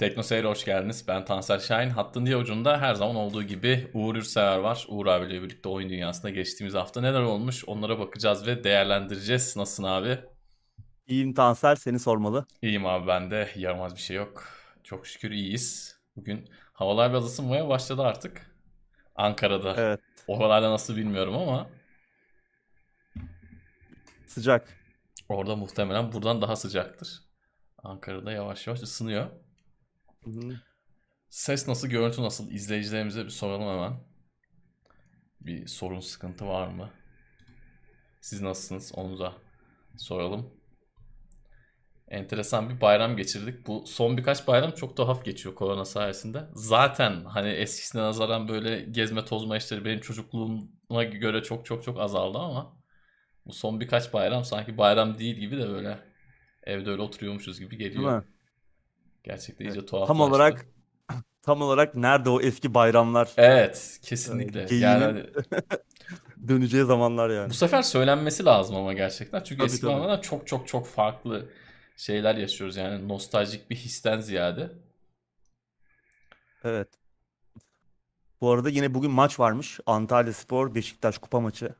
Tekno Seyir'e hoş geldiniz. Ben Tansel Şahin. Hattın diğer ucunda her zaman olduğu gibi Uğur Ürsever var. Uğur abiyle birlikte oyun dünyasında geçtiğimiz hafta neler olmuş onlara bakacağız ve değerlendireceğiz. Nasılsın abi? İyiyim Tansel seni sormalı. İyiyim abi ben de. Yaramaz bir şey yok. Çok şükür iyiyiz. Bugün havalar biraz ısınmaya başladı artık. Ankara'da. Evet Oralarda nasıl bilmiyorum ama sıcak. orada muhtemelen buradan daha sıcaktır. Ankara'da yavaş yavaş ısınıyor. Ses nasıl, görüntü nasıl? İzleyicilerimize bir soralım hemen. Bir sorun, sıkıntı var mı? Siz nasılsınız? Onu da soralım. Enteresan bir bayram geçirdik. Bu son birkaç bayram çok tuhaf geçiyor korona sayesinde. Zaten hani eskisine nazaran böyle gezme tozma işleri benim çocukluğuma göre çok çok çok azaldı ama bu son birkaç bayram sanki bayram değil gibi de böyle evde öyle oturuyormuşuz gibi Değil geliyor. mi? Gerçekten iyice Evet. tuhaflaştı. Tam olarak tam olarak nerede o eski bayramlar Evet, kesinlikle. Geyiğinin- Yani hani döneceği zamanlar yani. bu sefer söylenmesi lazım ama gerçekten. Çünkü Tabii, eski tabii. zamanlarda çok çok çok farklı şeyler yaşıyoruz. Yani nostaljik bir histen ziyade. Evet. Bu arada yine bugün maç varmış. Antalya Spor Beşiktaş kupa maçı.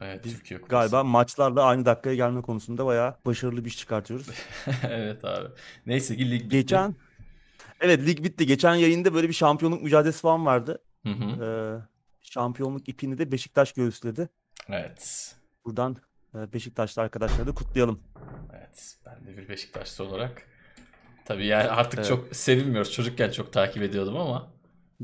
Evet, Biz Türkiye Kupası. Galiba maçlarla aynı dakikaya gelme konusunda bayağı başarılı bir iş çıkartıyoruz. Evet abi. Neyse ki lig bitti. Geçen Evet lig bitti. Geçen yayında böyle bir şampiyonluk mücadelesi falan vardı. Hı hı. Ee, şampiyonluk ipini de Beşiktaş göğüsledi. Evet. Buradan e, Beşiktaşlı arkadaşları da kutlayalım. Evet. Ben de bir Beşiktaşlı olarak tabii yani artık Evet. çok sevinmiyoruz. Çocukken çok takip ediyordum ama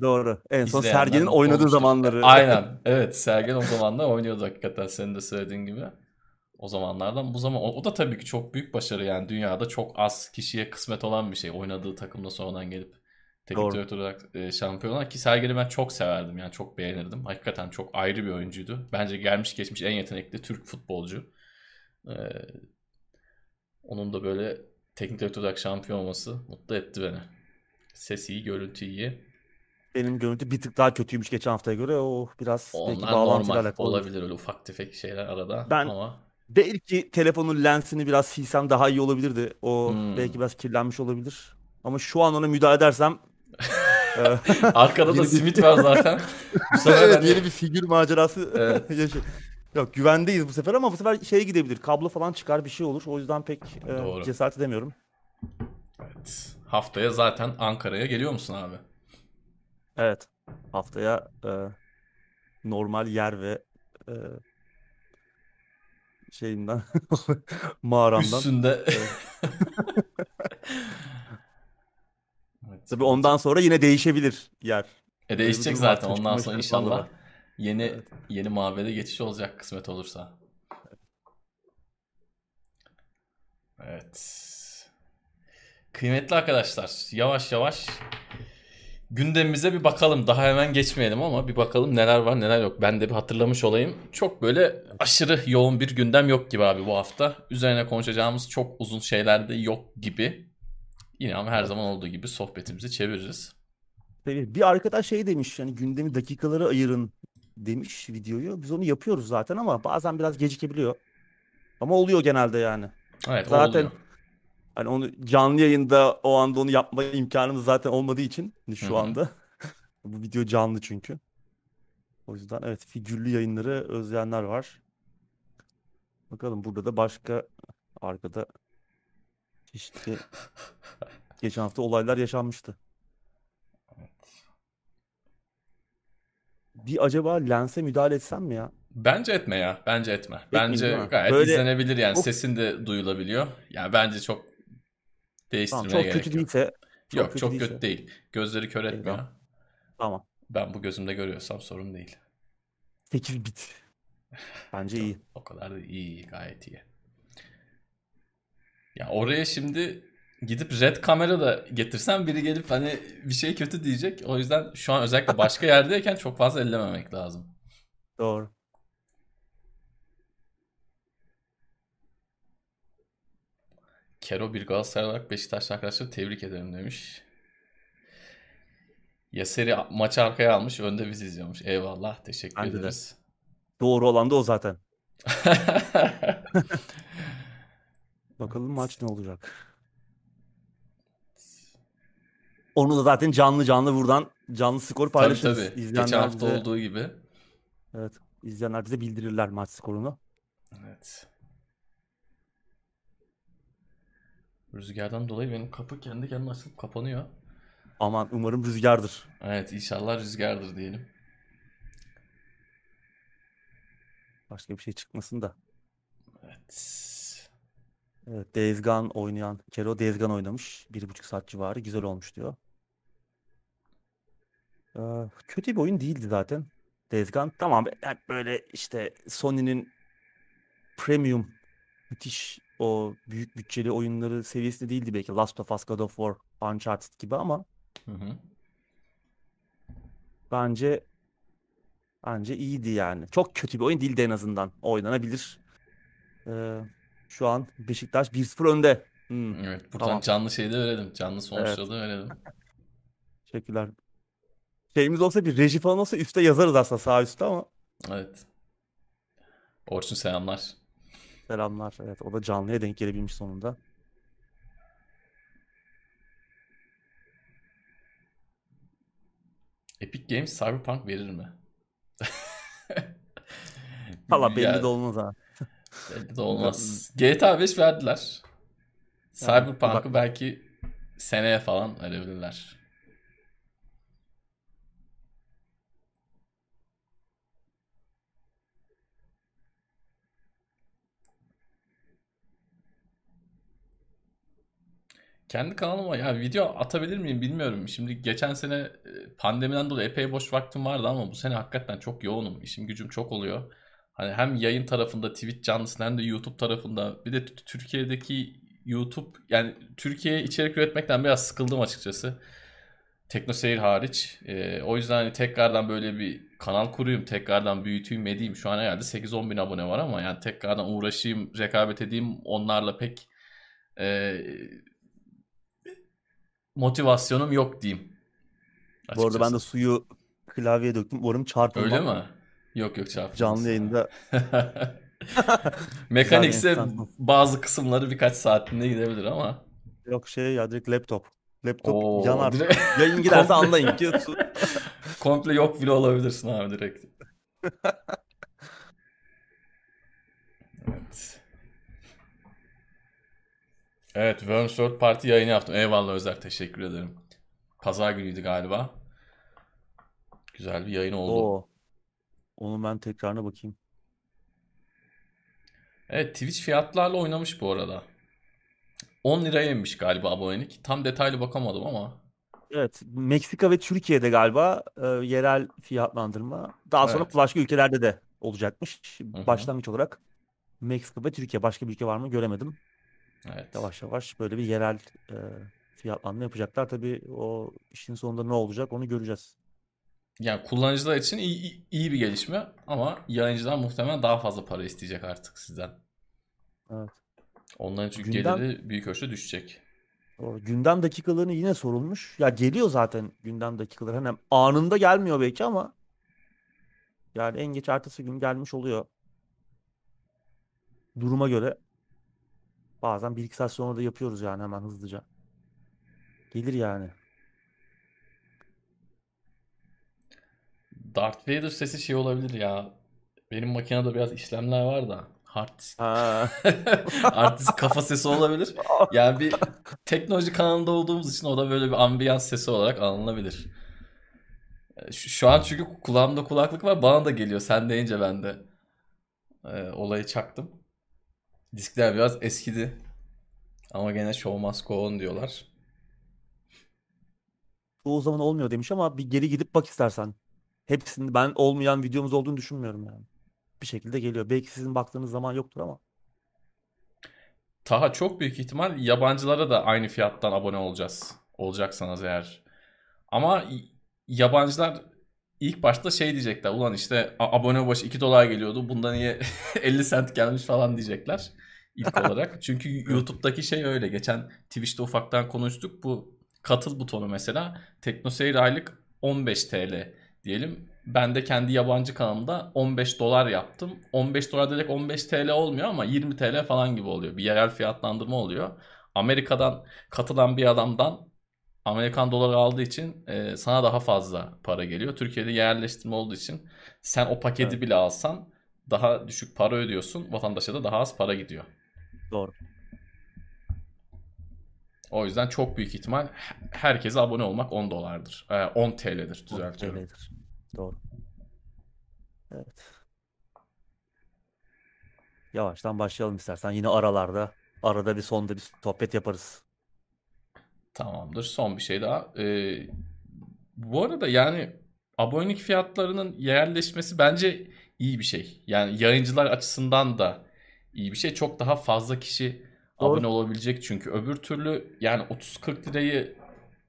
Doğru. En son izleyenler Sergen'in mutlu oynadığı olmuştur. zamanları. Aynen. Evet. Sergen o zamanlar oynuyordu hakikaten senin de söylediğin gibi. O zamanlardan bu zaman o, o da tabii ki çok büyük başarı yani dünyada çok az kişiye kısmet olan bir şey. Oynadığı takımda sonradan gelip teknik Doğru. direktör olarak e, şampiyon olan ki Sergen'i ben çok severdim yani çok beğenirdim. Hakikaten çok ayrı bir oyuncuydu. Bence gelmiş geçmiş en yetenekli Türk futbolcu. Ee, onun da böyle teknik direktör olarak şampiyon olması mutlu etti beni. Ses iyi, görüntü iyi. Benim görüntü bir tık daha kötüymüş geçen haftaya göre. O biraz belki bağlantıyla alakalı. olabilir. öyle ufak tefek şeyler arada Ben- ama Belki telefonun lensini biraz silsem daha iyi olabilirdi. O Hmm. belki biraz kirlenmiş olabilir. Ama şu an ona müdahale edersem e, arkada da simit var zaten. Bu sefer evet, hani- yeni bir figür macerası Evet. Yok güvendeyiz bu sefer ama bu sefer şeye gidebilir. Kablo falan çıkar bir şey olur. O yüzden pek e, cesaret edemiyorum. Evet. Haftaya zaten Ankara'ya geliyor musun abi? Evet. Haftaya e, normal yer ve e, şeyinden mağaramdan. Üstünde. Evet. Tabii ondan sonra yine değişebilir yer. E değişecek zaten. Ondan sonra inşallah yeni Evet. yeni mabede geçiş olacak kısmet olursa. Evet. Kıymetli arkadaşlar, yavaş yavaş gündemimize bir bakalım. Daha hemen geçmeyelim ama bir bakalım neler var neler yok. Ben de bir hatırlamış olayım. Çok böyle aşırı yoğun bir gündem yok gibi abi bu hafta. Üzerine konuşacağımız çok uzun şeyler de yok gibi. Yine ama her zaman olduğu gibi sohbetimizi çeviririz. Bir arkadaş şey demiş hani gündemi dakikaları ayırın demiş videoyu. Biz onu yapıyoruz zaten ama bazen biraz gecikebiliyor. Ama oluyor genelde yani. Evet, Zaten oluyor. Hani onu canlı yayında o anda onu yapma imkanımız zaten olmadığı için hani şu hı. anda. Bu video canlı çünkü. O yüzden evet figürlü yayınları özleyenler var. Bakalım burada da başka arkada çeşitli geçen hafta olaylar yaşanmıştı. Bir acaba lense müdahale etsem mi ya? Bence etme ya. Bence etme. Bence mi? gayet Böyle- izlenebilir yani. Sesin de duyulabiliyor. Yani bence çok Tamam, değiştirmeye çok gerek kötü yok. değilse çok Yok kötü çok değilse. kötü değil. Gözleri kör etmiyor. tamam. Tamam. Ben bu gözümde görüyorsam sorun değil. 8 bit. Bence iyi. O kadar da iyi, gayet iyi. Ya oraya şimdi gidip red kamera da getirsem biri gelip hani bir şey kötü diyecek. O yüzden şu an özellikle başka yerdeyken çok fazla ellememek lazım. Doğru. Kero bir Galatasaray olarak Beşiktaşlı arkadaşları tebrik ederim demiş. Yaseri maçı arkaya almış, önde biz izliyormuş. Eyvallah, teşekkür Bence de. ederiz. Doğru olan da o zaten. Bakalım maç ne olacak? Onu da zaten canlı canlı buradan canlı skor Tabii paylaşırız. tabii. İzleyenler Geçen hafta bize, olduğu gibi. evet, izleyenler bize bildirirler maç skorunu. Evet. Rüzgardan dolayı benim kapı kendi kendine açılıp kapanıyor. Aman umarım rüzgardır. Evet inşallah rüzgardır diyelim. Başka bir şey çıkmasın da. Evet. Evet, Days Gone oynayan Kero Days Gone oynamış. Bir buçuk saat civarı. Güzel olmuş diyor. Ee, kötü bir oyun değildi zaten. Days Gone. Tamam hep böyle işte Sony'nin premium müthiş o büyük bütçeli oyunları seviyesinde değildi belki. Last of Us, God of War, Uncharted gibi ama Hı hı. bence bence iyiydi yani. Çok kötü bir oyun değildi en azından. Oynanabilir. Ee, şu an Beşiktaş 1-0 önde. Hmm, Evet buradan tamam. canlı şeyi de verelim. Canlı Evet. sonuçları da verelim. Teşekkürler. Şeyimiz olsa bir reji falan olsa üstte yazarız aslında sağ üstte ama Evet. Orçun selamlar. Selamlar. Evet o da canlıya denk gelebilmiş sonunda. Epic Games Cyberpunk verir mi? Valla belli Yani de olmaz ha. belli de olmaz. GTA 5 verdiler. Cyberpunk'ı belki seneye falan verebilirler. Kendi kanalıma ya video atabilir miyim bilmiyorum. Şimdi geçen sene e, pandemiden dolayı epey boş vaktim vardı ama bu sene hakikaten çok yoğunum. İşim gücüm çok oluyor. Hani hem yayın tarafında Twitch canlısında hem de YouTube tarafında bir de Türkiye'deki YouTube yani Türkiye'ye içerik üretmekten biraz sıkıldım açıkçası. Teknoseyir hariç. E, o yüzden hani tekrardan böyle bir kanal kurayım, tekrardan büyüteyim, edeyim. Şu an herhalde 8-10 bin abone var ama yani tekrardan uğraşayım, rekabet edeyim onlarla pek e, motivasyonum yok diyeyim Bu arada ben de açıkçası. suyu klavyeye döktüm. Umarım Öyle çarpılmam. mi? Yok yok Canlı çarpılmaz. yayında güzel bir Mekanikse bazı kısımları birkaç saatinde gidebilir ama. Yok şey ya direkt laptop. Laptop Oo, yanar. direkt Yayın giderse anlayın ki komple yok bile olabilirsin abi direkt. Evet. Evet, Worms World Party yayını yaptım. Eyvallah Özer, teşekkür ederim. Pazar günüydü galiba. Güzel bir yayın oldu. Oo. Onun ben tekrarına bakayım. Evet, Twitch fiyatlarla oynamış bu arada. 10 liraya inmiş galiba abonelik. Tam detaylı bakamadım ama. Evet, Meksika ve Türkiye'de galiba e, yerel fiyatlandırma. Daha sonra Evet. başka ülkelerde de olacakmış. Hı hı. Başlangıç olarak Meksika ve Türkiye. Başka bir ülke var mı göremedim. Evet. Yavaş yavaş böyle bir yerel e, fiyatlandırma yapacaklar. Tabii o işin sonunda ne olacak onu göreceğiz. Yani kullanıcılar için iyi, iyi- bir gelişme ama yayıncılar muhtemelen daha fazla para isteyecek artık sizden. Evet. Onların çünkü Gündem geliri büyük ölçüde düşecek. o gündem dakikalarını yine sorulmuş. Ya geliyor zaten gündem dakikaları. Hani anında gelmiyor belki ama yani en geç ertesi gün gelmiş oluyor. Duruma göre bazen 1-2 saat sonra da yapıyoruz yani hemen hızlıca. Gelir yani. Darth Vader sesi şey olabilir ya. Benim makinede biraz işlemler var da. Hard disk. Ha. Hard disk kafa sesi olabilir. Yani bir teknoloji kanalında olduğumuz için o da böyle bir ambiyans sesi olarak alınabilir. E, Şu, şu an çünkü kulağımda kulaklık var bana da geliyor. Sen deyince ben de e, olayı çaktım. Diskler biraz eskidi. Ama gene show must go on diyorlar. Çoğu zaman olmuyor demiş ama bir geri gidip bak istersen. Hepsini ben olmayan videomuz olduğunu düşünmüyorum yani. Bir şekilde geliyor. Belki sizin baktığınız zaman yoktur ama. Taha çok büyük ihtimal yabancılara da aynı fiyattan abone olacağız. Olacaksanız eğer. Ama yabancılar ilk başta şey diyecekler. Ulan işte abone başı 2 dolar geliyordu. Bunda niye 50 sent gelmiş falan diyecekler. İlk olarak. Çünkü YouTube'daki şey öyle. Geçen Twitch'te ufaktan konuştuk. Bu katıl butonu mesela. TeknoSeyir aylık 15 TL diyelim. Ben de kendi yabancı kanalımda 15 dolar yaptım. 15 dolar direkt 15 TL olmuyor ama 20 TL falan gibi oluyor. Bir yerel fiyatlandırma oluyor. Amerika'dan katılan bir adamdan Amerikan doları aldığı için e, sana daha fazla para geliyor. Türkiye'de yerleştirme olduğu için sen o paketi Evet. bile alsan daha düşük para ödüyorsun. Vatandaşa da daha az para gidiyor. Doğru. O yüzden çok büyük ihtimal he- herkese abone olmak 10 dolardır. E, 10 TL'dir düzeltiyorum. TL'dir. Doğru. Evet. Yavaştan başlayalım istersen. Yine aralarda. Arada bir sonda bir sohbet yaparız. Tamamdır. Son bir şey daha. Ee, bu arada yani abonelik fiyatlarının yerleşmesi bence iyi bir şey. Yani yayıncılar açısından da iyi bir şey. Çok daha fazla kişi Doğru. abone olabilecek çünkü. Öbür türlü yani 30-40 lirayı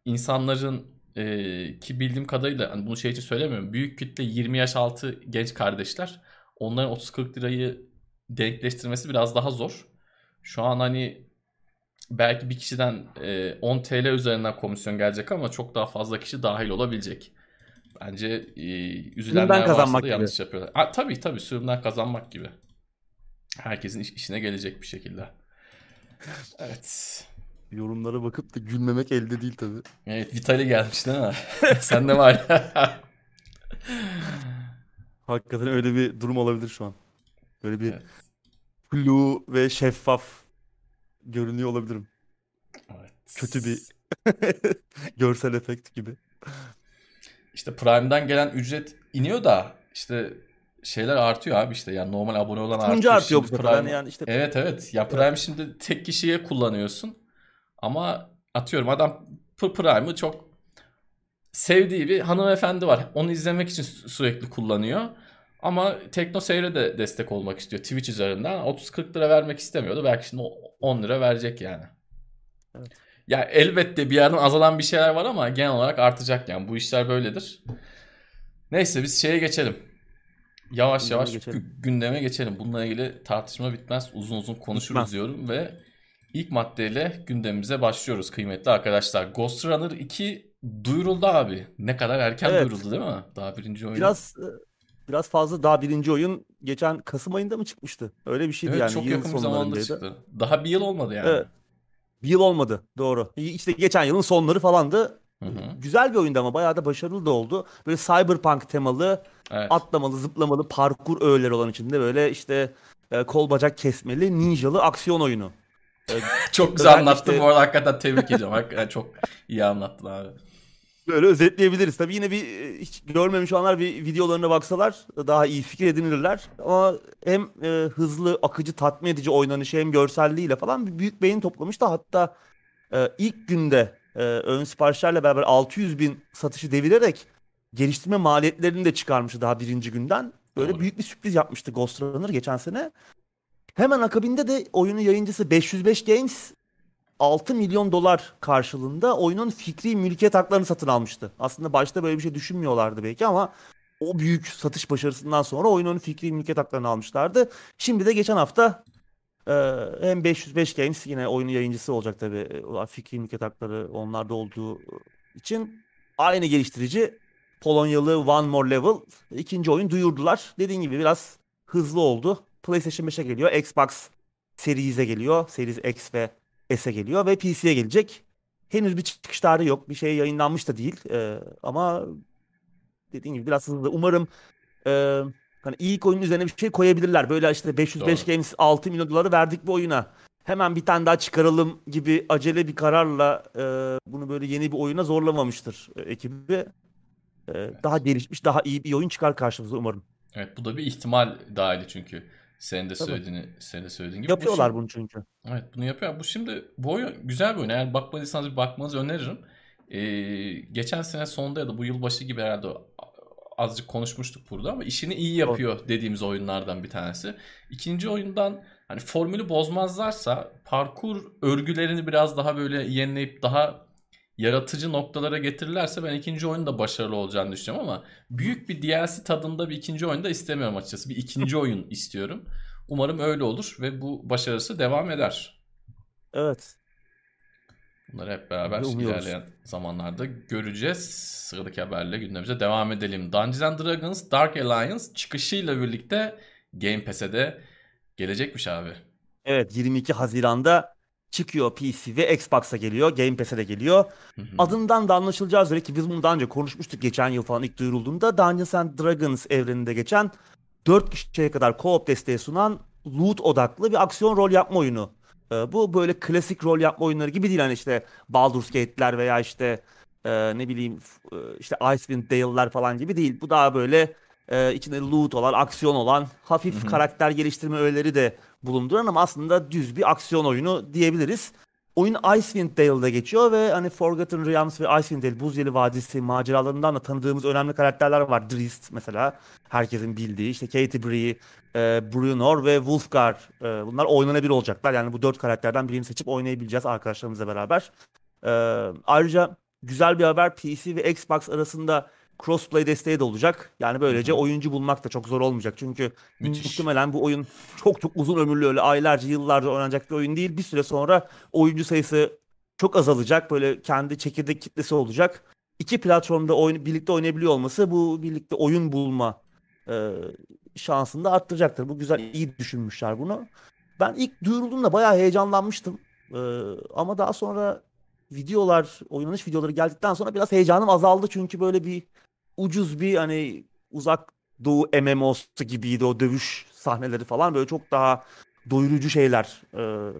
insanların e, ki bildiğim kadarıyla hani bunu şey için söylemiyorum. Büyük kitle 20 yaş altı genç kardeşler. Onların 30-40 lirayı denkleştirmesi biraz daha zor. Şu an hani belki bir kişiden e, 10 TL üzerinden komisyon gelecek ama çok daha fazla kişi dahil olabilecek. Bence e, üzülenler varsa da gibi. yanlış yapıyorlar. Ha, tabii tabii sürümden kazanmak gibi. Herkesin iş- işine gelecek bir şekilde. Evet. Yorumlara bakıp da gülmemek elde değil tabii. Evet Vitali gelmiş değil mi? Sen de var ya. Hakikaten öyle bir durum olabilir şu an. Böyle bir Evet. flu ve şeffaf görünüyor olabilirim. Evet. Kötü bir görsel efekt gibi. İşte Prime'den gelen ücret iniyor da işte şeyler artıyor abi işte yani normal abone olan artıyor. artıyor bu. Prime- Yani işte Evet evet. Ya Prime şimdi tek kişiye kullanıyorsun. Ama atıyorum adam Prime'ı çok sevdiği bir hanımefendi var. Onu izlemek için sü- sürekli kullanıyor. Ama Tekno Seyir'e de destek olmak istiyor Twitch üzerinden. 30-40 lira vermek istemiyordu. Belki şimdi o- 10 lira verecek yani. Evet. Ya elbette bir yerden azalan bir şeyler var ama genel olarak artacak yani. Bu işler böyledir. Neyse biz şeye geçelim. Yavaş Gündeme yavaş geçelim. gü- gündeme geçelim. Bununla ilgili tartışma bitmez. Uzun uzun konuşuruz Bitmez. diyorum ve ilk maddeyle gündemimize başlıyoruz kıymetli arkadaşlar. Ghost Runner 2 duyuruldu abi. Ne kadar erken Evet. duyuruldu değil mi? Daha birinci oyun. biraz e, biraz fazla daha birinci oyun geçen Kasım ayında mı çıkmıştı? Öyle bir şeydi evet yani çok yakın bir zamanda çıktı. Daha bir yıl olmadı yani. Evet. Bir yıl olmadı. Doğru. İşte geçen yılın sonları falandı. Hı hı. Güzel bir oyundu ama bayağı da başarılı da oldu. Böyle cyberpunk temalı, Evet. atlamalı, zıplamalı, parkur öğeleri olan içinde böyle işte e, kol bacak kesmeli, ninjalı aksiyon oyunu. Çok güzel anlattın işte- bu arada hakikaten tebrik ediyorum. Hakikaten çok iyi anlattın abi. Böyle özetleyebiliriz. Tabii yine bir e, hiç görmemiş olanlar bir videolarına baksalar daha iyi fikir edinirler. Ama hem e, hızlı, akıcı, tatmin edici oynanışı hem görselliğiyle falan büyük beğeni toplamıştı. Hatta e, ilk günde e, ön siparişlerle beraber 600 bin satışı devirerek geliştirme maliyetlerini de çıkarmıştı daha birinci günden. Böyle Doğru. büyük bir sürpriz yapmıştı Ghost Runner geçen sene. Hemen akabinde de oyunun yayıncısı 505 Games 6 milyon dolar karşılığında oyunun fikri mülkiyet haklarını satın almıştı. Aslında başta böyle bir şey düşünmüyorlardı belki ama o büyük satış başarısından sonra oyunun fikri mülkiyet haklarını almışlardı. Şimdi de geçen hafta e, hem 505 Games yine oyunun yayıncısı olacak tabii. O Fikri mülkiyet hakları onlarda olduğu için aynı geliştirici Polonyalı One More Level ikinci oyun duyurdular. Dediğim gibi biraz hızlı oldu. PlayStation 5'e geliyor. Xbox Series'e geliyor. Series X ve S'e geliyor ve PC'ye gelecek. Henüz bir çıkış tarihi yok. Bir şey yayınlanmış da değil. Ee, ama dediğim gibi biraz hızlı. Umarım e, hani ilk oyunun üzerine bir şey koyabilirler. Böyle işte 505 Doğru. Games 6 milyon doları verdik bu oyuna. Hemen bir tane daha çıkaralım gibi acele bir kararla e, bunu böyle yeni bir oyuna zorlamamıştır e, ekibi. E, Daha gelişmiş, daha iyi bir oyun çıkar karşımıza umarım. Evet bu da bir ihtimal dahili çünkü. Senin de Tabii. söylediğini, senin de söylediğin gibi. Bu Yapıyorlar şimdi- bunu çünkü. Evet bunu yapıyor. Bu şimdi bu oyun güzel bir oyun. Eğer bakmadıysanız bir bakmanızı öneririm. Ee, geçen sene sonunda ya da bu yılbaşı gibi herhalde azıcık konuşmuştuk burada ama işini iyi yapıyor dediğimiz oyunlardan bir tanesi. İkinci oyundan hani formülü bozmazlarsa parkur örgülerini biraz daha böyle yenileyip daha yaratıcı noktalara getirirlerse ben ikinci oyunun da başarılı olacağını düşünüyorum ama büyük bir DLC tadında bir ikinci oyun da istemiyorum açıkçası. Bir ikinci oyun istiyorum. Umarım öyle olur ve bu başarısı devam eder. Evet. Bunları hep beraber umuyoruz. ilerleyen zamanlarda göreceğiz. Sıradaki haberle gündemimize devam edelim. Dungeons and Dragons Dark Alliance çıkışıyla birlikte Game Pass'e de gelecekmiş abi. Evet 22 Haziran'da çıkıyor PC ve Xbox'a geliyor. Game Pass'e de geliyor. Hı hı. Adından da anlaşılacağı üzere ki biz bunu daha önce konuşmuştuk geçen yıl falan ilk duyurulduğunda Dungeons and Dragons evreninde geçen 4 kişiye kadar co-op desteği sunan loot odaklı bir aksiyon rol yapma oyunu. Ee, bu böyle klasik rol yapma oyunları gibi değil hani işte Baldur's Gate'ler veya işte e, ne bileyim e, işte Icewind Dale'ler falan gibi değil. Bu daha böyle e, içinde loot olan, aksiyon olan, hafif Hı hı. karakter geliştirme öğeleri de bulunduran ama aslında düz bir aksiyon oyunu diyebiliriz. Oyun Icewind Dale'da geçiyor ve hani Forgotten Realms ve Icewind Dale, Buz Yeli Vadisi maceralarından da tanıdığımız önemli karakterler var. Drizzt mesela, herkesin bildiği. işte Katie Bree, e, Bruenor ve Wulfgar. E, bunlar oynanabilir olacaklar. Yani bu dört karakterden birini seçip oynayabileceğiz arkadaşlarımızla beraber. E, ayrıca güzel bir haber PC ve Xbox arasında crossplay desteği de olacak. Yani böylece Hı hı. oyuncu bulmak da çok zor olmayacak. Çünkü Müthiş. muhtemelen bu oyun çok çok uzun ömürlü öyle aylarca yıllarca oynanacak bir oyun değil. Bir süre sonra oyuncu sayısı çok azalacak. Böyle kendi çekirdek kitlesi olacak. İki platformda oyun, birlikte oynayabiliyor olması bu birlikte oyun bulma e, şansını da arttıracaktır. Bu güzel, iyi düşünmüşler bunu. Ben ilk duyurulduğunda bayağı heyecanlanmıştım. E, ama daha sonra videolar, oynanış videoları geldikten sonra biraz heyecanım azaldı. Çünkü böyle bir ucuz bir hani uzak doğu MMO'su gibiydi o dövüş sahneleri falan. Böyle çok daha doyurucu şeyler e,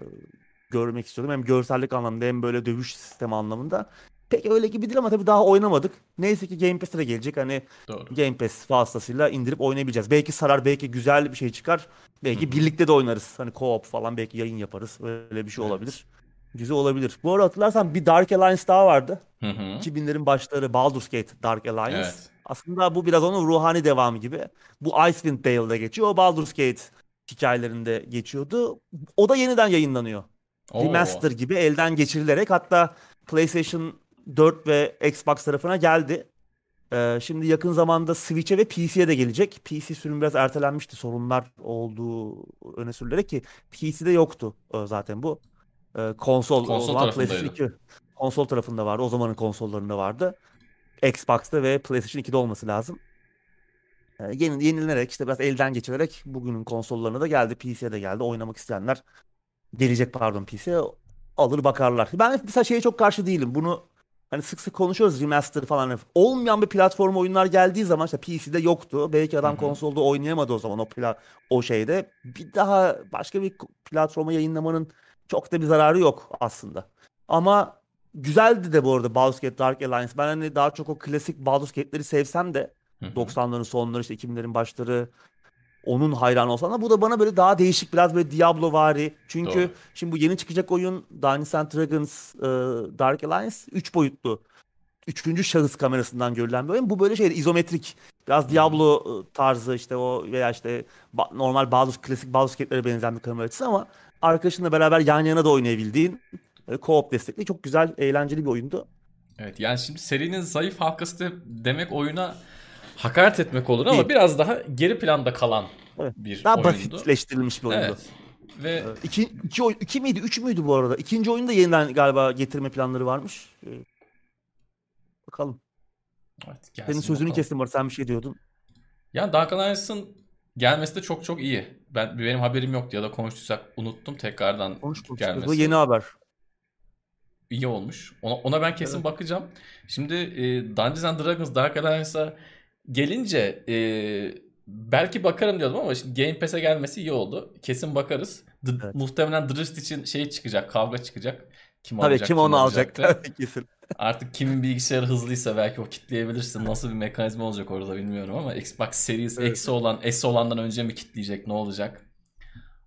görmek istiyordum. Hem görsellik anlamında hem böyle dövüş sistemi anlamında. Pek öyle gibi değil ama tabii daha oynamadık. Neyse ki Game Pass'e de gelecek. Hani Doğru. Game Pass vasıtasıyla indirip oynayabileceğiz. Belki sarar, belki güzel bir şey çıkar. Belki Hı hı. birlikte de oynarız. Hani co-op falan belki yayın yaparız. Öyle bir şey Evet. olabilir. Güzel olabilir. Bu arada hatırlarsan bir Dark Alliance daha vardı. Hı hı. 2000'lerin başları Baldur's Gate Dark Alliance. Evet. Aslında bu biraz onun ruhani devamı gibi. Bu Icewind Dale'da geçiyor. O Baldur's Gate hikayelerinde geçiyordu. O da yeniden yayınlanıyor. Oo. Remaster gibi elden geçirilerek hatta PlayStation 4 ve Xbox tarafına geldi. Ee, şimdi yakın zamanda Switch'e ve PC'ye de gelecek. PC sürümü biraz ertelenmişti. Sorunlar olduğu öne sürülerek ki PC'de yoktu e, zaten bu. Ee, konsol, Konsol o zaman PlayStation tarafındaydı. 2 konsol tarafında vardı. O zamanın konsollarında vardı. Xbox'ta ve PlayStation 2'de olması lazım. Ee, yeni, yenilenerek işte biraz elden geçirerek bugünün konsollarına da geldi. PC'ye de geldi. Oynamak isteyenler gelecek pardon PC'ye alır bakarlar. Ben mesela şeye çok karşı değilim. Bunu hani sık sık konuşuyoruz remaster falan. Olmayan bir platform oyunlar geldiği zaman işte PC'de yoktu. Belki adam Hı hı. konsolda oynayamadı o zaman o pla o şeyde. Bir daha başka bir platforma yayınlamanın çok da bir zararı yok aslında. Ama güzeldi de bu arada Baldur's Gate Dark Alliance. Ben hani daha çok o klasik Baldur's Gate'leri sevsem de Hı hı. 90'ların sonları işte 2000'lerin başları onun hayranı olsam da bu da bana böyle daha değişik biraz böyle Diablo-vari. Çünkü Doğru. şimdi bu yeni çıkacak oyun Dungeons and Dragons e, Dark Alliance 3 boyutlu. Üçüncü şahıs kamerasından görülen bir oyun. Bu böyle şey izometrik. Biraz Diablo e, tarzı işte o veya işte normal Baldur's klasik Baldur's Gate'lere benzeyen bir kamera açısı ama arkadaşınla beraber yan yana da oynayabildiğin e, co-op destekli çok güzel, eğlenceli bir oyundu. Evet yani şimdi serinin zayıf halkası de- demek oyuna hakaret etmek olur ama Değil. biraz daha geri planda kalan Evet. bir Daha oyundu. basitleştirilmiş bir oyundu. Evet. Ve İki, iki, iki miydi? Üç müydü bu arada? İkinci oyunu da yeniden galiba getirme planları varmış. Ee, bakalım. evet, Senin sözünü bakalım. kestim var. Sen bir şey diyordun. Yani Dark Alliance'ın gelmesi de çok çok iyi. Ben benim haberim yoktu ya da konuştuysak unuttum tekrardan Konuş konuş. gelmesi. Bu yeni haber. iyi olmuş. Ona, ona ben kesin Evet. bakacağım. Şimdi e, Dungeons and Dragons Dark Alliance'a gelince e, belki bakarım diyordum ama şimdi Game Pass'e gelmesi iyi oldu. Kesin bakarız. D- Evet. Muhtemelen Drist için şey çıkacak, kavga çıkacak. Kim Tabii alacak, kim onu alacak? alacaktı. Tabii kesin. Artık kimin bilgisayarı hızlıysa belki o kitleyebilirsin. Nasıl bir mekanizma olacak orada bilmiyorum ama Xbox Series Evet. X'i olan, S olandan önce mi kitleyecek, ne olacak?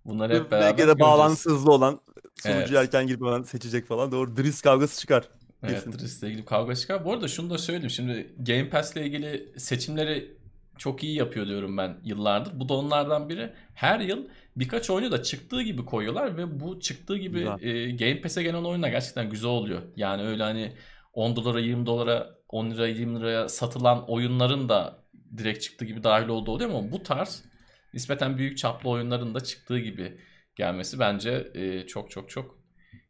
Bunları hep beraber Belki de bağlantısı hızlı olan sunucu Evet. erken girip hemen seçecek falan. Doğru. Driz kavgası çıkar. Evet, Kesin. Drist'le ilgili kavga çıkar. Bu arada şunu da söyleyeyim. Şimdi Game Pass'le ilgili seçimleri çok iyi yapıyor diyorum ben yıllardır. Bu da onlardan biri. Her yıl birkaç oyunu da çıktığı gibi koyuyorlar ve bu çıktığı gibi Güzel. e, Game Pass'e gelen oyunlar gerçekten güzel oluyor. Yani öyle hani 10 dolara 20 dolara 10 liraya 20 liraya satılan oyunların da direkt çıktığı gibi dahil olduğu oluyor ama bu tarz nispeten büyük çaplı oyunların da çıktığı gibi gelmesi bence e, çok çok çok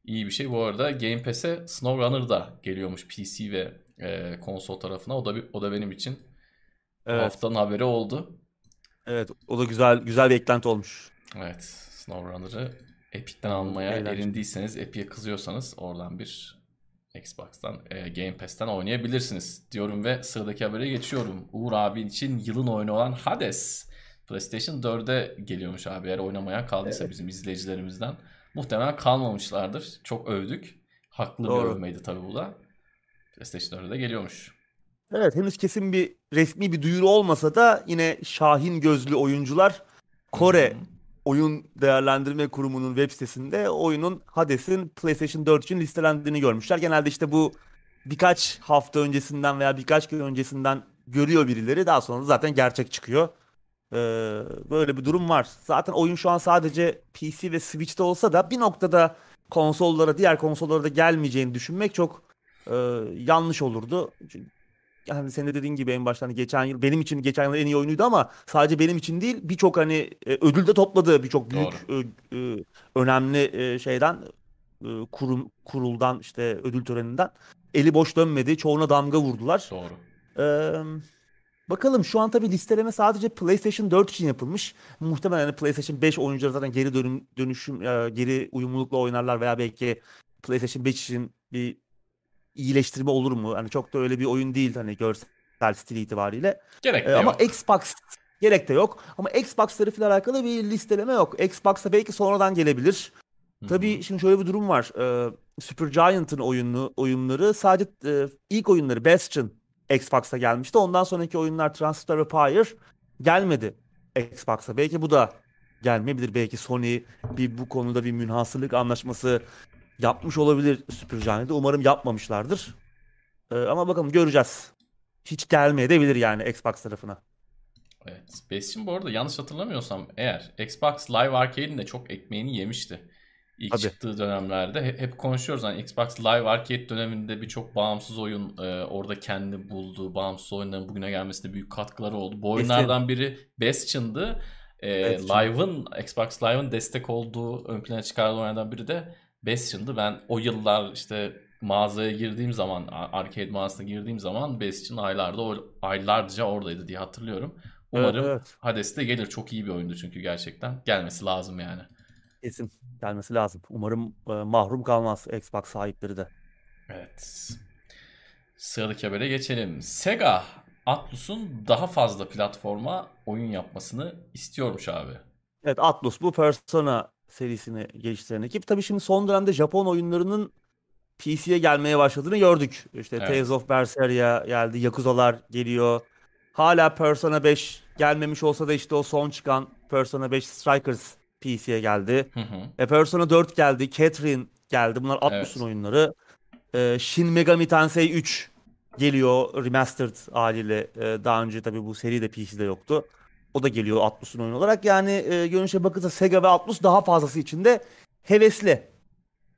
iyi bir şey. Bu arada Game Pass'e SnowRunner da geliyormuş PC ve e, konsol tarafına. O da bir- o da benim için Evet. haftanın haberi oldu. Evet. O da güzel güzel bir eklenti olmuş. Evet, SnowRunner'ı Epic'ten almaya Eğlenceli. erindiyseniz, Epic'e kızıyorsanız oradan bir Xbox'tan, e, Game Pass'ten oynayabilirsiniz diyorum ve sıradaki habere geçiyorum. Uğur abi için yılın oyunu olan Hades PlayStation 4'e geliyormuş abi. Eğer oynamaya kaldıysa bizim izleyicilerimizden. Muhtemelen kalmamışlardır. Çok övdük. Haklı bir Doğru. övmeydi tabii bu da. PlayStation 4'e de geliyormuş. Evet henüz kesin bir resmi bir duyuru olmasa da yine Şahin gözlü oyuncular Kore hı. Oyun Değerlendirme Kurumu'nun web sitesinde oyunun Hades'in PlayStation 4 için listelendiğini görmüşler. Genelde işte bu birkaç hafta öncesinden veya birkaç gün öncesinden görüyor birileri. Daha sonra zaten gerçek çıkıyor. Ee, böyle bir durum var. Zaten oyun şu an sadece PC ve Switch'te olsa da bir noktada konsollara, diğer konsollara da gelmeyeceğini düşünmek çok e, yanlış olurdu. Çünkü yani senin de dediğin gibi en başta hani geçen yıl benim için geçen yıl en iyi oyunuydu ama sadece benim için değil birçok hani e, ödül de topladı birçok büyük ö- ö- önemli e, şeyden e, kurum kuruldan işte ödül töreninden eli boş dönmedi çoğuna damga vurdular. Doğru. Ee, bakalım şu an tabii listeleme sadece PlayStation 4 için yapılmış. Muhtemelen hani PlayStation 5 oyuncuları zaten geri dönüm, dönüşüm e, geri uyumlulukla oynarlar veya belki PlayStation 5 için bir iyileştirme olur mu? Hani çok da öyle bir oyun değil hani görsel stil itibariyle. Gerek de Ee, ama yok. Xbox gerek de yok. Ama Xbox tarafıyla alakalı bir listeleme yok. Xbox'a belki sonradan gelebilir. Tabii şimdi şöyle bir durum var. Ee, Supergiant'ın oyunu, oyunları sadece e, ilk oyunları Bastion Xbox'a gelmişti. Ondan sonraki oyunlar Transistor ve Pyre gelmedi Xbox'a. Belki bu da gelmeyebilir. Belki Sony bir bu konuda bir münhasırlık anlaşması yapmış olabilir Supergiant'da. Umarım yapmamışlardır. Ee, ama bakalım göreceğiz. Hiç gelmeyebilir yani Xbox tarafına. Evet. Bastion bu arada yanlış hatırlamıyorsam eğer Xbox Live Arcade'in de çok ekmeğini yemişti. İlk Tabii. çıktığı dönemlerde hep, hep konuşuyoruz hani Xbox Live Arcade döneminde birçok bağımsız oyun e, orada kendi bulduğu bağımsız oyunların bugüne gelmesinde büyük katkıları oldu. Bu oyunlardan biri Bastion'dı. E. Live'ın Xbox Live'ın destek olduğu ön plana çıkardığı oyunlardan biri de Bastion'dı. Ben o yıllar işte mağazaya girdiğim zaman arcade mağazasına girdiğim zaman Bastion aylarda aylarca oradaydı diye hatırlıyorum. Umarım Evet, evet. Hades de gelir. Çok iyi bir oyundu çünkü gerçekten. Gelmesi lazım yani. Kesin gelmesi lazım. Umarım e, mahrum kalmaz Xbox sahipleri de. Evet. Sıradaki habere geçelim. Sega Atlus'un daha fazla platforma oyun yapmasını istiyormuş abi. Evet Atlus bu Persona serisini geliştiren ekip. Tabii şimdi son dönemde Japon oyunlarının PC'ye gelmeye başladığını gördük. İşte Evet. Tales of Berseria geldi, Yakuza'lar geliyor. Hala Persona 5 gelmemiş olsa da işte o son çıkan Persona 5 Strikers PC'ye geldi. Hı hı. E, Persona 4 geldi, Catherine geldi. Bunlar Atlus'un Evet. oyunları. E, Shin Megami Tensei 3 geliyor remastered haliyle. E, daha önce tabii bu seri de PC'de yoktu. O da geliyor Atlus'un oyunu olarak. Yani e, görünüşe bakılırsa Sega ve Atlus daha fazlası için de hevesli.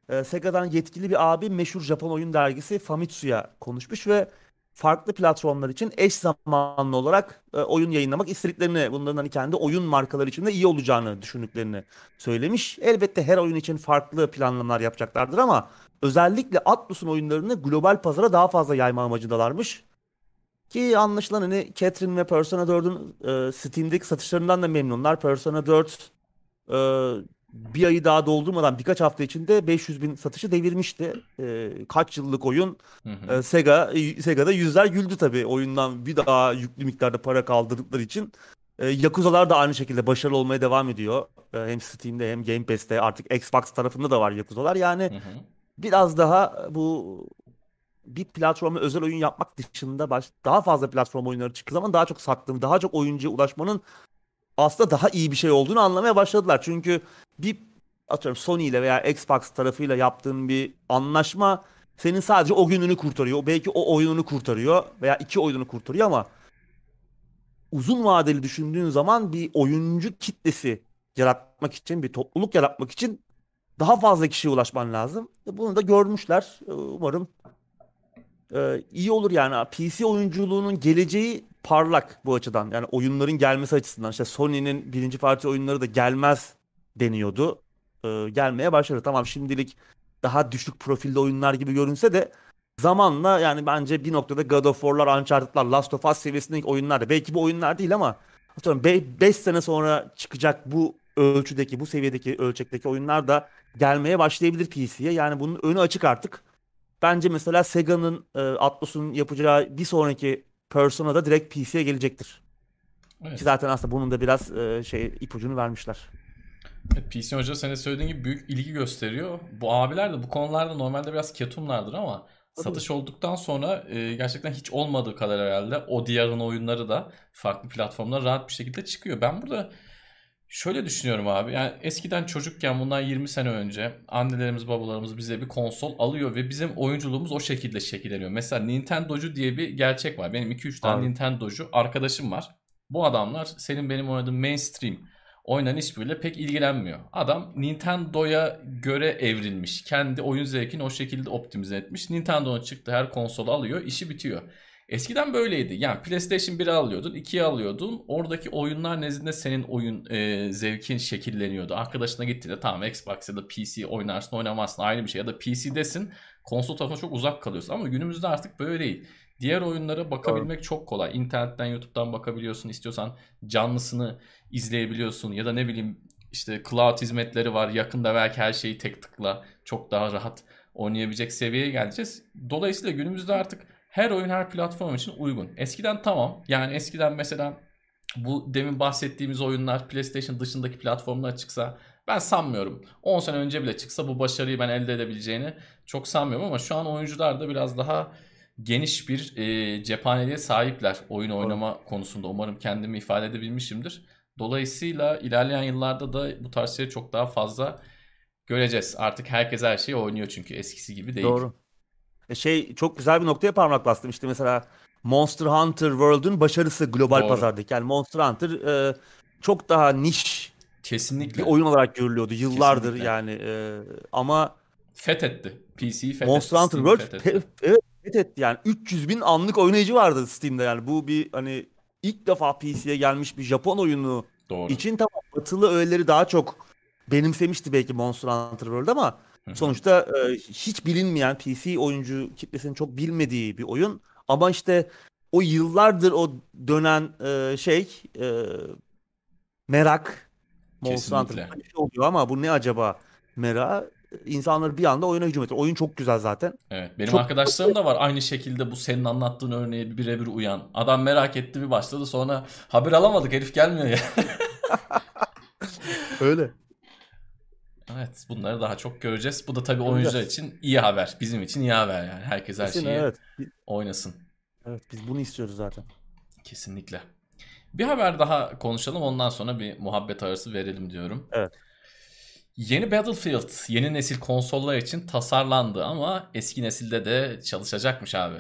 E, Sega'dan yetkili bir abi meşhur Japon oyun dergisi Famitsu'ya konuşmuş ve farklı platformlar için eş zamanlı olarak e, oyun yayınlamak istediklerini, bunların hani kendi oyun markaları için de iyi olacağını düşündüklerini söylemiş. Elbette her oyun için farklı planlamalar yapacaklardır ama özellikle Atlus'un oyunlarını global pazara daha fazla yayma amacındalarmış. Ki anlaşılan hani Catherine ve Persona 4'ün e, Steam'deki satışlarından da memnunlar. Persona 4 e, bir ayı daha doldurmadan birkaç hafta içinde 500 bin satışı devirmişti. E, kaç yıllık oyun Hı hı. ee, Sega Sega'da yüzler güldü tabii oyundan bir daha yüklü miktarda para kaldırdıkları için. Ee, Yakuza'lar da aynı şekilde başarılı olmaya devam ediyor. Ee, hem Steam'de hem Game Pass'te artık Xbox tarafında da var Yakuza'lar. Yani Hı hı. biraz daha bu bir platforma özel oyun yapmak dışında baş, daha fazla platform oyunları çıktığı zaman daha çok sattığım, daha çok oyuncuya ulaşmanın aslında daha iyi bir şey olduğunu anlamaya başladılar. Çünkü bir atıyorum Sony ile veya Xbox tarafıyla yaptığın bir anlaşma senin sadece o gününü kurtarıyor. Belki o oyununu kurtarıyor veya iki oyununu kurtarıyor ama uzun vadeli düşündüğün zaman bir oyuncu kitlesi yaratmak için, bir topluluk yaratmak için daha fazla kişiye ulaşman lazım. Bunu da görmüşler. Umarım e, iyi olur yani. PC oyunculuğunun geleceği parlak bu açıdan. Yani oyunların gelmesi açısından. İşte Sony'nin birinci parti oyunları da gelmez deniyordu. E, gelmeye başladı. Tamam şimdilik daha düşük profilde oyunlar gibi görünse de zamanla yani bence bir noktada God of War'lar, Uncharted'lar, Last of Us seviyesindeki oyunlar da belki bu oyunlar değil ama atıyorum 5 sene sonra çıkacak bu ölçüdeki, bu seviyedeki ölçekteki oyunlar da gelmeye başlayabilir PC'ye. Yani bunun önü açık artık. Bence mesela Sega'nın e, Atlus'un yapacağı bir sonraki Persona da direkt PC'ye gelecektir. Evet. Ki zaten aslında bunun da biraz e, şey ipucunu vermişler. PC Hoca senin söylediğin gibi büyük ilgi gösteriyor. Bu abiler de bu konularda normalde biraz ketumlardır ama Tabii. satış olduktan sonra e, gerçekten hiç olmadığı kadar herhalde o diğer'ın oyunları da farklı platformlara rahat bir şekilde çıkıyor. Ben burada Şöyle düşünüyorum abi. Yani eskiden çocukken bundan 20 sene önce annelerimiz babalarımız bize bir konsol alıyor ve bizim oyunculuğumuz o şekilde şekilleniyor. Mesela Nintendo'cu diye bir gerçek var. Benim 2-3 tane abi. Nintendo'cu arkadaşım var. Bu adamlar senin benim oynadığım mainstream oynanan hiçbiriyle pek ilgilenmiyor. Adam Nintendo'ya göre evrilmiş. Kendi oyun zevkini o şekilde optimize etmiş. Nintendo'nun çıktı her konsolu alıyor, işi bitiyor. Eskiden böyleydi. Yani PlayStation 1'i alıyordun, 2'yi alıyordun. Oradaki oyunlar nezdinde senin oyun e, zevkin şekilleniyordu. Arkadaşına gittiğinde tamam Xbox ya da PC oynarsın oynamazsın aynı bir şey. Ya da PC'desin konsol tarafına çok uzak kalıyorsun. Ama günümüzde artık böyle değil. Diğer oyunlara bakabilmek Doğru. çok kolay. İnternetten, YouTube'dan bakabiliyorsun. İstiyorsan canlısını izleyebiliyorsun. Ya da ne bileyim işte cloud hizmetleri var. Yakında belki her şeyi tek tıkla çok daha rahat oynayabilecek seviyeye geleceğiz. Dolayısıyla günümüzde artık her oyun her platform için uygun. Eskiden tamam. Yani eskiden mesela bu demin bahsettiğimiz oyunlar PlayStation dışındaki platformlara çıksa ben sanmıyorum. 10 sene önce bile çıksa bu başarıyı ben elde edebileceğini çok sanmıyorum ama şu an oyuncular da biraz daha geniş bir e, cephaneliğe sahipler oyun oynama evet. konusunda. Umarım kendimi ifade edebilmişimdir. Dolayısıyla ilerleyen yıllarda da bu tarz şeyleri çok daha fazla göreceğiz. Artık herkes her şeyi oynuyor çünkü eskisi gibi değil. Doğru. E, şey çok güzel bir noktaya parmak bastım. İşte mesela Monster Hunter World'un başarısı global Doğru. pazardaki. Yani Monster Hunter e, çok daha niş Kesinlikle. bir oyun olarak görülüyordu yıllardır Kesinlikle. yani. E, ama fethetti. PC'yi fethetti. Monster Hunter Steam World fethetti. Evet fethetti yani 300 bin anlık oynayıcı vardı Steam'de yani. Bu bir hani ilk defa PC'ye gelmiş bir Japon oyunu Doğru. için tamam batılı öğeleri daha çok benimsemişti belki Monster Hunter World ama Sonuçta e, hiç bilinmeyen PC oyuncu kitlesinin çok bilmediği bir oyun. Ama işte o yıllardır o dönen e, şey e, merak Monster Hunter bir şey oluyor ama bu ne acaba merak insanları bir anda oyuna hücum ediyor. Oyun çok güzel zaten. Evet. Benim çok... arkadaşlarım da var aynı şekilde bu senin anlattığın örneğe birebir uyan. Adam merak etti bir başladı sonra haber alamadık herif gelmiyor ya. Öyle. Evet bunları daha çok göreceğiz. Bu da tabii oyuncular için iyi haber. Bizim için iyi haber yani. Herkes her Kesin, şeyi evet. oynasın. Evet biz bunu istiyoruz zaten. Kesinlikle. Bir haber daha konuşalım ondan sonra bir muhabbet arası verelim diyorum. Evet. Yeni Battlefield yeni nesil konsollar için tasarlandı ama eski nesilde de çalışacakmış abi.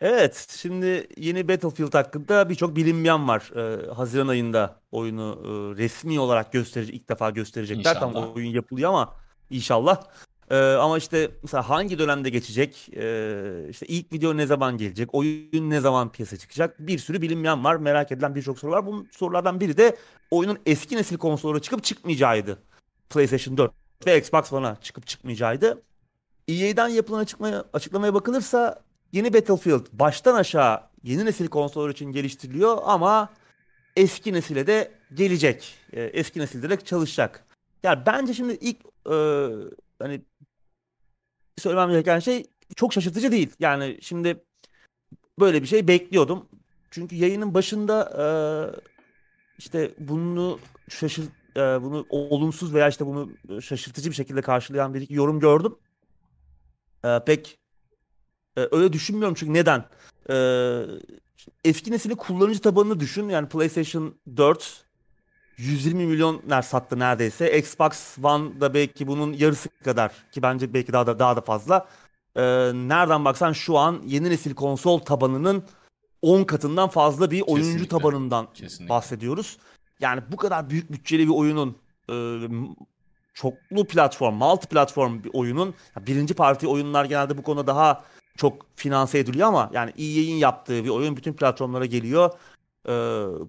Evet, şimdi yeni Battlefield hakkında birçok bilinmeyen var. Ee, Haziran ayında oyunu e, resmi olarak gösterecek, ilk defa gösterecekler. İnşallah. Tam oyun yapılıyor ama inşallah. Ee, ama işte mesela hangi dönemde geçecek, ee, işte ilk video ne zaman gelecek, oyun ne zaman piyasa çıkacak bir sürü bilinmeyen var. Merak edilen birçok soru var. Bu sorulardan biri de oyunun eski nesil konsollara çıkıp çıkmayacağıydı. PlayStation 4 ve Xbox One'a çıkıp çıkmayacağıydı. EA'den yapılan açıklamaya, açıklamaya bakılırsa Yeni Battlefield baştan aşağı yeni nesil konsollar için geliştiriliyor ama eski nesile de gelecek. E, eski nesilde de çalışacak. Yani bence şimdi ilk e, hani söylemem gereken şey çok şaşırtıcı değil. Yani şimdi böyle bir şey bekliyordum. Çünkü yayının başında e, işte bunu şaşır e, bunu olumsuz veya işte bunu şaşırtıcı bir şekilde karşılayan bir yorum gördüm. E, pek ee, öyle düşünmüyorum çünkü neden? Ee, eski nesilin kullanıcı tabanını düşün. Yani PlayStation 4 120 milyon ner sattı neredeyse. Xbox One da belki bunun yarısı kadar ki bence belki daha da daha da fazla. Ee, nereden baksan şu an yeni nesil konsol tabanının 10 katından fazla bir oyuncu Kesinlikle. tabanından Kesinlikle. bahsediyoruz. Yani bu kadar büyük bütçeli bir oyunun e, çoklu platform, multi platform bir oyunun birinci parti oyunlar genelde bu konuda daha çok finanse ediliyor ama yani EA'in yaptığı bir oyun bütün platformlara geliyor. Ee,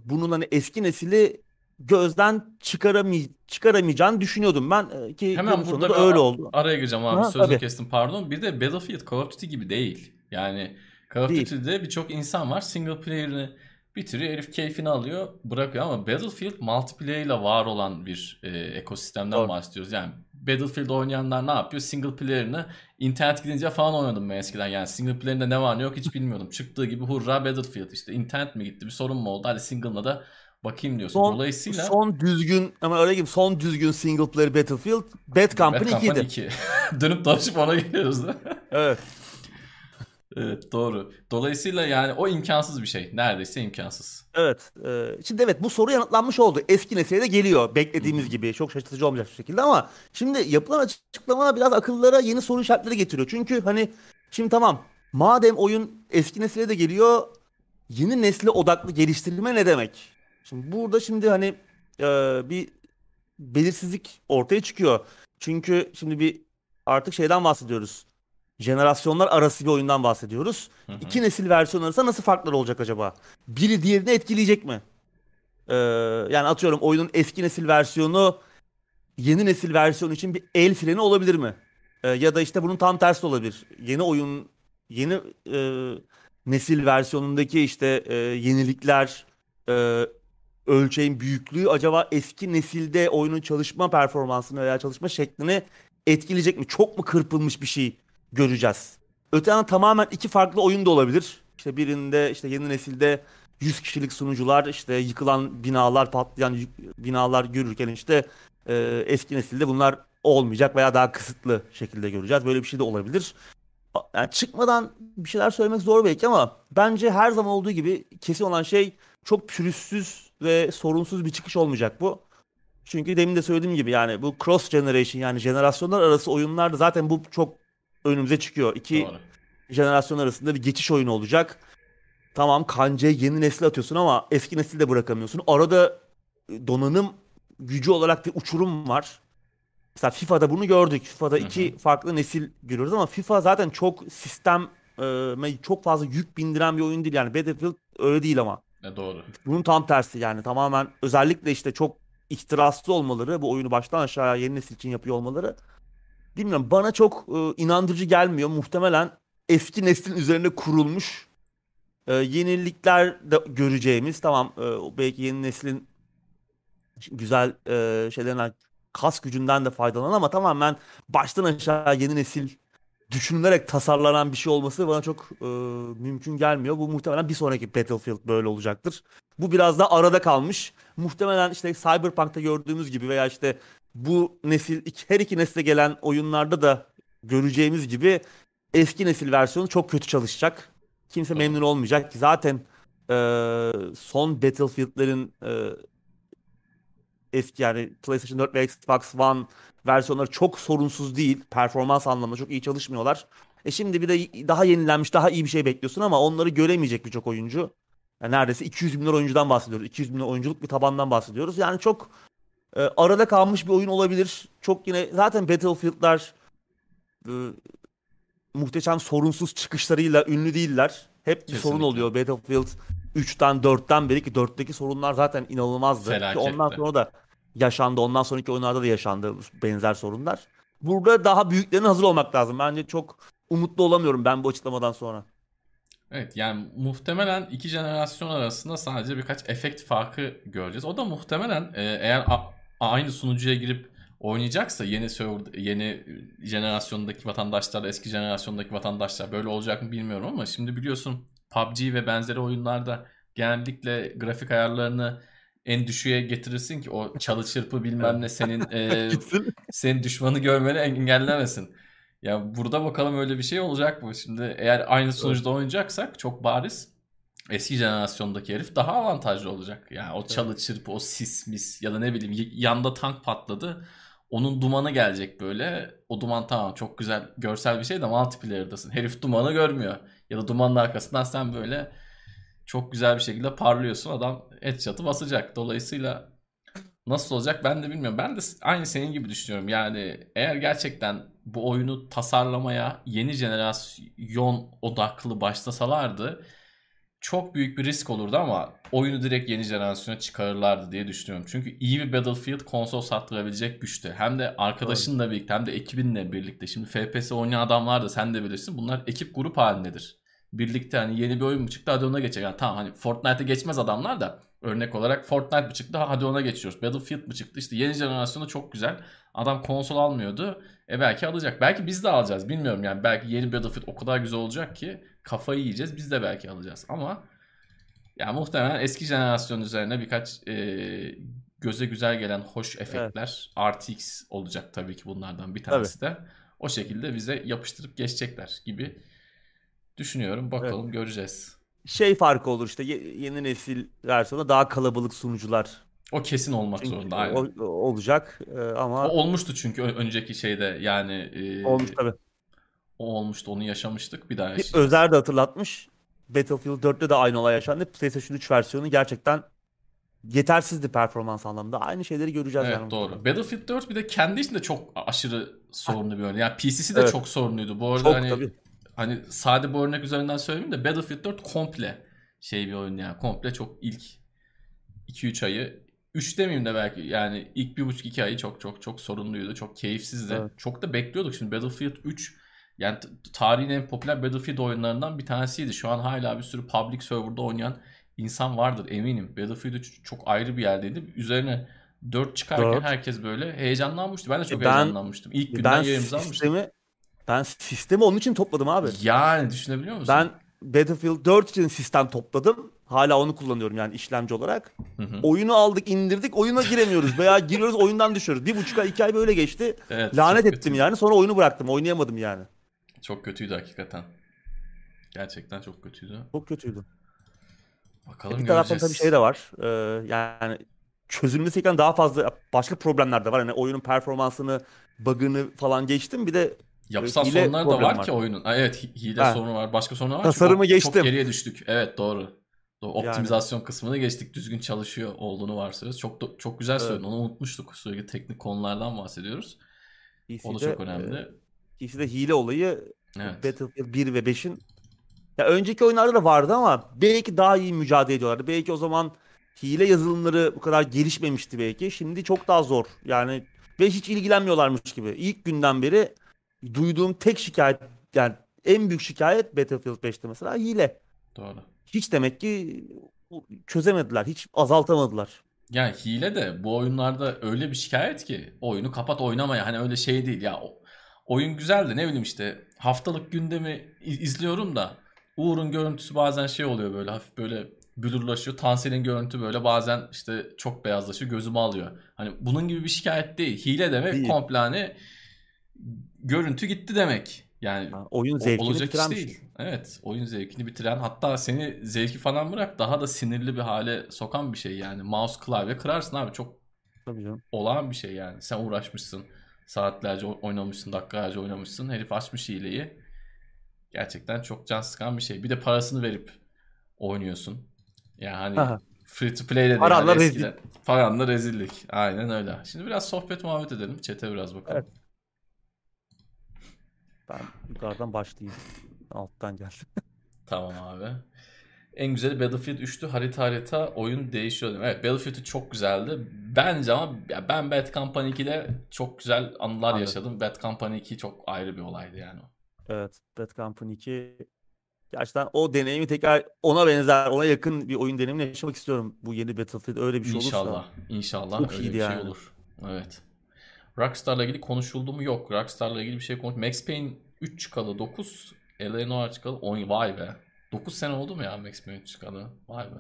bunun hani eski nesili gözden çıkaramay çıkaramayacağını düşünüyordum ben e, ki Hemen burada da öyle oldu. Araya gireceğim abi ha, sözü tabii. kestim pardon. Bir de Battlefield Call of Duty gibi değil. Yani Call of Duty'de birçok insan var single player'ını Bitiriyor herif keyfini alıyor bırakıyor ama Battlefield multiplayer ile var olan bir e, ekosistemden Doğru. bahsediyoruz. Yani Battlefield oynayanlar ne yapıyor? Single player'ını internet gidince falan oynadım ben eskiden. Yani single player'inde ne var ne yok hiç bilmiyordum. Çıktığı gibi hurra Battlefield işte internet mi gitti bir sorun mu oldu? Hadi single'la da bakayım diyorsun. Son, Dolayısıyla son düzgün ama öyle gibi son düzgün single player Battlefield Bad Company Bad Company 2'ydi. 2. Dönüp dolaşıp ona geliyoruz da. Evet. Evet doğru. Dolayısıyla yani o imkansız bir şey. Neredeyse imkansız. Evet. e, şimdi evet bu soru yanıtlanmış oldu. Eski nesile de geliyor beklediğimiz gibi. Çok şaşırtıcı olmayacak bir şekilde ama şimdi yapılan açıklamalar biraz akıllara yeni soru işaretleri getiriyor. Çünkü hani şimdi tamam madem oyun eski nesile de geliyor yeni nesle odaklı geliştirilme ne demek? Şimdi burada şimdi hani e, bir belirsizlik ortaya çıkıyor. Çünkü şimdi bir artık şeyden bahsediyoruz. Jenerasyonlar arası bir oyundan bahsediyoruz. Hı hı. İki nesil versiyon arasında nasıl farklar olacak acaba? Biri diğerini etkileyecek mi? Ee, yani atıyorum oyunun eski nesil versiyonu yeni nesil versiyon için bir el freni olabilir mi? Ee, ya da işte bunun tam tersi olabilir. Yeni oyun yeni e, nesil versiyonundaki işte e, yenilikler e, ölçeğin büyüklüğü acaba eski nesilde oyunun çalışma performansını veya çalışma şeklini etkileyecek mi? Çok mu kırpılmış bir şey göreceğiz? Öte yandan tamamen iki farklı oyun da olabilir. İşte birinde işte yeni nesilde 100 kişilik sunucular işte yıkılan binalar patlayan binalar görürken işte e, eski nesilde bunlar olmayacak veya daha kısıtlı şekilde göreceğiz. Böyle bir şey de olabilir. Yani çıkmadan bir şeyler söylemek zor belki ama bence her zaman olduğu gibi kesin olan şey çok pürüzsüz ve sorunsuz bir çıkış olmayacak bu. Çünkü demin de söylediğim gibi yani bu cross generation yani jenerasyonlar arası oyunlarda zaten bu çok önümüze çıkıyor. İki Doğru. jenerasyon arasında bir geçiş oyunu olacak. Tamam kancayı yeni nesile atıyorsun ama eski nesil de bırakamıyorsun. Arada e, donanım gücü olarak bir uçurum var. Mesela FIFA'da bunu gördük. FIFA'da Hı iki farklı nesil görüyoruz ama FIFA zaten çok sistem e, çok fazla yük bindiren bir oyun değil. Yani Battlefield öyle değil ama. E, doğru. Bunun tam tersi yani tamamen özellikle işte çok ihtiraslı olmaları, bu oyunu baştan aşağıya yeni nesil için yapıyor olmaları bilmiyorum bana çok e, inandırıcı gelmiyor. Muhtemelen eski neslin üzerine kurulmuş e, yenilikler de göreceğimiz tamam e, belki yeni neslin güzel e, şeylerinden kas gücünden de faydalanan ama tamamen baştan aşağı yeni nesil düşünülerek tasarlanan bir şey olması bana çok e, mümkün gelmiyor. Bu muhtemelen bir sonraki Battlefield böyle olacaktır. Bu biraz da arada kalmış. Muhtemelen işte Cyberpunk'ta gördüğümüz gibi veya işte bu nesil her iki nesle gelen oyunlarda da göreceğimiz gibi eski nesil versiyonu çok kötü çalışacak. Kimse memnun olmayacak. Zaten e, son Battlefield'lerin e, eski yani PlayStation 4 ve Xbox One versiyonları çok sorunsuz değil. Performans anlamında çok iyi çalışmıyorlar. E şimdi bir de daha yenilenmiş, daha iyi bir şey bekliyorsun ama onları göremeyecek birçok oyuncu. Yani neredeyse 200 milyon oyuncudan bahsediyoruz. 200 milyon oyunculuk bir tabandan bahsediyoruz. Yani çok e, arada kalmış bir oyun olabilir. Çok yine zaten Battlefield'lar e, muhteşem sorunsuz çıkışlarıyla ünlü değiller. Hep bir sorun Kesinlikle. oluyor Battlefield 3'ten 4'ten beri ki 4'teki sorunlar zaten inanılmazdı. Ki ondan sonra da yaşandı. Ondan sonraki oyunlarda da yaşandı benzer sorunlar. Burada daha büyüklerine hazır olmak lazım. Bence çok umutlu olamıyorum ben bu açıklamadan sonra. Evet yani muhtemelen iki jenerasyon arasında sadece birkaç efekt farkı göreceğiz. O da muhtemelen e, eğer aynı sunucuya girip oynayacaksa yeni server, yeni jenerasyondaki vatandaşlar, eski jenerasyondaki vatandaşlar böyle olacak mı bilmiyorum ama şimdi biliyorsun PUBG ve benzeri oyunlarda genellikle grafik ayarlarını en düşüğe getirirsin ki o çalı çırpı bilmem ne senin e, senin düşmanı görmeni engellemesin. Ya burada bakalım öyle bir şey olacak mı? Şimdi eğer aynı sunucuda oynayacaksak çok bariz eski jenerasyondaki herif daha avantajlı olacak. Yani o çalı çırpı, o sis mis ya da ne bileyim yanda tank patladı. Onun dumanı gelecek böyle. O duman tamam çok güzel görsel bir şey de multiplayer'dasın. Herif dumanı görmüyor. Ya da dumanın arkasından sen böyle çok güzel bir şekilde parlıyorsun. Adam headshot'ı basacak. Dolayısıyla Nasıl olacak ben de bilmiyorum. Ben de aynı senin gibi düşünüyorum. Yani eğer gerçekten bu oyunu tasarlamaya yeni jenerasyon odaklı başlasalardı çok büyük bir risk olurdu ama oyunu direkt yeni jenerasyona çıkarırlardı diye düşünüyorum. Çünkü iyi bir Battlefield konsol sattırabilecek güçte. Hem de arkadaşınla birlikte hem de ekibinle birlikte. Şimdi FPS oynayan adamlar da sen de bilirsin. Bunlar ekip grup halindedir. birlikte hani yeni bir oyun mu çıktı hadi ona geçelim. Yani tamam hani Fortnite'e geçmez adamlar da örnek olarak Fortnite mi çıktı hadi ona geçiyoruz. Battlefield mi çıktı işte yeni jenerasyonu çok güzel. Adam konsol almıyordu. E belki alacak. Belki biz de alacağız bilmiyorum yani. Belki yeni Battlefield o kadar güzel olacak ki kafayı yiyeceğiz. Biz de belki alacağız ama ya muhtemelen eski jenerasyon üzerine birkaç e, göze güzel gelen hoş efektler RTX olacak tabii ki bunlardan bir tanesi de. O şekilde bize yapıştırıp geçecekler gibi düşünüyorum. Bakalım göreceğiz. Şey farkı olur işte ye- yeni nesil versiyonda daha kalabalık sunucular O kesin olmak çünkü zorunda aynen. o- olacak Ee, ama O olmuştu çünkü önceki şeyde yani e, olmuş tabii. O olmuştu onu yaşamıştık bir daha Bir yaşayacağız. Özer de hatırlatmış. Battlefield 4'te de aynı olay yaşandı. PlayStation 3 versiyonu gerçekten yetersizdi performans anlamında. Aynı şeyleri göreceğiz Evet yani. doğru. Battlefield 4 bir de kendi içinde çok aşırı sorunlu bir oyun. Yani PC'si de Evet. çok sorunluydu. Bu arada Çok hani tabii. hani sade bu örnek üzerinden söyleyeyim de Battlefield 4 komple şey bir oyun yani. Komple çok ilk 2-3 ayı 3 demeyeyim de belki yani ilk 1,5-2 ayı çok çok çok sorunluydu. Çok keyifsizdi. Evet. Çok da bekliyorduk. Şimdi Battlefield 3 yani tarihin en popüler Battlefield oyunlarından bir tanesiydi. Şu an hala bir sürü public serverda oynayan insan vardır eminim. Battlefield 3 çok ayrı bir yerdeydi. Üzerine 4 çıkarken Dört. herkes böyle heyecanlanmıştı. Ben de çok E ben- heyecanlanmıştım. İlk günden Ben yerimizi almıştık. sistemi ben sistemi onun için topladım abi. Yani düşünebiliyor musun? Ben Battlefield 4 için sistem topladım. Hala onu kullanıyorum yani işlemci olarak. Hı hı. Oyunu aldık indirdik oyuna giremiyoruz veya giriyoruz oyundan düşüyoruz. Bir buçuk ay iki ay böyle geçti. Evet, Lanet ettim kötüydü. yani sonra oyunu bıraktım oynayamadım yani. Çok kötüydü hakikaten. Gerçekten çok kötüydü. Çok kötüydü. Bakalım bir taraftan tabii şey de var. Ee, yani çözülmesi gereken daha fazla başka problemler de var. Hani oyunun performansını, bug'ını falan geçtim. Bir de Yapısal hile sorunlar da var var. ki oyunun. Ha, Evet hi- hile Ha. sorunu var. Başka sorunlar var. Tasarımı çok, Çok geçtim. geriye düştük. Evet doğru. Doğru. Yani. Optimizasyon kısmını geçtik. Düzgün çalışıyor olduğunu varsayıyoruz. Çok da- çok güzel Evet. söyledin. Onu unutmuştuk. Sürekli teknik konulardan bahsediyoruz. O da PC'de, çok önemli. e, PC'de hile olayı Evet. Battlefield 1 ve 5'in ya önceki oyunlarda da vardı ama belki daha iyi mücadele ediyorlardı. Belki o zaman hile yazılımları bu kadar gelişmemişti belki. Şimdi çok daha zor. Yani ve hiç ilgilenmiyorlarmış gibi. İlk günden beri duyduğum tek şikayet yani en büyük şikayet Battlefield 5'te mesela hile. Doğru. Hiç demek ki çözemediler. Hiç azaltamadılar. Yani hile de bu oyunlarda öyle bir şikayet ki oyunu kapat oynamaya hani öyle şey değil ya oyun güzel de ne bileyim işte haftalık gündemi izliyorum da Uğur'un görüntüsü bazen şey oluyor böyle hafif böyle blurlaşıyor. Tansel'in görüntü böyle bazen işte çok beyazlaşıyor gözümü alıyor. Hani bunun gibi bir şikayet değil. Hile demek Değil. komple hani görüntü gitti demek. Yani Yani oyun zevkini olacak iş bitiren bir değil. şey. Evet, oyun zevkini bitiren hatta seni zevki falan bırak daha da sinirli bir hale sokan bir şey yani. Mouse klavye kırarsın abi çok Tabii canım. olağan bir şey yani. Sen uğraşmışsın, saatlerce oynamışsın, dakikalarca oynamışsın. Herif açmış hileyi. Gerçekten çok can sıkan bir şey. Bir de parasını verip oynuyorsun. Yani hani Aha. free to play de değil Paranla yani rezil. eskiden. Paranla rezillik. Aynen öyle. Şimdi biraz sohbet muhabbet edelim. Çete biraz bakalım. Evet. Ben yukarıdan başlayayım. Alttan gel. Tamam abi. En güzeli Battlefield 3'tü. Harita harita oyun değişiyor. Evet Battlefield 3 çok güzeldi. Bence ama ya ben Bad Company 2'de çok güzel anılar Anladım. yaşadım. Bad Company 2 çok ayrı bir olaydı yani. Evet, Bad Company 2 gerçekten o deneyimi tekrar ona benzer, ona yakın bir oyun deneyimini yaşamak istiyorum. Bu yeni Battlefield öyle bir şey olursa. İnşallah. İnşallah Çok öyle bir şey yani. olur. Evet. Rockstar'la ilgili konuşuldu mu? Yok. Rockstar'la ilgili bir şey konuş. Max Payne 3 çıkalı 9. L.A. Noire çıkalı 10. Vay be. 9 sene oldu mu ya Max Payne 3 çıkalı? Vay be.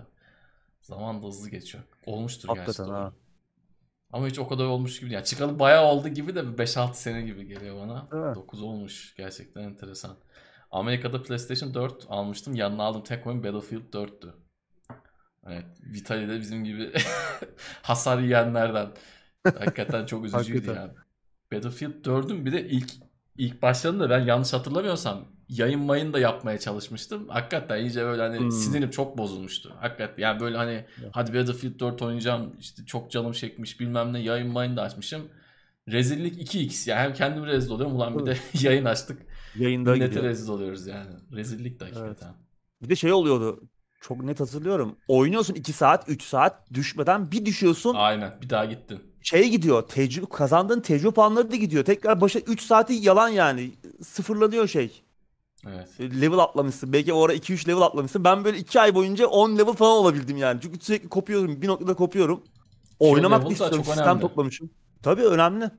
Zaman da hızlı geçiyor. Olmuştur gerçi Hakikaten doğru. ha. Ama hiç o kadar olmuş gibi. Yani çıkalı bayağı oldu gibi de bir 5-6 sene gibi geliyor bana. Değil mi? 9 olmuş. Gerçekten enteresan. Amerika'da PlayStation 4 almıştım. Yanına aldığım tek oyun Battlefield 4'tü. Evet. Vitaly de bizim gibi hasar yiyenlerden. Hakikaten çok üzücüydü Hakikaten. yani. Battlefield 4'ün bir de ilk ilk başladığında ben yanlış hatırlamıyorsam yayın mayın da yapmaya çalışmıştım. Hakikaten iyice böyle hani Hmm. sinirim çok bozulmuştu. Hakikaten yani böyle hani hadi Battlefield 4 oynayacağım işte çok canım çekmiş bilmem ne yayın mayın da açmışım. Rezillik 2x yani hem kendim rezil oluyorum ulan bir de yayın açtık. Yayında Millete gidiyor. rezil oluyoruz yani. Rezillik de hakikaten. Bir de şey oluyordu. Çok net hatırlıyorum. Oynuyorsun 2 saat, 3 saat düşmeden bir düşüyorsun. Aynen bir daha gittin. Şey gidiyor. Tecrübe kazandığın tecrübe puanları da gidiyor. Tekrar başa 3 saati yalan yani. Sıfırlanıyor şey. Evet. Level atlamışsın. Belki o ara 2-3 level atlamışsın. Ben böyle 2 ay boyunca 10 level falan olabildim yani. Çünkü sürekli kopuyorum. Bir noktada kopuyorum. Oynamak da istiyorum. Sistem önemli. toplamışım. Tabii önemli.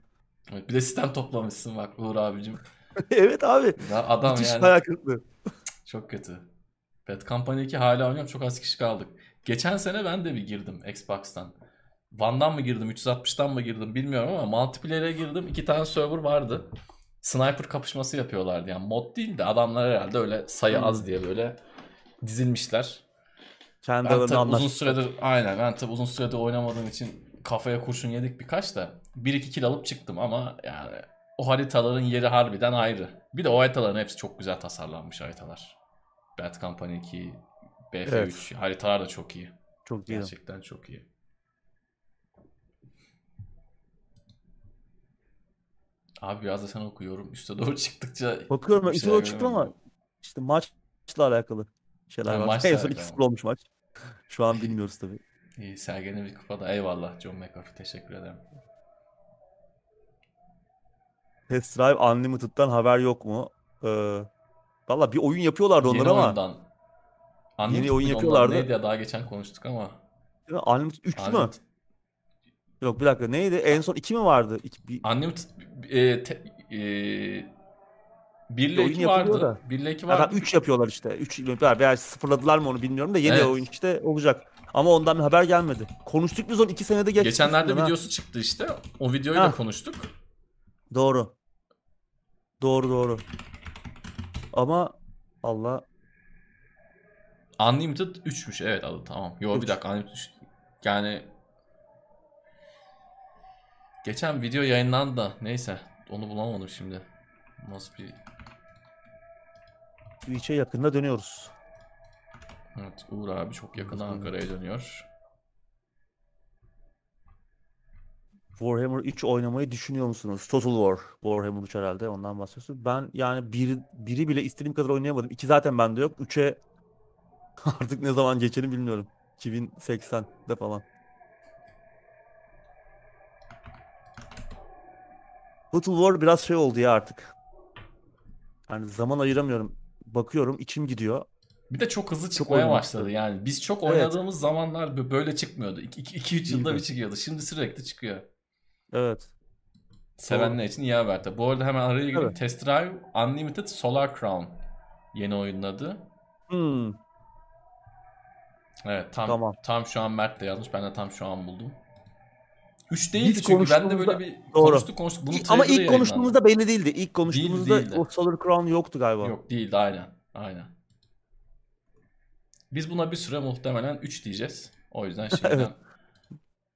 Evet, Bir de sistem toplamışsın bak Uğur abicim. evet abi. Ya adam Müthiş yani hayal çok kötü. Bad Company 2 hala oynuyorum. Çok az kişi kaldık. Geçen sene ben de bir girdim Xbox'tan. One'dan mı girdim, 360'tan mı girdim bilmiyorum ama multiplayer'e girdim. İki tane server vardı. Sniper kapışması yapıyorlardı. Yani mod değil de adamlar herhalde öyle sayı Hmm. az diye böyle dizilmişler. Kendi Ben tabii uzun anlaşmışlar. süredir aynen ben tabii uzun süredir oynamadığım için kafaya kurşun yedik birkaç da 1-2 kill alıp çıktım ama yani o haritaların yeri harbiden ayrı. Bir de o haritaların hepsi çok güzel tasarlanmış haritalar. Bad Company 2, BF3 Evet. haritalar da çok iyi. Çok iyi. Gerçekten çok iyi. Abi biraz da sen okuyorum. Üste doğru çıktıkça Bakıyorum ben bir üstü şeyler doğru çıktım ama göremiyorum. işte maçla alakalı şeyler Ha, var. maçla En son alakalı. 2-0 olmuş maç. Şu an bilmiyoruz tabii. İyi Sergen'e bir kupada. Eyvallah John McAfee. Teşekkür ederim. Test Drive Unlimited'dan haber yok mu? Ee, Valla bir oyun yapıyorlardı onlar Yeni ama. oyundan. Unlimited oyun yapıyorlardı. Ondan Neydi ya daha geçen konuştuk ama. Değil mi? Unlimited 3 mü? Unlimited, Yok bir dakika neydi? En son 2 mi vardı? İki, bir, Unlimited e, te, e, 1 ile oyun 2 yapılıyor vardı. da. 1 ile 2 Ha, vardı. 3 yapıyorlar işte. 3 yapıyorlar. Veya sıfırladılar mı onu bilmiyorum da yeni Evet. oyun işte olacak. Ama ondan bir haber gelmedi. Konuştuk biz onu 2 senede geçti. Geçenlerde ha. videosu çıktı işte. O videoyu da Ha. konuştuk. Doğru. Doğru doğru. Ama Allah Unlimited 3'müş evet adı tamam. Yo bir Üç. dakika Unlimited 3. Yani geçen video yayınlandı da neyse onu bulamadım şimdi. Nasıl bir Twitch'e yakında dönüyoruz. Evet Uğur abi çok yakında. Ankara'ya dönüyor. Warhammer 3 oynamayı düşünüyor musunuz? Total War. Warhammer 3 herhalde ondan bahsediyorsun. Ben yani bir, biri bile istediğim kadar oynayamadım. 2 zaten bende yok. 3'e artık ne zaman geçelim bilmiyorum. 2080'de falan. Total War biraz şey oldu ya artık. Yani zaman ayıramıyorum. Bakıyorum içim gidiyor. Bir de çok hızlı Çok çıkmaya oynamak başladı yani. Biz çok Evet. oynadığımız zamanlar bö- böyle çıkmıyordu. 2-3 yılda bir çıkıyordu. Şimdi sürekli çıkıyor. Evet. Sevenler için iyi haber tabii. Bu arada hemen araya gireyim. Evet. Test Drive Unlimited Solar Crown yeni oyunun adı. Hmm, Evet tam Tamam. tam şu an Mert de yazmış. Ben de tam şu an buldum. 3 değildi Biz çünkü ben de böyle bir Doğru. konuştuk konuştuk. Bunun İ- Ama ilk konuştuğumuzda belli değildi. İlk konuştuğumuzda değildi. o Solar Crown yoktu galiba. Yok değildi aynen. Aynen. Biz buna bir süre muhtemelen 3 diyeceğiz. O yüzden şimdiden Evet.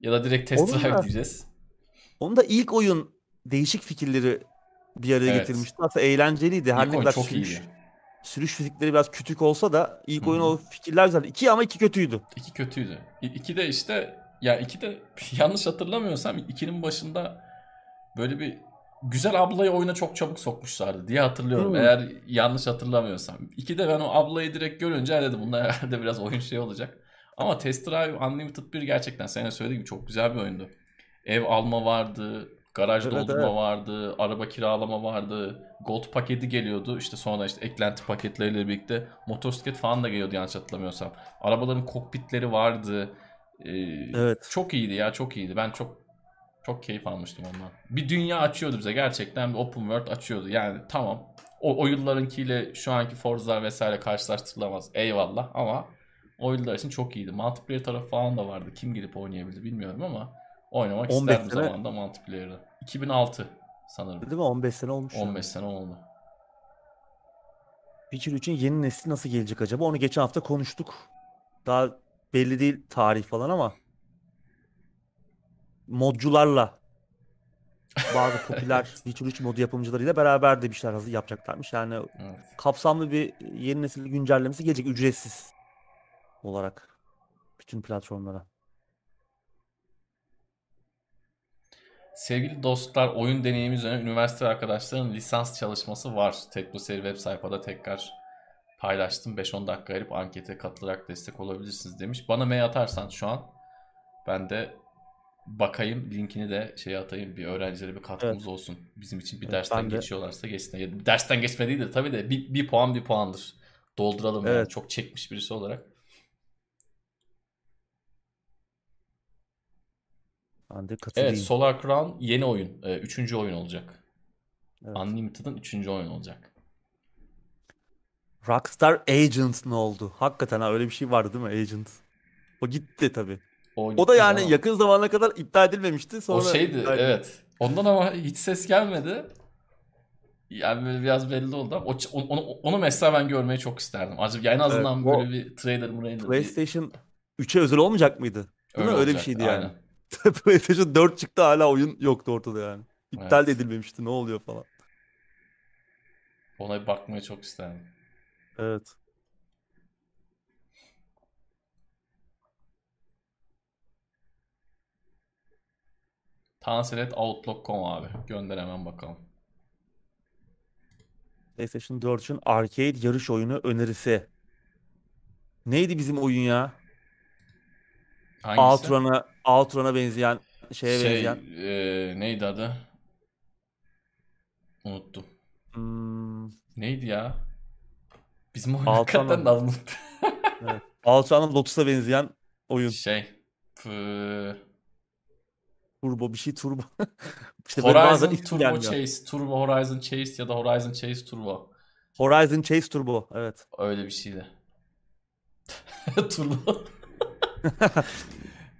ya da direkt Test Onun Drive da- diyeceğiz. Onun da ilk oyun değişik fikirleri bir araya Evet. getirmişti. Aslında eğlenceliydi. Her ne kadar çok sürüş, iyiydi. sürüş fizikleri biraz kütük olsa da ilk Hı oyun o fikirler güzeldi. İki ama iki kötüydü. İki kötüydü. İ- İki de işte ya iki de yanlış hatırlamıyorsam ikinin başında böyle bir güzel ablayı oyuna çok çabuk sokmuşlardı diye hatırlıyorum. Hmm. Eğer yanlış hatırlamıyorsam. İki de ben o ablayı direkt görünce dedim bunda herhalde biraz oyun şey olacak. Ama Test Drive Unlimited 1 gerçekten senin söylediğin gibi çok güzel bir oyundu. Ev alma vardı, garaj Evet, doldurma evet. vardı, araba kiralama vardı, gold paketi geliyordu. İşte sonra işte eklenti paketleriyle birlikte motosiklet falan da geliyordu yanlış hatırlamıyorsam. Arabaların kokpitleri vardı. Ee, Evet. Çok iyiydi ya çok iyiydi. Ben çok çok keyif almıştım ondan. Bir dünya açıyordu bize gerçekten bir open world açıyordu. Yani tamam o, o yıllarınkiyle şu anki Forza vesaire karşılaştırılamaz. Eyvallah ama o yıllar için çok iyiydi. Multiplayer tarafı falan da vardı. Kim girip oynayabilir bilmiyorum ama oynamak 15 isterdim sene- zamanında multiplayer'ı. 2006 sanırım. Değil mi? 15 sene olmuş. yani. 15 sene oldu. Witcher 3'ün yeni nesli nasıl gelecek acaba? Onu geçen hafta konuştuk. Daha belli değil tarih falan ama modcularla bazı popüler. Witcher 3 modu yapımcılarıyla beraber de bir şeyler hazır yapacaklarmış. Yani Evet. kapsamlı bir yeni nesil güncellemesi gelecek ücretsiz olarak bütün platformlara. Sevgili dostlar, oyun deneyimi üzerine üniversite arkadaşların lisans çalışması var. TeknoSeri web sayfada tekrar paylaştım. 5-10 dakika ayırıp ankete katılarak destek olabilirsiniz demiş. Bana mail atarsan şu an ben de bakayım linkini de şey atayım bir öğrencilere bir katkımız Evet. olsun. Bizim için bir Evet, dersten de- geçiyorlarsa geçsinler. Ya dersten geçme değil de tabii de bir, bir puan bir puandır. Dolduralım yani Evet. çok çekmiş birisi olarak. Katılayım. Evet Solar Crown yeni oyun. Ee, üçüncü oyun olacak. Evet. Unlimited'ın üçüncü oyun olacak. Rockstar Agent ne oldu? Hakikaten ha öyle bir şey vardı değil mi? Agent. O gitti tabii. O, O da yani ama- yakın zamana kadar iptal edilmemişti. Sonra O şeydi iptal evet. Ondan ama hiç ses gelmedi. Yani böyle biraz belli oldu ama o, onu, onu mesela ben görmeyi çok isterdim. Acaba yani en azından Evet, böyle bir trailer bir PlayStation 3'e özel olmayacak mıydı? Değil mi? Öyle bir şeydi yani. PlayStation 4 çıktı hala oyun yoktu ortada yani. İptal Evet. de edilmemişti. Ne oluyor falan. Ona bir bakmayı çok isterdim. Evet. Tanselet Outlook.com abi. Gönder hemen bakalım. PlayStation 4'ün arcade yarış oyunu önerisi. Neydi bizim oyun ya? Hangisi? Outrun'a Outrun'a benzeyen şeye şey, benzeyen. e, neydi adı? Unuttum. Hmm, Neydi ya? Bizim oyun Outrun hakikaten unuttum. evet. Outrun'a Lotus'a benzeyen oyun. Şey. pı- Turbo bir şey turbo. işte Horizon Turbo gelmiyor. Chase, Turbo Horizon Chase ya da Horizon Chase Turbo. Horizon Chase Turbo. Evet. Öyle bir şeydi. Turbo.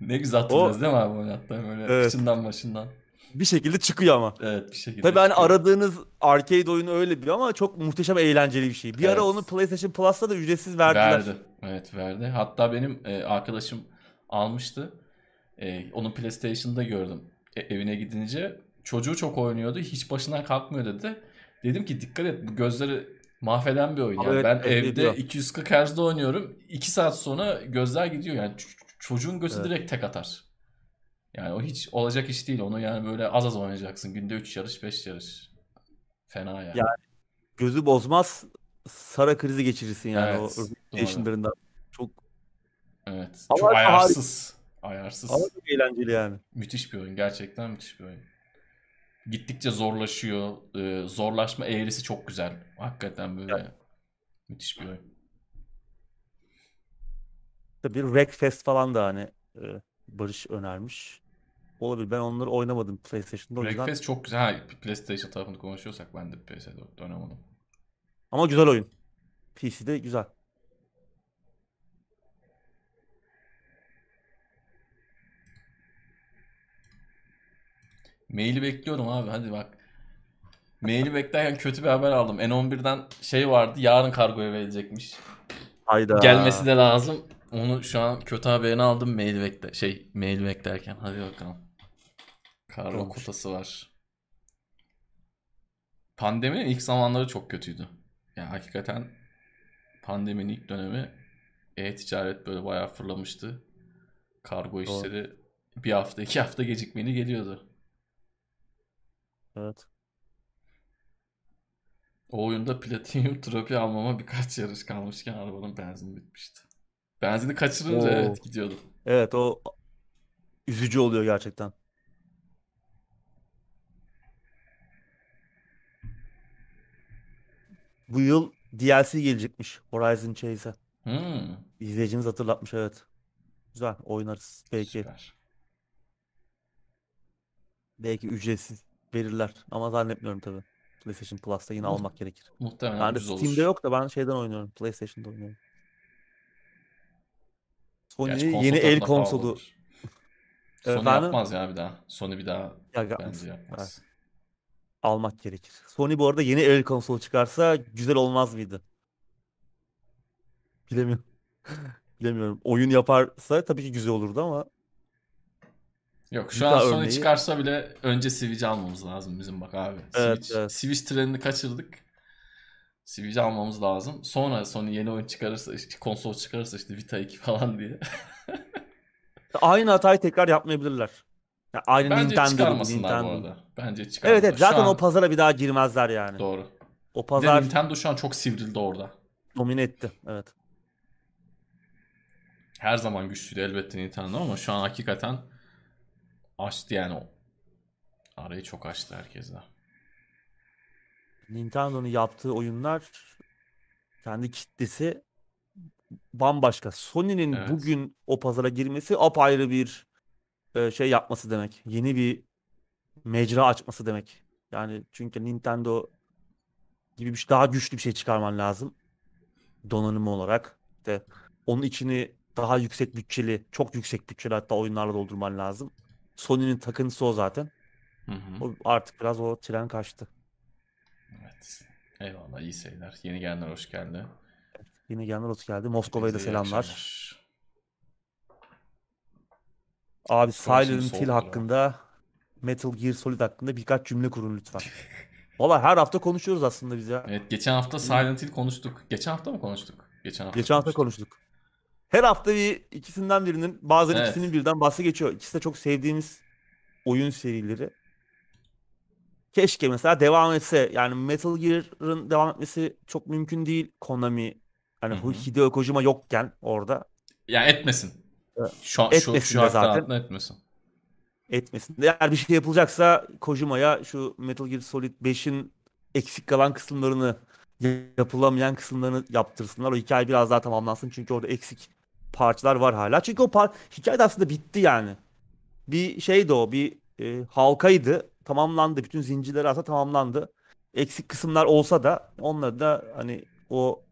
ne güzel hatırlıyoruz değil mi abi oyunu hatta böyle Evet. kıçından başından. Bir şekilde çıkıyor ama. Evet bir şekilde. Tabii hani aradığınız arcade oyunu öyle bir ama çok muhteşem eğlenceli bir şey. Bir ara Evet. onu PlayStation Plus'ta da ücretsiz verdiler. Verdi. Evet verdi. Hatta benim e, arkadaşım almıştı. E, onun PlayStation'da gördüm. E, evine gidince çocuğu çok oynuyordu. Hiç başından kalkmıyor dedi. Dedim ki dikkat et bu gözleri mahveden bir oyun. Yani evet, ben evet, evde ediyor. 240 Hz'de oynuyorum. 2 saat sonra gözler gidiyor. Yani çocuğun gözü Evet. direkt tek atar. Yani o hiç olacak iş değil. Onu yani böyle az az oynayacaksın. Günde 3 yarış 5 yarış. Fena yani. Ya, Gözü bozmaz. Sara krizi geçirirsin yani Evet, o. PlayStation'larından. Çok Evet. Ama Çok harika. ayarsız. Ayarsız. ama çok eğlenceli yani. Müthiş bir oyun. Gerçekten müthiş bir oyun. Gittikçe zorlaşıyor. Ee, zorlaşma eğrisi çok güzel. Hakikaten böyle müthiş bir oyun. Tabii Wreckfest falan da hani e, Barış önermiş. Olabilir. Ben onları oynamadım PlayStation'da o yüzden. Breakfast çok güzel. Ha, PlayStation tarafını konuşuyorsak ben de PS4'te oynamadım. Ama güzel oyun. PC'de güzel. Maili bekliyorum abi. Hadi bak. Maili beklerken kötü bir haber aldım. N11'den şey vardı. Yarın kargoya verilecekmiş. Hayda. Gelmesi de lazım. Onu şu an kötü haberini aldım. Mail bekle şey mail beklerken. Hadi bakalım. Kargo Olmuş. kotası var. Pandeminin ilk zamanları çok kötüydü. Yani hakikaten pandeminin ilk dönemi e-ticaret böyle bayağı fırlamıştı. Kargo işleri bir hafta iki hafta gecikmeli geliyordu. Evet. O oyunda Platinum Trophy almama birkaç yarış kalmışken arabanın benzini bitmişti. Benzini kaçırınca Oo. evet gidiyordu. Evet o üzücü oluyor gerçekten. Bu yıl DLC gelecekmiş Horizon Chase'e. Hmm, İzleyicimiz hatırlatmış evet. Güzel oynarız. Belki süper. belki ücretsiz verirler ama zannetmiyorum tabii. PlayStation Plus'ta yine Mu- almak gerekir. Muhtemelen Ben de ucuz olur. Steam'de yok da ben şeyden oynuyorum. PlayStation'da oynuyorum. Gerçi konsol yeni el konsolu. olur. Sony Efendim? yapmaz ya bir daha. Sony bir daha Ya bence yapmaz. Almak gerekir. Sony bu arada yeni el konsolu çıkarsa güzel olmaz mıydı? Bilemiyorum. Bilemiyorum. Oyun yaparsa tabii ki güzel olurdu ama Yok şu Vita an Sony örneği- çıkarsa bile önce Switch'i almamız lazım bizim bak abi. Evet, Switch, evet. Switch trenini kaçırdık. Switch'i almamız lazım. Sonra Sony yeni oyun çıkarırsa, işte konsol çıkarırsa işte Vita 2 falan diye. aynı hatayı tekrar yapmayabilirler. Ya aynı Bence Nintendo çıkarmasınlar bu Nintendo. arada. Bence Evet çıkarmasınlar. evet zaten Şu an- o pazara bir daha girmezler yani. Doğru. O Bir de pazar Nintendo şu an çok sivrildi orada. domine etti. Evet. Her zaman güçlüydü elbette Nintendo ama şu an hakikaten açtı yani o. Arayı çok açtı herkes de. Nintendo'nun yaptığı oyunlar kendi kitlesi bambaşka. Sony'nin Evet. bugün o pazara girmesi apayrı bir e, şey yapması demek. Yeni bir mecra açması demek. Yani çünkü Nintendo gibi bir şey, daha güçlü bir şey çıkarman lazım. Donanımı olarak. İşte onun içini daha yüksek bütçeli, çok yüksek bütçeli hatta oyunlarla doldurman lazım. Sony'nin takıntısı o zaten. Hı hı. O artık biraz o tren kaçtı. Evet. Eyvallah iyi seyirler. Yeni gelenler hoş geldi. Yine gelenler hoş geldi. Moskova'ya da selamlar. akşamlar. Abi Silent Hill hakkında, Metal Gear Solid hakkında birkaç cümle kurun lütfen. Valla her hafta konuşuyoruz aslında biz ya. Evet geçen hafta Silent Hill konuştuk. Geçen hafta mı konuştuk? Geçen hafta Geçen hafta konuştuk. konuştuk. Her hafta bir ikisinden birinin, bazen Evet. ikisinin birden bahsi geçiyor. İkisi de çok sevdiğimiz oyun serileri. Keşke mesela devam etse. Yani Metal Gear'ın devam etmesi çok mümkün değil. Konami, hani. Hideo Kojima yokken orada Ya etmesin. Şu, an- şu, Etmesin şu de zaten. etmesin. etmesin. Eğer bir şey yapılacaksa Kojima'ya şu Metal Gear Solid 5'in eksik kalan kısımlarını yapılamayan kısımlarını yaptırsınlar. O hikaye biraz daha tamamlansın çünkü orada eksik parçalar var hala. Çünkü o par hikaye de aslında bitti yani. Bir şeydi o, bir e, halkaydı. Tamamlandı. Bütün zincirleri aslında tamamlandı. Eksik kısımlar olsa da onları da hani o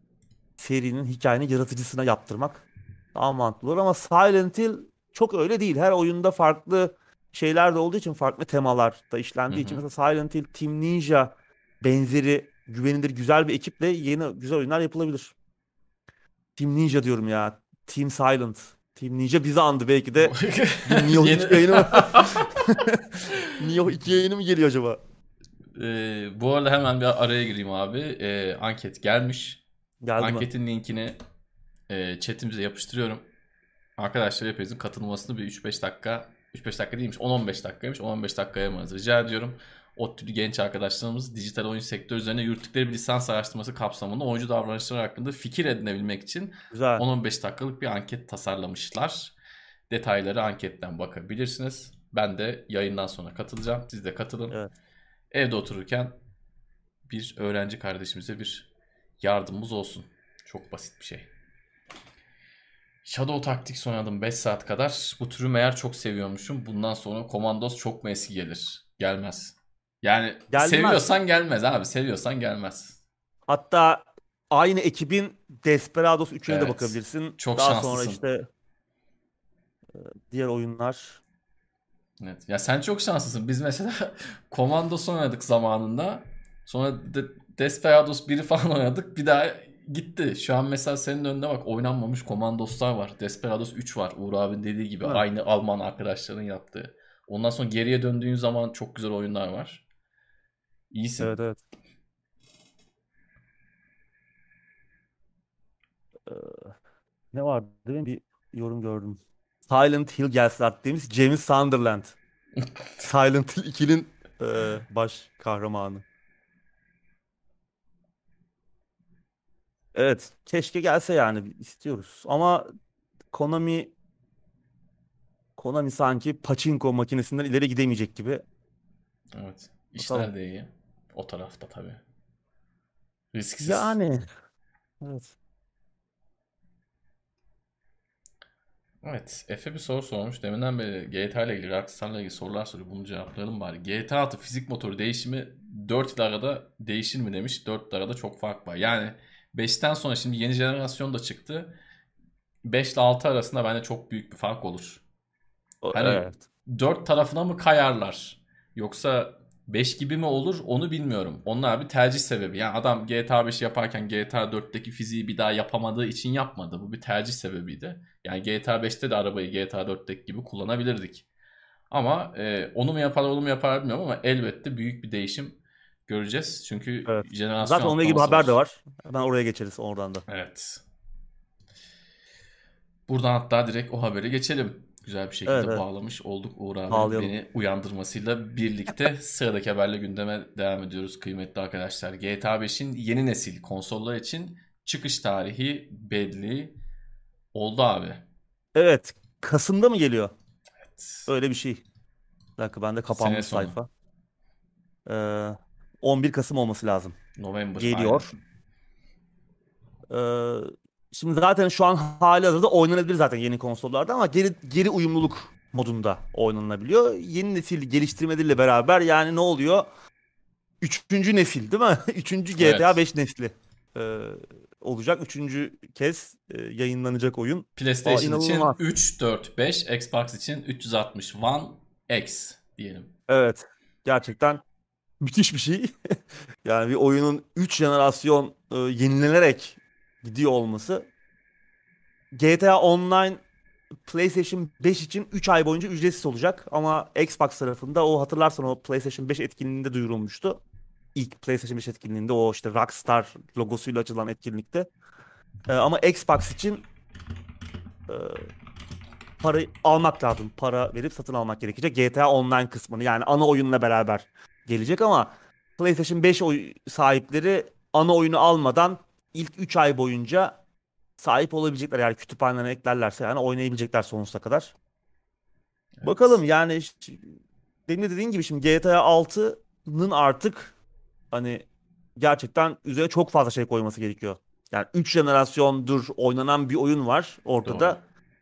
serinin hikayenin yaratıcısına yaptırmak daha mantıklı olur ama Silent Hill çok öyle değil. Her oyunda farklı şeyler de olduğu için farklı temalar da işlendiği Hı için mesela Silent Hill, Team Ninja benzeri güvenilir güzel bir ekiple yeni güzel oyunlar yapılabilir. Team Ninja diyorum ya. Team Silent. Team Ninja bizi andı belki de. Nioh Yeni- 2 yayını mı? Nioh 2 yayını mı geliyor acaba? Ee, bu arada hemen bir araya gireyim abi. Ee, anket gelmiş. Geldi mi? Anketin linkini e, chatimize yapıştırıyorum. Arkadaşlar hepinizin katılmasını bir 3-5 dakika 3-5 dakika değilmiş 10-15 dakikaymış 10-15 dakikaya mı rica ediyorum. O tür genç arkadaşlarımız dijital oyun sektörü üzerine yürüttükleri bir lisans araştırması kapsamında oyuncu davranışları hakkında fikir edinebilmek için Güzel. 10-15 dakikalık bir anket tasarlamışlar. Detayları anketten bakabilirsiniz. Ben de yayından sonra katılacağım. Siz de katılın. Evet. Evde otururken bir öğrenci kardeşimize bir yardımımız olsun. Çok basit bir şey. Shadow Tactics oynadım 5 saat kadar. Bu türü meğer çok seviyormuşum. Bundan sonra Commandos çok mu eski gelir? Gelmez. Yani Gelmez. seviyorsan gelmez abi. Seviyorsan gelmez. Hatta aynı ekibin Desperados 3'üne de Evet. bakabilirsin. Çok Daha şanslısın. sonra işte e, diğer oyunlar. Evet. Ya sen çok şanslısın. Biz mesela Commandos oynadık zamanında. Sonra de Desperados 1'i falan oynadık. Bir daha gitti. Şu an mesela senin önünde bak oynanmamış Commandos'lar var. Desperados 3 var. Uğur abinin dediği gibi. Evet. Aynı Alman arkadaşların yaptığı. Ondan sonra geriye döndüğün zaman çok güzel oyunlar var. İyisin. Evet evet. Ee, ne vardı mi? Bir yorum gördüm. Silent Hill gelsin artık demiş. James Sunderland. Silent Hill 2'nin e, baş kahramanı. Evet. Keşke gelse yani. istiyoruz. Ama Konami Konami sanki pachinko makinesinden ileri gidemeyecek gibi. Evet. İşler Bakalım. de iyi. O tarafta tabii. Risksiz. Yani. Evet. Evet. Efe bir soru sormuş. Deminden beri GTA ile ilgili, Rockstar'la ilgili sorular soruyor. Bunu cevaplayalım bari. GTA 6 fizik motoru değişimi 4 yıl arada değişir mi demiş. 4 yıl arada çok fark var. Yani 5'ten sonra şimdi yeni jenerasyon da çıktı. 5 ile 6 arasında bence çok büyük bir fark olur. Hani- evet. 4 tarafına mı kayarlar? Yoksa 5 gibi mi olur onu bilmiyorum. Onlar bir tercih sebebi. Yani adam GTA 5 yaparken GTA 4'teki fiziği bir daha yapamadığı için yapmadı. Bu bir tercih sebebiydi. Yani GTA 5'te de arabayı GTA 4'teki gibi kullanabilirdik. Ama e, onu mu yapar onu mu yapar bilmiyorum ama elbette büyük bir değişim göreceğiz. Çünkü Evet. jenerasyon Zaten onunla ilgili haber de var. Hemen oraya geçeriz oradan da. Evet. Buradan hatta direkt o haberi geçelim. Güzel bir şekilde Evet, evet. bağlamış olduk Uğur abi Bağlayalım. beni uyandırmasıyla birlikte sıradaki haberle gündeme devam ediyoruz kıymetli arkadaşlar. GTA 5'in yeni nesil konsollar için çıkış tarihi belli oldu abi. Evet. Kasım'da mı geliyor? Evet. Öyle bir şey. Bir dakika bende kapanmış sayfa. Ee, 11 Kasım olması lazım. November. Geliyor. Ee, şimdi zaten şu an hali hazırda oynanabilir zaten yeni konsollarda ama geri geri uyumluluk modunda oynanabiliyor. Yeni nesil geliştirmeleriyle beraber yani ne oluyor? Üçüncü nesil değil mi? Üçüncü GTA Evet. 5 nesli ee, olacak. Üçüncü kez e, yayınlanacak oyun. PlayStation Aa, için inanılmaz. 3, 4, 5, Xbox için 360 One X diyelim. Evet. Gerçekten müthiş bir şey. yani bir oyunun 3 jenerasyon e, yenilenerek gidiyor olması. GTA Online PlayStation 5 için 3 ay boyunca ücretsiz olacak ama Xbox tarafında o hatırlarsan o PlayStation 5 etkinliğinde duyurulmuştu. İlk PlayStation 5 etkinliğinde o işte Rockstar logosuyla açılan etkinlikte. E, ama Xbox için e, parayı almak lazım. Para verip satın almak gerekecek. GTA Online kısmını yani ana oyunla beraber gelecek ama PlayStation 5 oy sahipleri ana oyunu almadan ilk 3 ay boyunca sahip olabilecekler. Yani kütüphanelerine eklerlerse yani oynayabilecekler sonsuza kadar. Evet. Bakalım yani ş- demin de dediğin gibi şimdi GTA 6'nın artık hani gerçekten üzerine çok fazla şey koyması gerekiyor. Yani 3 jenerasyondur oynanan bir oyun var ortada. Doğru.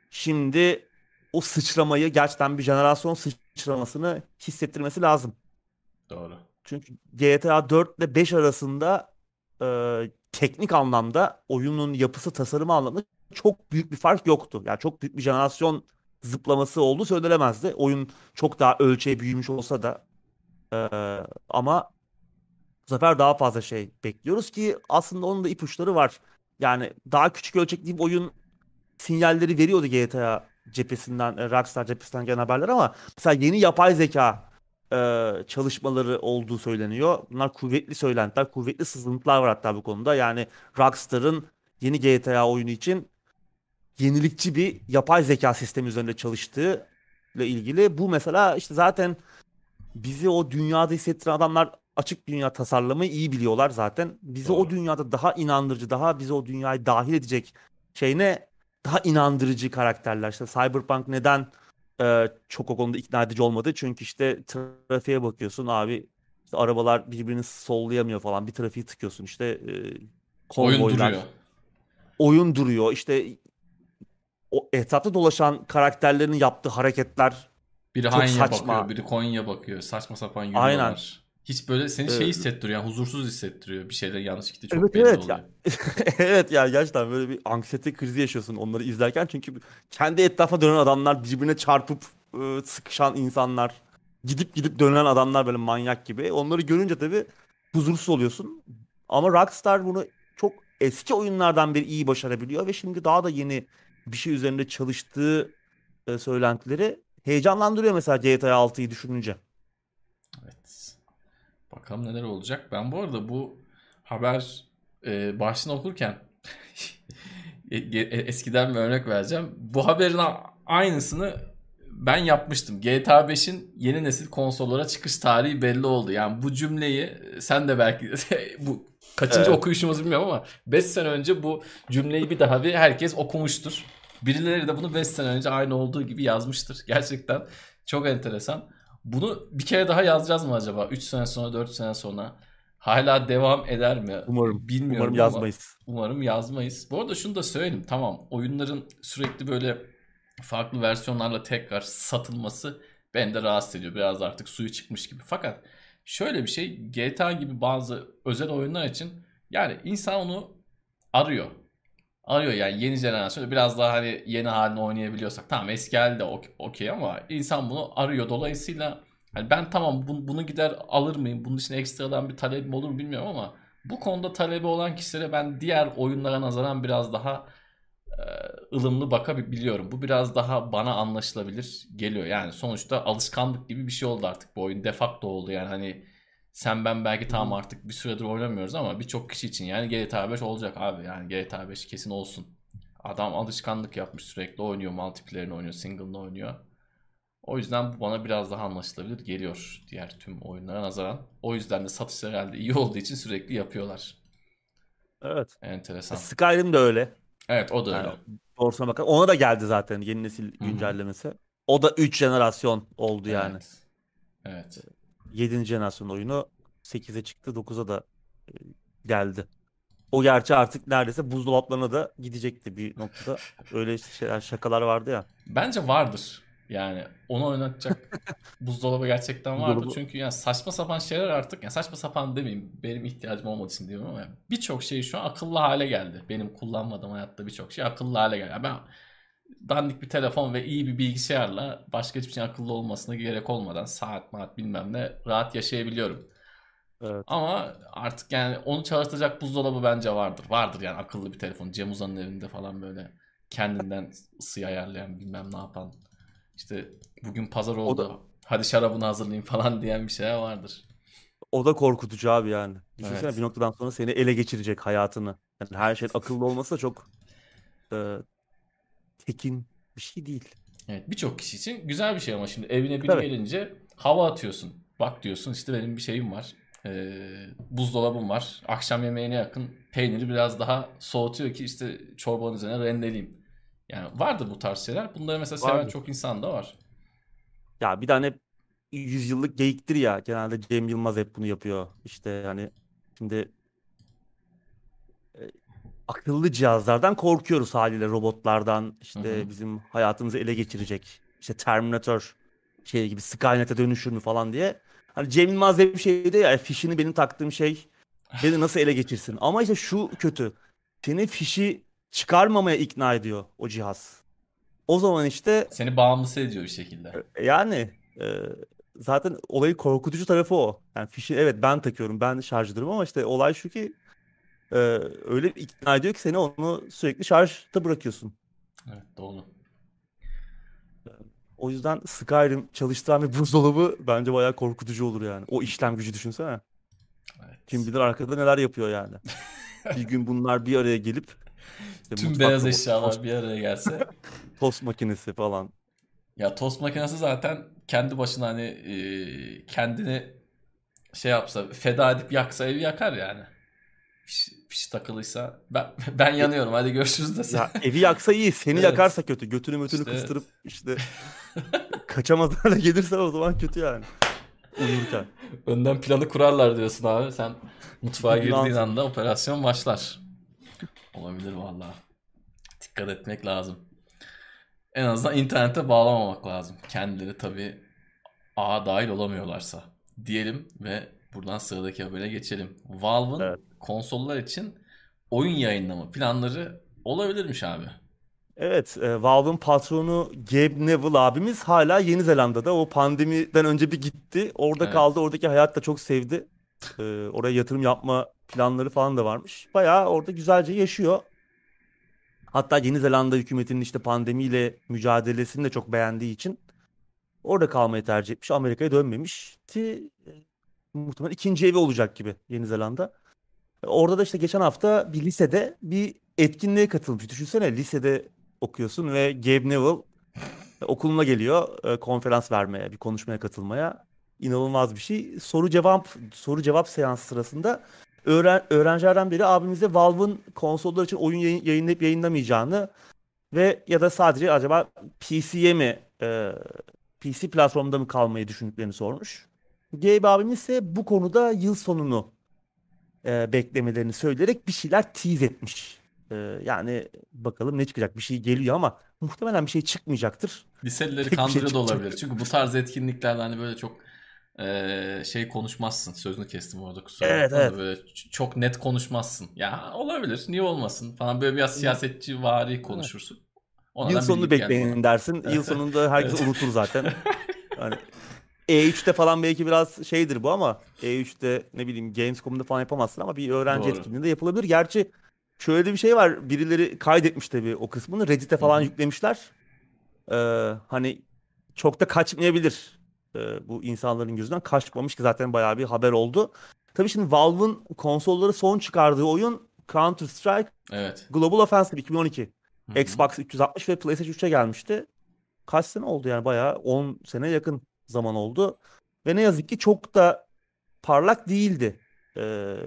Şimdi o sıçramayı gerçekten bir jenerasyon sıçramasını hissettirmesi lazım. Doğru. Çünkü GTA 4 ile 5 arasında e, teknik anlamda oyunun yapısı tasarımı anlamında çok büyük bir fark yoktu. Yani çok büyük bir jenerasyon zıplaması olduğu söylenemezdi. Oyun çok daha ölçeği büyümüş olsa da e, ama bu sefer daha fazla şey bekliyoruz ki aslında onun da ipuçları var. Yani daha küçük ölçekli bir oyun sinyalleri veriyordu GTA cephesinden, e, Rockstar cephesinden gelen haberler ama mesela yeni yapay zeka e, çalışmaları olduğu söyleniyor. Bunlar kuvvetli söylentiler, kuvvetli sızıntılar var hatta bu konuda. Yani Rockstar'ın yeni GTA oyunu için yenilikçi bir yapay zeka sistemi üzerinde çalıştığı ile ilgili. Bu mesela işte zaten bizi o dünyada hissettiren adamlar açık dünya tasarlamayı iyi biliyorlar zaten. Bizi o Doğru. dünyada daha inandırıcı, daha bizi o dünyayı dahil edecek şey ne? Daha inandırıcı karakterler. İşte Cyberpunk neden e, çok o konuda ikna edici olmadı? Çünkü işte trafiğe bakıyorsun abi işte arabalar birbirini sollayamıyor falan. Bir trafiği tıkıyorsun işte e, Oyun konvoylar. duruyor. Oyun duruyor. İşte o etrafta dolaşan karakterlerin yaptığı hareketler Biri Çok Hanya'ya saçma. bakıyor, biri Konya'ya bakıyor. Saçma sapan Aynen. Hiç böyle seni şey Ee, hissettiriyor yani huzursuz hissettiriyor. Bir şeyler yanlış gitti çok Evet belli evet oluyor. ya. evet ya gerçekten böyle bir anksiyete krizi yaşıyorsun onları izlerken çünkü kendi etrafa dönen adamlar birbirine çarpıp e, sıkışan insanlar gidip gidip dönen adamlar böyle manyak gibi onları görünce tabii huzursuz oluyorsun ama Rockstar bunu çok eski oyunlardan beri iyi başarabiliyor ve şimdi daha da yeni bir şey üzerinde çalıştığı e, söylentileri heyecanlandırıyor mesela GTA 6'yı düşününce. Bakalım neler olacak. Ben bu arada bu haber e, başını okurken e- e- eskiden bir örnek vereceğim. Bu haberin aynısını ben yapmıştım. GTA 5'in yeni nesil konsollara çıkış tarihi belli oldu. Yani bu cümleyi sen de belki bu kaçıncı Evet. okuyuşumuz bilmiyorum ama 5 sene önce bu cümleyi bir daha bir herkes okumuştur. Birileri de bunu 5 sene önce aynı olduğu gibi yazmıştır. Gerçekten çok enteresan. Bunu bir kere daha yazacağız mı acaba? 3 sene sonra, 4 sene sonra. Hala devam eder mi? Umarım. Bilmiyorum Umarım ama yazmayız. umarım yazmayız. Bu arada şunu da söyleyeyim. Tamam oyunların sürekli böyle farklı versiyonlarla tekrar satılması beni de rahatsız ediyor. Biraz artık suyu çıkmış gibi. Fakat şöyle bir şey GTA gibi bazı özel oyunlar için yani insan onu arıyor. Arıyor yani yeni jenerasyonda biraz daha hani yeni halini oynayabiliyorsak tamam eski hali de ok- okey ama insan bunu arıyor. Dolayısıyla hani ben tamam bu- bunu gider alır mıyım? Bunun için ekstradan bir talebim olur mu bilmiyorum ama bu konuda talebi olan kişilere ben diğer oyunlara nazaran biraz daha e, ılımlı bakabiliyorum. Bu biraz daha bana anlaşılabilir geliyor. Yani sonuçta alışkanlık gibi bir şey oldu artık. Bu oyun defakto oldu yani hani sen ben belki tamam artık bir süredir oynamıyoruz ama birçok kişi için yani GTA 5 olacak abi. Yani GTA 5 kesin olsun. Adam alışkanlık yapmış sürekli oynuyor. Multiplayer'ını oynuyor, single'ını oynuyor. O yüzden bu bana biraz daha anlaşılabilir geliyor diğer tüm oyunlara nazaran. O yüzden de satış herhalde iyi olduğu için sürekli yapıyorlar. Evet. Enteresan. Skyrim de öyle. Evet o da Yani öyle. doğrusuna bakar. Ona da geldi zaten yeni nesil güncellemesi. O da 3 jenerasyon oldu yani. Evet. Evet. 7. jenerasyon oyunu 8'e çıktı 9'a da e, geldi. O gerçi artık neredeyse buzdolaplarına da gidecekti bir noktada. Öyle şeyler şakalar vardı ya. Bence vardır. Yani onu oynatacak buzdolabı gerçekten vardır. Buzdolabı- Çünkü yani saçma sapan şeyler artık yani saçma sapan demeyeyim benim ihtiyacım olmadığı için diyorum ama birçok şey şu an akıllı hale geldi. Benim kullanmadığım hayatta birçok şey akıllı hale geldi. Yani ben dandik bir telefon ve iyi bir bilgisayarla başka hiçbir şey akıllı olmasına gerek olmadan saat maat bilmem ne rahat yaşayabiliyorum. Evet. Ama artık yani onu çalıştıracak buzdolabı bence vardır. Vardır yani akıllı bir telefon. Cem Uzan'ın evinde falan böyle kendinden ısıyı ayarlayan bilmem ne yapan. İşte bugün pazar oldu. da- Hadi şarabını hazırlayayım falan diyen bir şeyler vardır. O da korkutucu abi yani. Düşünsene Evet. bir noktadan sonra seni ele geçirecek hayatını. Yani her şey akıllı olması da çok e, tekin bir şey değil. Evet birçok kişi için güzel bir şey ama şimdi evine biri Tabii. gelince hava atıyorsun. Bak diyorsun işte benim bir şeyim var. Ee, buzdolabım var. Akşam yemeğine yakın peyniri biraz daha soğutuyor ki işte çorbanın üzerine rendeleyeyim. Yani vardır bu tarz şeyler. Bunları mesela seven Vardır. çok insan da var. Ya bir tane yüzyıllık geyiktir ya. Genelde Cem Yılmaz hep bunu yapıyor. İşte hani şimdi akıllı cihazlardan korkuyoruz haliyle robotlardan işte Hı hı. bizim hayatımızı ele geçirecek. İşte Terminator şey gibi Skynet'e dönüşür mü falan diye. Hani Cem Yılmaz bir şeydi ya fişini benim taktığım şey beni nasıl ele geçirsin. Ama işte şu kötü. Seni fişi çıkarmamaya ikna ediyor o cihaz. O zaman işte Seni bağımlısı ediyor bir şekilde. yani e, zaten olayı korkutucu tarafı o. Yani fişi evet ben takıyorum, ben şarj ediyorum ama işte olay şu ki e, öyle bir ikna ediyor ki seni onu sürekli şarjda bırakıyorsun. Evet doğru. O yüzden Skyrim çalıştıran bir buzdolabı bence bayağı korkutucu olur yani. O işlem gücü düşünsene. Evet. Kim bilir arkada neler yapıyor yani. Bir gün bunlar bir araya gelip işte Tüm beyaz eşyalar tost, bir araya gelse. tost makinesi falan. Ya tost makinesi zaten kendi başına hani e, kendini şey yapsa feda edip yaksa evi yakar yani. Fiş, fiş takılıysa ben ben yanıyorum hadi görüşürüz dese. Ya evi yaksa iyi, seni Evet. yakarsa kötü. Götünü mötünü İşte kıstırıp işte kaçamaz hale gelirse o zaman kötü yani. Uyurken. Önden planı kurarlar diyorsun abi. Sen mutfağa girdiğin anda operasyon başlar. Olabilir vallahi. Dikkat etmek lazım. En azından internete bağlamamak lazım. Kendileri tabii ağa dahil olamıyorlarsa. Diyelim ve buradan sıradaki habere geçelim. Valve'ın Evet. Konsollar için oyun yayınlama planları olabilirmiş abi. Evet, e, Valve'ın patronu Gabe Neville abimiz hala Yeni Zelanda'da. O pandemiden önce bir gitti. Orada Evet. kaldı. Oradaki hayat da çok sevdi. E, oraya yatırım yapma planları falan da varmış. Bayağı orada güzelce yaşıyor. Hatta Yeni Zelanda hükümetinin işte pandemiyle mücadelesini de çok beğendiği için orada kalmayı tercih etmiş. Amerika'ya dönmemişti. E, muhtemelen ikinci evi olacak gibi Yeni Zelanda. Orada da işte geçen hafta bir lisede bir etkinliğe katılmış. Düşünsene lisede okuyorsun ve Gabe Neville okuluna geliyor e, konferans vermeye, bir konuşmaya katılmaya. İnanılmaz bir şey. Soru cevap soru cevap seansı sırasında öğren, öğrencilerden biri abimize Valve'ın konsollar için oyun yayın, yayınlayıp yayınlamayacağını ve ya da sadece acaba PC'ye mi e, PC platformunda mı kalmayı düşündüklerini sormuş. Gabe abimiz ise bu konuda yıl sonunu e, beklemelerini söyleyerek bir şeyler tease etmiş. E, yani bakalım ne çıkacak. Bir şey geliyor ama muhtemelen bir şey çıkmayacaktır. Liselileri Tek şey da olabilir. Çünkü bu tarz etkinliklerde hani böyle çok eee, şey konuşmazsın. Sözünü kestim orada kusura Evet, bakma evet. böyle çok net konuşmazsın. Ya olabilir. Niye olmasın falan böyle biraz siyasetçi vari konuşursun. Ona Yıl sonunu bekleyin dersin. Yıl sonunda herkes unutur zaten. Hani E3'te falan belki biraz şeydir bu ama E3'te ne bileyim Gamescom'da falan yapamazsın ama bir öğrenci Doğru. etkinliğinde yapılabilir. Gerçi şöyle de bir şey var. Birileri kaydetmiş tabii o kısmını. Reddit'e falan Hı hı. yüklemişler. Ee, hani çok da kaçmayabilir. Ee, bu insanların gözünden kaçmamış ki zaten bayağı bir haber oldu. Tabii şimdi Valve'ın konsolları son çıkardığı oyun Counter Strike Evet. Global Offensive 2012. Hı hı. Xbox 360 ve PlayStation 3'e gelmişti. Kaç sene oldu yani bayağı 10 sene yakın zaman oldu. Ve ne yazık ki çok da parlak değildi e,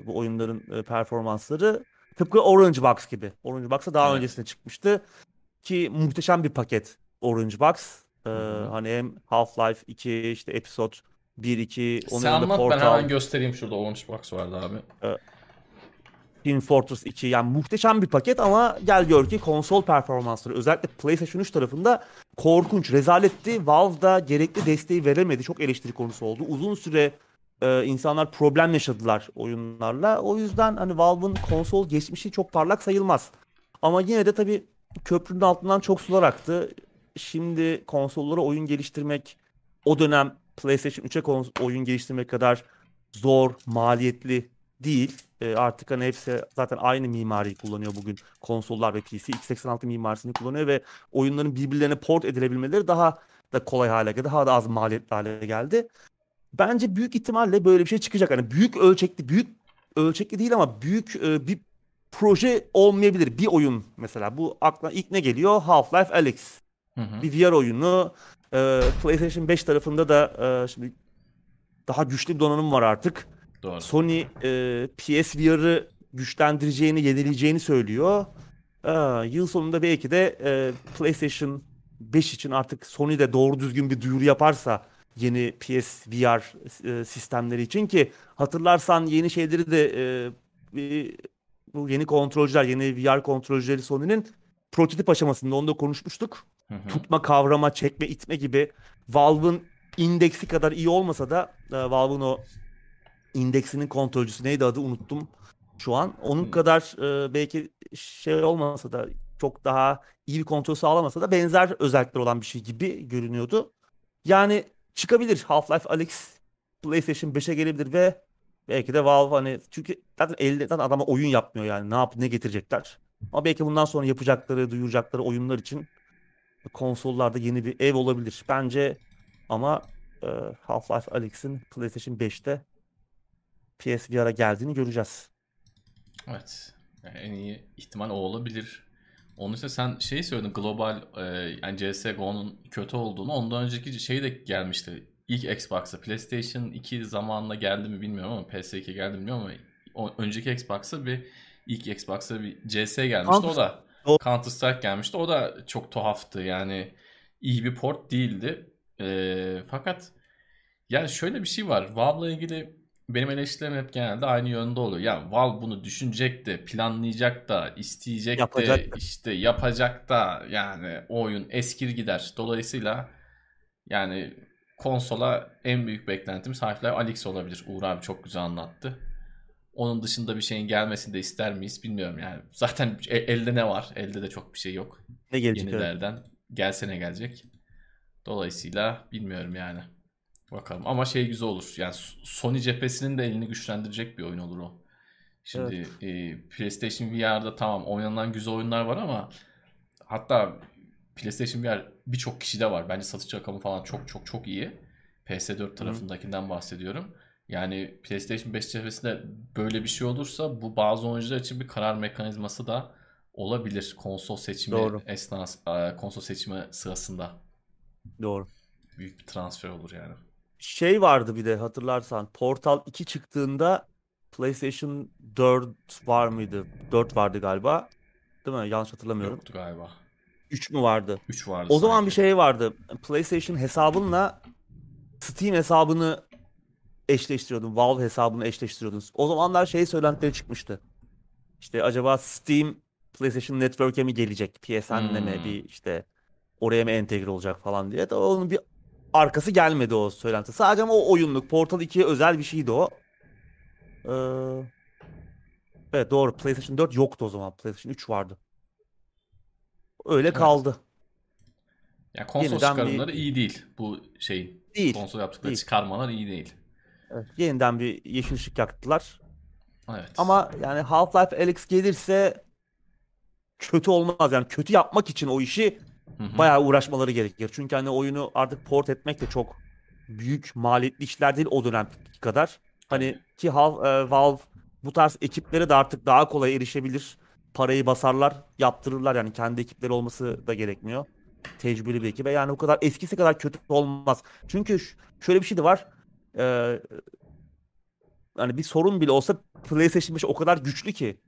bu oyunların e, performansları. Tıpkı Orange Box gibi. Orange Box'a daha Evet. öncesinde çıkmıştı. Ki muhteşem bir paket Orange Box. E, hani hem Half-Life 2 işte Episode 1 2 onun Sen anlat ben Portal, hemen göstereyim şurada Orange Box vardı abi. Team Fortress 2 yani muhteşem bir paket ama gel gör ki konsol performansları özellikle PlayStation 3 tarafında korkunç, rezaletti. Valve da gerekli desteği veremedi. Çok eleştiri konusu oldu. Uzun süre e, insanlar problem yaşadılar oyunlarla. O yüzden hani Valve'ın konsol geçmişi çok parlak sayılmaz. Ama yine de tabii köprünün altından çok sular aktı. Şimdi konsollara oyun geliştirmek o dönem PlayStation 3'e kons- oyun geliştirmek kadar zor, maliyetli değil. E, artık hani hepsi zaten aynı mimariyi kullanıyor bugün. Konsollar ve PC x86 mimarisini kullanıyor ve oyunların birbirlerine port edilebilmeleri daha da kolay hale geldi. Daha da az maliyetli hale geldi. Bence büyük ihtimalle böyle bir şey çıkacak. Hani büyük ölçekli, büyük ölçekli değil ama büyük e, bir proje olmayabilir. Bir oyun mesela. Bu akla ilk ne geliyor? Half-Life Alyx. Hı hı. Bir VR oyunu. E, PlayStation 5 tarafında da e, şimdi daha güçlü bir donanım var artık. Doğru. Sony e, PSVR'ı güçlendireceğini, yenileyeceğini söylüyor. Aa, yıl sonunda belki de e, PlayStation 5 için artık Sony de doğru düzgün bir duyuru yaparsa yeni PSVR e, sistemleri için ki hatırlarsan yeni şeyleri de e, bir- bu yeni kontrolcüler, yeni VR kontrolcüleri Sony'nin prototip aşamasında onu da konuşmuştuk Hı hı. tutma, kavrama, çekme, itme gibi Valve'ın indeksi kadar iyi olmasa da e, Valve'ın o indeksinin kontrolcüsü neydi adı unuttum şu an. Onun Hmm. kadar e, belki şey olmasa da çok daha iyi bir kontrol sağlamasa da benzer özellikler olan bir şey gibi görünüyordu. Yani çıkabilir Half-Life Alyx PlayStation 5'e gelebilir ve belki de Valve hani çünkü zaten elde zaten adama oyun yapmıyor yani ne yap ne getirecekler. Ama belki bundan sonra yapacakları, duyuracakları oyunlar için konsollarda yeni bir ev olabilir. Bence ama e, Half-Life Alyx'in PlayStation 5'te PSVR'a geldiğini göreceğiz. Evet. Yani en iyi ihtimal o olabilir. Onun için sen şey söyledin global e, yani CSGO'nun kötü olduğunu ondan önceki şey de gelmişti. İlk Xbox'a PlayStation 2 zamanında geldi mi bilmiyorum ama PS2 geldi mi bilmiyorum ama o, önceki Xbox'a bir ilk Xbox'a bir CS gelmişti o da O- Counter Strike gelmişti. O da çok tuhaftı. Yani iyi bir port değildi. E, fakat yani şöyle bir şey var. Valve'la ilgili benim eleştirilerim hep genelde aynı yönde oluyor. Ya Valve bunu düşünecek de, planlayacak da, isteyecek de, Yapacak da. işte yapacak da yani o oyun eskir gider. Dolayısıyla yani konsola en büyük beklentimiz Half-Life Alyx olabilir. Uğur abi çok güzel anlattı. Onun dışında bir şeyin gelmesini de ister miyiz bilmiyorum yani. Zaten e- elde ne var? Elde de çok bir şey yok. Ne gelecek? evet. Yenilerden gelsene gelecek. Dolayısıyla bilmiyorum yani. Bakalım ama şey güzel olur. Yani Sony cephesinin de elini güçlendirecek bir oyun olur o. Şimdi e, PlayStation VR'da tamam oynanan güzel oyunlar var ama hatta PlayStation VR birçok kişide var. Bence satış rakamı falan çok çok çok iyi. PS4 tarafındakinden bahsediyorum. Yani PlayStation 5 cephesinde böyle bir şey olursa bu bazı oyuncular için bir karar mekanizması da olabilir konsol seçimi Doğru. esnas e, konsol seçimi sırasında Doğru. büyük bir transfer olur yani. Şey vardı bir de hatırlarsan Portal 2 çıktığında PlayStation 4 var mıydı? 4 vardı galiba. Değil mi? Yanlış hatırlamıyorum. Yoktu galiba. 3 mü vardı? 3 vardı O zaman bir sanki. şey vardı. PlayStation hesabınla Steam hesabını eşleştiriyordun. Valve hesabını eşleştiriyordun. O zamanlar şey söylentileri çıkmıştı. İşte acaba Steam PlayStation Network'e mi gelecek? PSN'le mi Hmm. bir işte oraya mı entegre olacak falan diye. De onun bir arkası gelmedi o söylenti. Sadece ama o oyunluk Portal 2'ye özel bir şeydi o. Ee, evet doğru. PlayStation 4 yoktu o zaman. PlayStation 3 vardı. Öyle Evet. kaldı. Yani konsol yeniden çıkarımları bir- iyi değil. Bu şeyin Değil. konsol yaptıkları değil. çıkarmalar iyi değil. Evet, yeniden bir yeşil ışık yaktılar. Evet. Ama yani Half-Life Alyx gelirse kötü olmaz. Yani kötü yapmak için o işi Hı hı. bayağı uğraşmaları gerekir. Çünkü hani oyunu artık port etmek de çok büyük maliyetli işler değil o dönem kadar. Hani ki e, Valve bu tarz ekiplere de artık daha kolay erişebilir. Parayı basarlar, yaptırırlar yani kendi ekipleri olması da gerekmiyor. Tecrübeli bir ekip ve yani o kadar eskisi kadar kötü olmaz. Çünkü şöyle bir şey de var. Ee, hani bir sorun bile olsa PlayStation 5 o kadar güçlü ki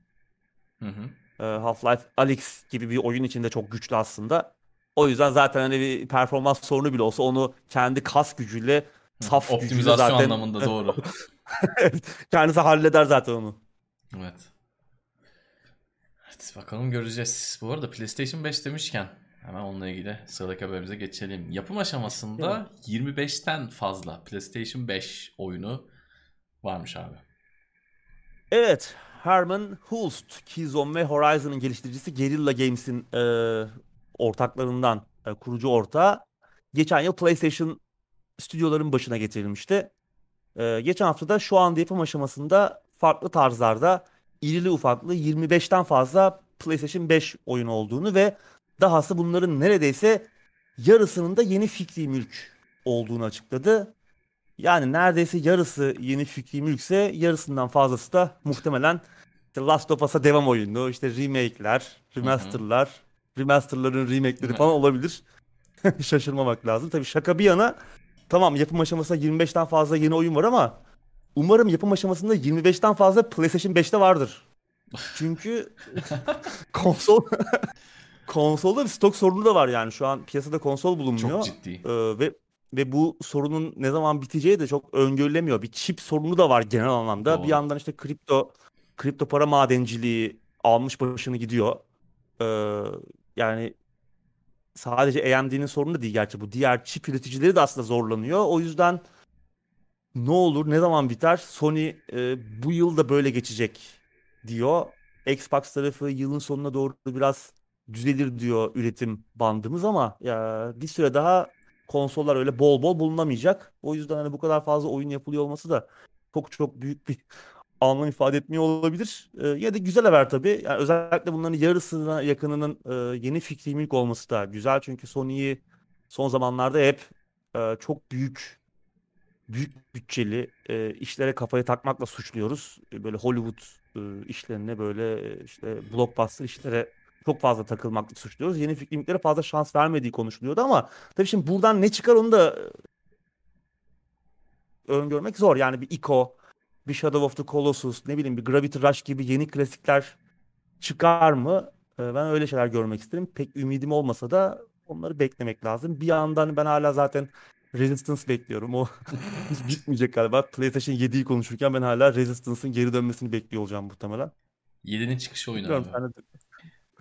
Hı hı. e, Half-Life Alyx gibi bir oyun içinde çok güçlü aslında. O yüzden zaten hani bir performans sorunu bile olsa onu kendi kas gücüyle saf gücüyle Optimizasyon zaten anlamında doğru. kendisi halleder zaten onu. Evet. Evet bakalım göreceğiz. Bu arada PlayStation 5 demişken hemen onunla ilgili sıradaki haberimize geçelim. Yapım aşamasında 25'ten fazla PlayStation 5 oyunu varmış abi. Evet. Herman Hulst, Killzone ve Horizon'ın geliştiricisi Guerrilla Games'in e, ortaklarından e, kurucu ortağı geçen yıl PlayStation stüdyoların başına getirilmişti. E, geçen hafta da şu anda yapım aşamasında farklı tarzlarda irili ufaklı 25'ten fazla PlayStation 5 oyunu olduğunu ve dahası bunların neredeyse yarısının da yeni fikri mülk olduğunu açıkladı. Yani neredeyse yarısı yeni fikri mülkse yarısından fazlası da muhtemelen işte Last of Us'a devam oyunu, işte remake'ler, remaster'lar, remaster'ların remake'leri falan olabilir. Şaşırmamak lazım. Tabii şaka bir yana tamam yapım aşamasında 25'ten fazla yeni oyun var ama umarım yapım aşamasında 25'ten fazla PlayStation 5'te vardır. Çünkü konsol konsolda bir stok sorunu da var yani şu an piyasada konsol bulunmuyor. Çok ciddi. Ee, ve ve bu sorunun ne zaman biteceği de çok öngörülemiyor. Bir çip sorunu da var genel anlamda. Doğru. Bir yandan işte kripto kripto para madenciliği almış başını gidiyor. Ee, yani sadece AMD'nin sorunu da değil gerçi bu. Diğer çip üreticileri de aslında zorlanıyor. O yüzden ne olur ne zaman biter? Sony e, bu yıl da böyle geçecek diyor. Xbox tarafı yılın sonuna doğru biraz düzelir diyor üretim bandımız ama ya bir süre daha konsollar öyle bol bol bulunamayacak. O yüzden hani bu kadar fazla oyun yapılıyor olması da çok çok büyük bir anlam ifade etmiyor olabilir. Ee, ya da güzel haber tabii. Yani özellikle bunların yarısına yakınının e, yeni fikri mülk olması da güzel. Çünkü Sony'yi son zamanlarda hep e, çok büyük büyük bütçeli e, işlere kafayı takmakla suçluyoruz. E, Böyle Hollywood e, işlerine böyle e, işte blockbuster işlere çok fazla takılmakla suçluyoruz. Yeni fikri fazla şans vermediği konuşuluyordu ama tabii şimdi buradan ne çıkar onu da öngörmek zor. Yani bir Ico, bir Shadow of the Colossus, ne bileyim bir Gravity Rush gibi yeni klasikler çıkar mı? E, Ben öyle şeyler görmek isterim. Pek ümidim olmasa da onları beklemek lazım. Bir yandan ben hala zaten Resistance bekliyorum. O hiç bitmeyecek galiba. PlayStation 7'yi konuşurken ben hala Resistance'ın geri dönmesini bekliyor olacağım muhtemelen. 7'nin çıkış oyunu Bilmiyorum abi. sen de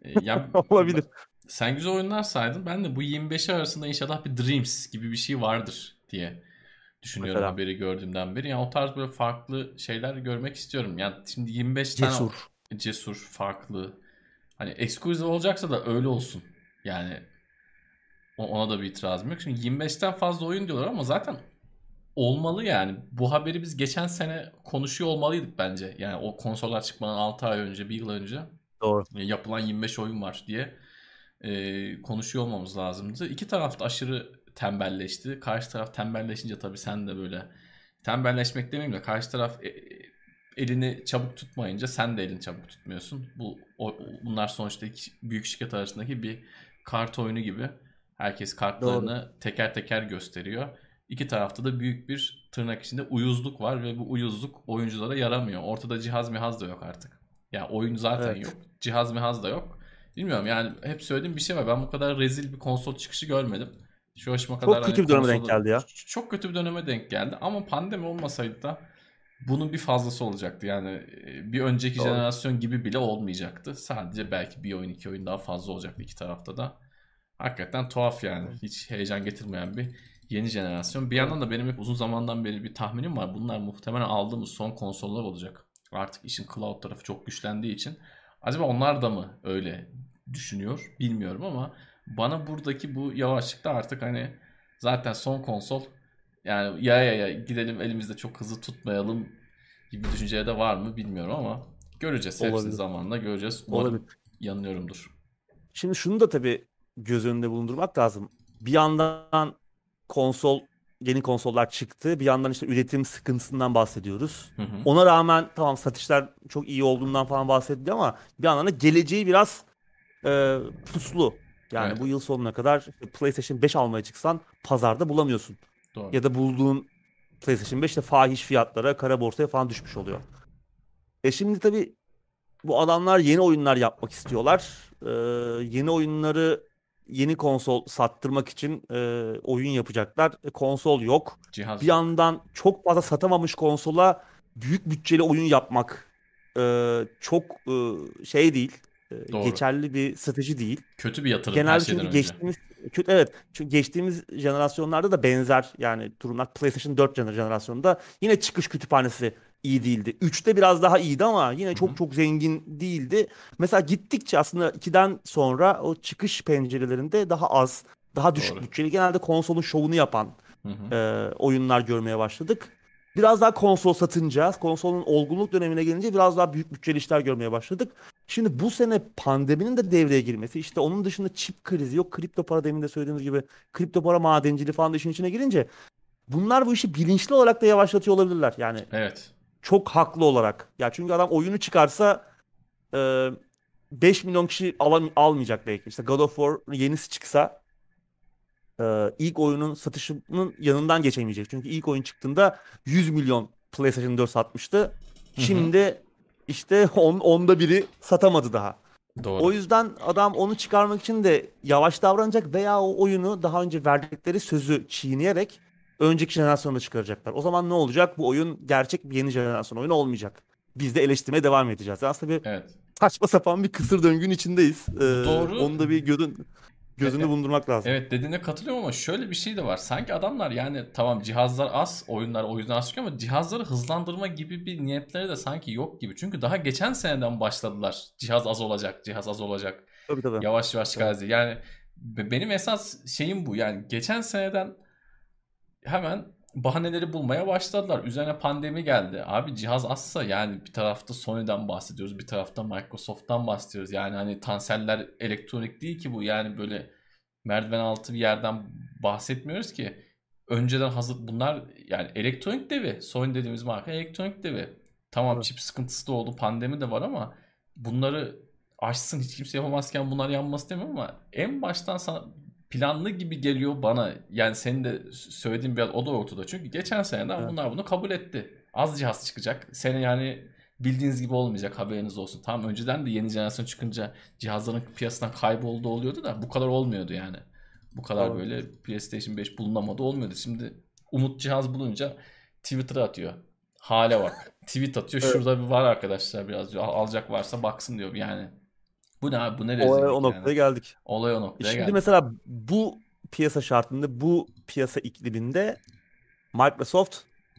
Ee, ya, olabilir. Sen güzel oyunlar saydın. Ben de bu 25'i arasında inşallah bir Dreams gibi bir şey vardır diye düşünüyorum Mesela? haberi gördüğümden beri. Yani o tarz böyle farklı şeyler görmek istiyorum. Yani şimdi 25 tane Cesur. cesur, farklı. Hani exclusive olacaksa da öyle olsun. Yani ona da bir itirazım yok. Şimdi 25'ten fazla oyun diyorlar ama zaten olmalı yani. Bu haberi biz geçen sene konuşuyor olmalıydık bence. Yani o konsollar çıkmadan 6 ay önce, 1 yıl önce Doğru. e, yapılan 25 oyun var diye e, konuşuyor olmamız lazımdı. İki taraf da aşırı tembelleşti. Karşı taraf tembelleşince tabii sen de böyle tembelleşmek demeyeyim de karşı taraf e, elini çabuk tutmayınca sen de elini çabuk tutmuyorsun. Bu o- bunlar sonuçta iki büyük şirket arasındaki bir kart oyunu gibi. Herkes kartlarını teker teker gösteriyor. İki tarafta da büyük bir tırnak içinde uyuzluk var ve bu uyuzluk oyunculara yaramıyor. Ortada cihaz mihaz da yok artık. Ya oyun zaten Evet. yok. Cihaz mihaz da yok. Bilmiyorum yani hep söylediğim bir şey var. Ben bu kadar rezil bir konsol çıkışı görmedim. Şu Çok kadar kötü hani bir döneme denk geldi ya. Çok kötü bir döneme denk geldi. Ama pandemi olmasaydı da bunun bir fazlası olacaktı. Yani e, bir önceki Doğru. jenerasyon gibi bile olmayacaktı. Sadece belki bir oyun iki oyun daha fazla olacaktı iki tarafta da. Hakikaten tuhaf yani. Hiç heyecan getirmeyen bir yeni jenerasyon. Bir yandan da benim hep uzun zamandan beri bir tahminim var. Bunlar muhtemelen aldığımız son konsollar olacak. Artık işin cloud tarafı çok güçlendiği için. Acaba onlar da mı öyle düşünüyor bilmiyorum ama bana buradaki bu yavaşlıkta artık hani zaten son konsol yani ya ya ya gidelim elimizde çok hızlı tutmayalım gibi düşünceye de var mı bilmiyorum ama göreceğiz. Hepsini Olabilir. zamanla göreceğiz. Umarım Olabilir. yanılıyorumdur. Şimdi şunu da tabii göz önünde bulundurmak lazım. Bir yandan konsol yeni konsollar çıktı. Bir yandan işte üretim sıkıntısından bahsediyoruz. Hı hı. Ona rağmen tamam satışlar çok iyi olduğundan falan bahsediliyor ama bir yandan da geleceği biraz e, puslu. Yani Evet. bu yıl sonuna kadar PlayStation 5 almaya çıksan pazarda bulamıyorsun. Doğru. Ya da bulduğun PlayStation 5 de fahiş fiyatlara, kara borsaya falan düşmüş oluyor. E şimdi tabii bu adamlar yeni oyunlar yapmak istiyorlar. Ee, yeni oyunları yeni konsol sattırmak için e, oyun yapacaklar. E, konsol yok. Cihaz. Bir yandan çok fazla satamamış konsola büyük bütçeli oyun yapmak e, çok e, şey değil. E, Doğru. geçerli bir strateji değil. Kötü bir yatırım her Genelde şeyden çünkü önce. geçtiğimiz kötü evet çünkü geçtiğimiz jenerasyonlarda da benzer yani durumlar PlayStation 4 jener- jenerasyonunda yine çıkış kütüphanesi iyi değildi. 3'te biraz daha iyiydi ama yine çok hı. çok zengin değildi. Mesela gittikçe aslında 2'den sonra o çıkış pencerelerinde daha az, daha düşük Doğru. bütçeli genelde konsolun şovunu yapan e, oyunlar görmeye başladık. Biraz daha konsol satınca, konsolun olgunluk dönemine gelince biraz daha büyük bütçeli işler görmeye başladık. Şimdi bu sene pandeminin de devreye girmesi, işte onun dışında çip krizi, yok kripto para demin de söylediğimiz gibi kripto para madenciliği falan da işin içine girince bunlar bu işi bilinçli olarak da yavaşlatıyor olabilirler. Yani Evet. çok haklı olarak. Ya çünkü adam oyunu çıkarsa e, 5 milyon kişi alam almayacak belki. İşte God of War yenisi çıksa e, ilk oyunun satışının yanından geçemeyecek. Çünkü ilk oyun çıktığında 100 milyon PlayStation 4 satmıştı. hı. Şimdi işte on, onda biri satamadı daha. Doğru. O yüzden adam onu çıkarmak için de yavaş davranacak veya o oyunu daha önce verdikleri sözü çiğneyerek önceki jenerasyonda çıkaracaklar. O zaman ne olacak? Bu oyun gerçek bir yeni jenerasyon oyunu olmayacak. Biz de eleştirmeye devam edeceğiz. Aslında bir Evet. saçma sapan bir kısır döngünün içindeyiz. Ee, Doğru. Onu da bir gözün, gözünde Evet. bulundurmak lazım. Evet dediğine katılıyorum ama şöyle bir şey de var. Sanki adamlar yani tamam cihazlar az, oyunlar o yüzden az çıkıyor ama cihazları hızlandırma gibi bir niyetleri de sanki yok gibi. Çünkü daha geçen seneden başladılar. Cihaz az olacak, cihaz az olacak. Tabii tabii. Yavaş yavaş çıkarız diye. Yani be- benim esas şeyim bu. Yani geçen seneden hemen bahaneleri bulmaya başladılar. Üzerine pandemi geldi. Abi cihaz azsa yani bir tarafta Sony'den bahsediyoruz, bir tarafta Microsoft'tan bahsediyoruz. Yani hani tanseller elektronik değil ki bu. Yani böyle merdiven altı bir yerden bahsetmiyoruz ki. Önceden hazır bunlar yani elektronik devi. Sony dediğimiz marka elektronik devi. Tamam Evet. çip sıkıntısı da oldu, pandemi de var ama bunları aşsın hiç kimse yapamazken bunlar yanması demiyorum ama en baştan sana planlı gibi geliyor bana. Yani senin de söylediğin biraz o da ortada. Çünkü geçen seneden Evet. bunlar bunu kabul etti. Az cihaz çıkacak. Sene yani bildiğiniz gibi olmayacak haberiniz olsun. Tamam önceden de yeni jenerasyon çıkınca cihazların piyasadan kaybolduğu oluyordu da bu kadar olmuyordu yani. Bu kadar Doğru. böyle PlayStation 5 bulunamadı olmuyordu. Şimdi Umut cihaz bulunca Twitter'a atıyor. Hale bak. Tweet atıyor. Evet. Şurada bir var arkadaşlar biraz diyor. Al- Alacak varsa baksın diyor. Yani bu ne abi? Bu ne rezillik o noktaya yani. geldik. Olay o noktaya Şimdi geldi. mesela bu piyasa şartında, bu piyasa ikliminde Microsoft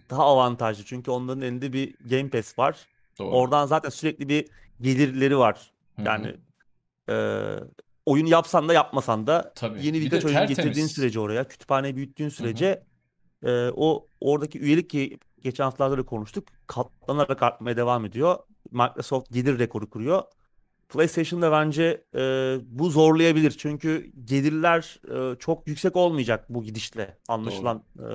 daha avantajlı. Çünkü onların elinde bir Game Pass var. Doğru. Oradan zaten sürekli bir gelirleri var. Hı hı. Yani e, oyun yapsan da yapmasan da Tabii. yeni Bir birkaç oyun tertemiz. getirdiğin sürece oraya, kütüphaneyi büyüttüğün hı. sürece e, o oradaki üyelik ki geçen haftalarda da konuştuk. Katlanarak artmaya devam ediyor. Microsoft gelir rekoru kuruyor. PlayStation'da bence e, bu zorlayabilir. Çünkü gelirler e, çok yüksek olmayacak bu gidişle. Anlaşılan e,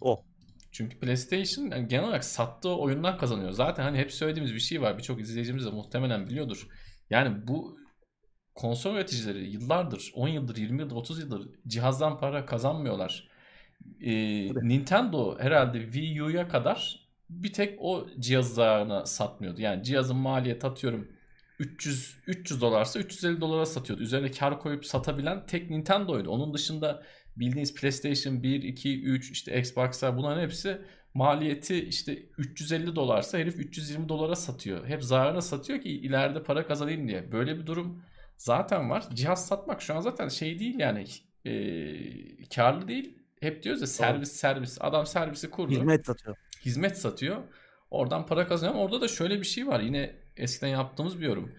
o. Çünkü PlayStation yani genel olarak sattığı oyundan kazanıyor. Zaten hani hep söylediğimiz bir şey var. Birçok izleyicimiz de muhtemelen biliyordur. Yani bu konsol üreticileri yıllardır, 10 yıldır, 20 yıldır, 30 yıldır cihazdan para kazanmıyorlar. Ee. Nintendo herhalde Wii U'ya kadar bir tek o cihazlarına satmıyordu. Yani cihazın maliyeti atıyorum 300 300 dolarsa 350 dolara satıyordu. Üzerine kar koyup satabilen tek Nintendo'ydu. Onun dışında bildiğiniz PlayStation 1, 2, 3, işte Xbox'lar bunların hepsi maliyeti işte 350 dolarsa herif 320 dolara satıyor. Hep zararına satıyor ki ileride para kazanayım diye. Böyle bir durum zaten var. Cihaz satmak şu an zaten şey değil yani e, karlı değil. Hep diyoruz ya servis servis. Adam servisi kurdu Hizmet satıyor. hizmet satıyor. Oradan para kazanıyor. Orada da şöyle bir şey var. Yine eskiden yaptığımız bir yorum.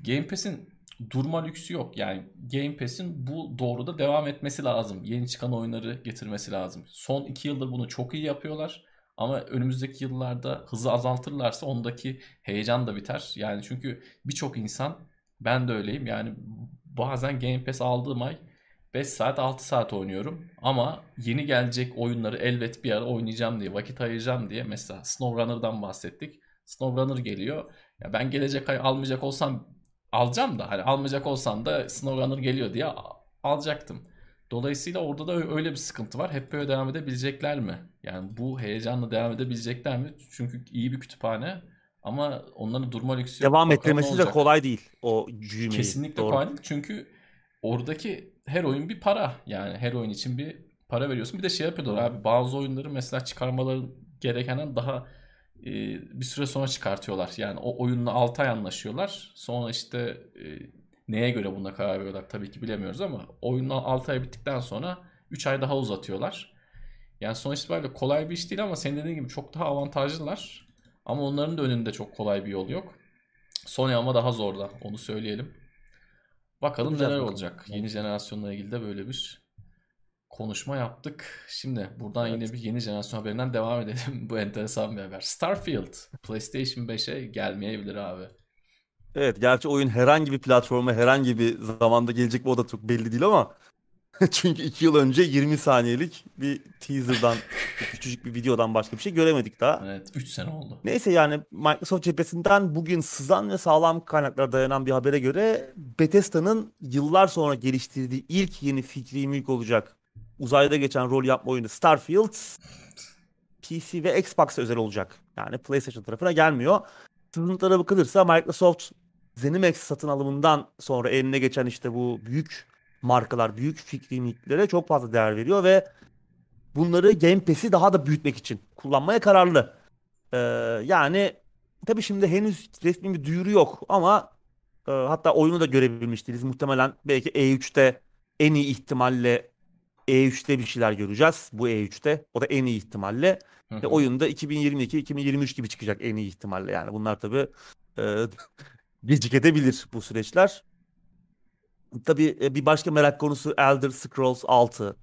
Game Pass'in durma lüksü yok. Yani Game Pass'in bu doğruda devam etmesi lazım. Yeni çıkan oyunları getirmesi lazım. Son iki yıldır bunu çok iyi yapıyorlar. Ama önümüzdeki yıllarda hızı azaltırlarsa ondaki heyecan da biter. Yani çünkü birçok insan ben de öyleyim. Yani bazen Game Pass aldığım ay 5 saat 6 saat oynuyorum ama yeni gelecek oyunları elbet bir ara oynayacağım diye vakit ayıracağım diye mesela SnowRunner'dan bahsettik. SnowRunner geliyor. Ya ben gelecek ay almayacak olsam alacağım da hani almayacak olsam da SnowRunner geliyor diye alacaktım. Dolayısıyla orada da öyle bir sıkıntı var. Hep böyle devam edebilecekler mi? Yani bu heyecanla devam edebilecekler mi? Çünkü iyi bir kütüphane ama onların durma lüksü yok. Devam ettirmesi de kolay değil o büyümeyi. Kesinlikle Doğru. kolay değil. Çünkü oradaki her oyun bir para. Yani her oyun için bir para veriyorsun. Bir de şey yapıyorlar abi bazı oyunları mesela çıkarmaları gerekenden daha e, bir süre sonra çıkartıyorlar. Yani o oyunla 6 ay anlaşıyorlar. Sonra işte e, neye göre buna karar veriyorlar tabii ki bilemiyoruz ama oyunla 6 ay bittikten sonra 3 ay daha uzatıyorlar. Yani sonuç itibariyle kolay bir iş değil ama senin dediğin gibi çok daha avantajlılar. Ama onların da önünde çok kolay bir yol yok. Sony ama daha zor da onu söyleyelim. Bakalım Bakacağız neler bakalım. olacak. Yeni jenerasyonla ilgili de böyle bir konuşma yaptık. Şimdi buradan Evet. yine bir yeni jenerasyon haberinden devam edelim. Bu enteresan bir haber. Starfield PlayStation 5'e gelmeyebilir abi. Evet, gerçi oyun herhangi bir platforma herhangi bir zamanda gelecek mi o da çok belli değil ama çünkü 2 yıl önce 20 saniyelik bir teaser'dan küçücük bir videodan başka bir şey göremedik daha. Evet 3 sene oldu. Neyse yani Microsoft cephesinden bugün sızan ve sağlam kaynaklara dayanan bir habere göre Bethesda'nın yıllar sonra geliştirdiği ilk yeni fikri mülk olacak uzayda geçen rol yapma oyunu Starfield PC ve Xbox'a özel olacak. Yani PlayStation tarafına gelmiyor. Sızıntılara bakılırsa Microsoft ZeniMax satın alımından sonra eline geçen işte bu büyük markalar, büyük fikri mülklere çok fazla değer veriyor ve bunları Game Pass'i daha da büyütmek için kullanmaya kararlı. Ee, yani tabii şimdi henüz resmi bir duyuru yok ama e, hatta oyunu da görebilmiş değiliz. Muhtemelen belki E3'te en iyi ihtimalle E3'te bir şeyler göreceğiz. Bu E3'te. O da en iyi ihtimalle. Ve oyunda 2022-2023 gibi çıkacak en iyi ihtimalle. Yani bunlar tabii e, gecikebilir bu süreçler. Tabii e, bir başka merak konusu Elder Scrolls 6.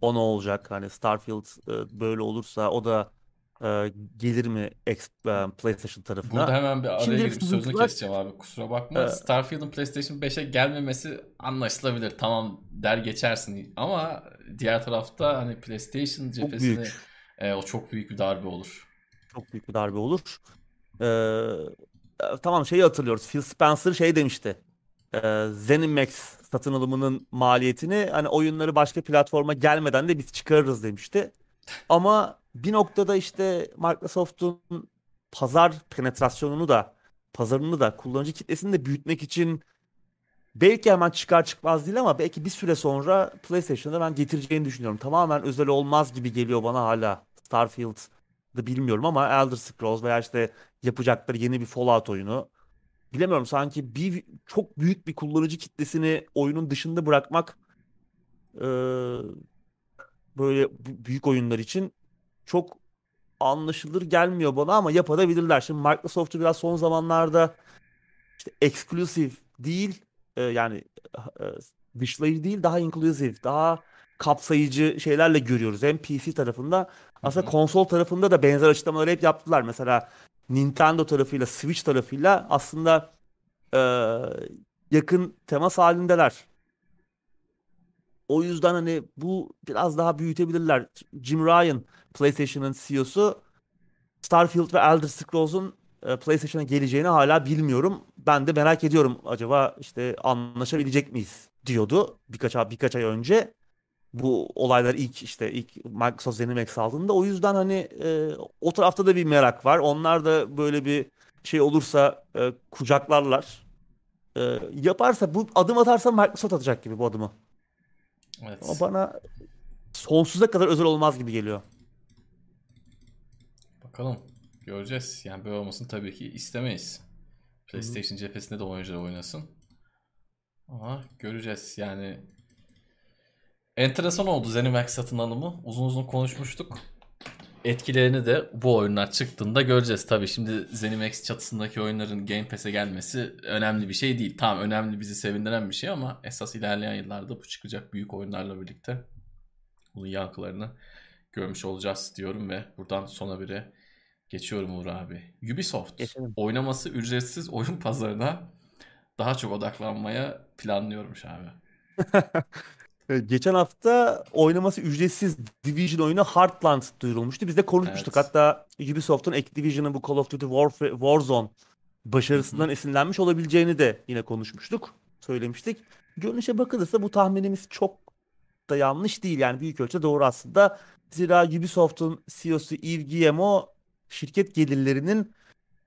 O ne olacak? Hani Starfield e, böyle olursa o da e, gelir mi X, e, PlayStation tarafına? Burada hemen bir araya girip sözünü sızıntılar- keseceğim abi. Kusura bakma. Ee, Starfield'ın PlayStation 5'e gelmemesi anlaşılabilir. Tamam der geçersin. Ama diğer tarafta hani PlayStation cephesine e, o çok büyük bir darbe olur. Çok büyük bir darbe olur. Ee, e, tamam şeyi hatırlıyoruz. Phil Spencer şey demişti. Ee, ZeniMax satın alımının maliyetini hani oyunları başka platforma gelmeden de biz çıkarırız demişti. Ama bir noktada işte Microsoft'un pazar penetrasyonunu da pazarını da kullanıcı kitlesini de büyütmek için belki hemen çıkar çıkmaz değil ama belki bir süre sonra PlayStation'da ben getireceğini düşünüyorum. Tamamen özel olmaz gibi geliyor bana hala Starfield'ı bilmiyorum ama Elder Scrolls veya işte yapacakları yeni bir Fallout oyunu. Bilemiyorum sanki bir çok büyük bir kullanıcı kitlesini oyunun dışında bırakmak eee, böyle büyük oyunlar için çok anlaşılır gelmiyor bana ama yapabilirler. Şimdi Microsoft'u biraz son zamanlarda işte exclusive değil e, yani e, dışlayıcı değil daha inclusive daha kapsayıcı şeylerle görüyoruz. Hem PC tarafında aslında hı. konsol tarafında da benzer açıklamaları hep yaptılar. Mesela Nintendo tarafıyla Switch tarafıyla aslında e, yakın temas halindeler. O yüzden hani bu biraz daha büyütebilirler. Jim Ryan PlayStation'ın CEO'su Starfield ve Elder Scrolls'un e, PlayStation'a geleceğini hala bilmiyorum. Ben de merak ediyorum acaba işte anlaşabilecek miyiz diyordu birkaç ay birkaç ay önce. Bu olaylar ilk işte ilk Microsoft ZeniMax aldığında o yüzden hani e, o tarafta da bir merak var. Onlar da böyle bir şey olursa e, kucaklarlar. E, yaparsa bu adım atarsa Microsoft atacak gibi bu adımı. Evet. Ama bana sonsuza kadar özel olmaz gibi geliyor. Bakalım. Göreceğiz. Yani böyle olmasını tabii ki istemeyiz. PlayStation cephesinde de oyuncular oynasın. Ama göreceğiz. Yani enteresan oldu ZeniMax satın alımı. Uzun uzun konuşmuştuk. Etkilerini de bu oyunlar çıktığında göreceğiz. Tabii şimdi ZeniMax çatısındaki oyunların Game Pass'e gelmesi önemli bir şey değil. Tamam önemli bizi sevindiren bir şey ama esas ilerleyen yıllarda bu çıkacak büyük oyunlarla birlikte bunun yankılarını görmüş olacağız diyorum ve buradan sona bire geçiyorum Uğur abi. Ubisoft Geçelim. oynaması ücretsiz oyun pazarına daha çok odaklanmaya planlıyormuş abi. Ee, Geçen hafta oynaması ücretsiz Division oyunu Heartland duyurulmuştu. Biz de konuşmuştuk. Evet. Hatta Ubisoft'un Activision'ın bu Call of Duty Warf- Warzone başarısından esinlenmiş olabileceğini de yine konuşmuştuk. Söylemiştik. Görünüşe bakılırsa bu tahminimiz çok da yanlış değil. Yani büyük ölçüde doğru aslında. Zira Ubisoft'un CEO'su Yves Guillemot şirket gelirlerinin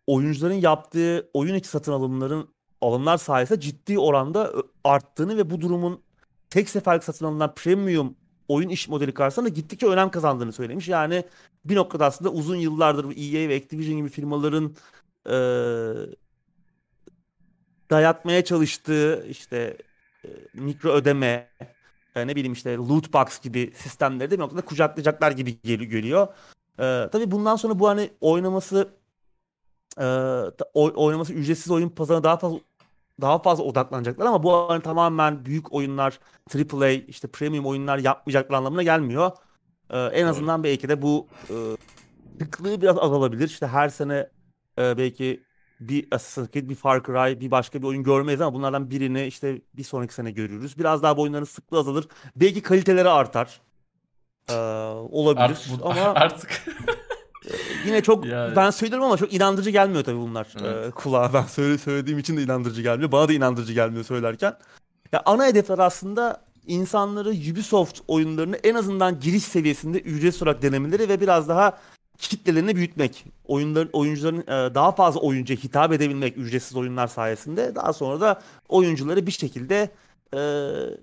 oyuncuların yaptığı oyun içi satın alımların alımlar sayesinde ciddi oranda arttığını ve bu durumun tek seferlik satın alınan premium oyun iş modeli karşısında gittikçe önem kazandığını söylemiş. Yani bir noktada aslında uzun yıllardır EA ve Activision gibi firmaların e, dayatmaya çalıştığı işte e, mikro ödeme e, ne bileyim işte loot box gibi sistemleri de bir noktada kucaklayacaklar gibi geliyor. E, tabii bundan sonra bu hani oynaması e, oynaması ücretsiz oyun pazarına daha fazla daha fazla odaklanacaklar ama bu hani tamamen büyük oyunlar AAA işte premium oyunlar yapmayacaklar anlamına gelmiyor. Ee, en azından belki de bu e, biraz azalabilir. İşte her sene e, belki bir Assassin's Creed, bir Far Cry, bir başka bir oyun görmeyiz ama bunlardan birini işte bir sonraki sene görürüz. Biraz daha bu oyunların sıklığı azalır. Belki kaliteleri artar. Ee, olabilir Art, bu, ama artık yine çok yani. ben söylüyorum ama çok inandırıcı gelmiyor tabii bunlar Evet. ee, kulağa. Ben söyle, söylediğim için de inandırıcı gelmiyor. Bana da inandırıcı gelmiyor söylerken. Ya ana hedefler aslında insanları Ubisoft oyunlarını en azından giriş seviyesinde ücretsiz olarak denemeleri ve biraz daha kitlelerini büyütmek. Oyunların oyuncuların e, daha fazla oyuncuya hitap edebilmek ücretsiz oyunlar sayesinde daha sonra da oyuncuları bir şekilde e,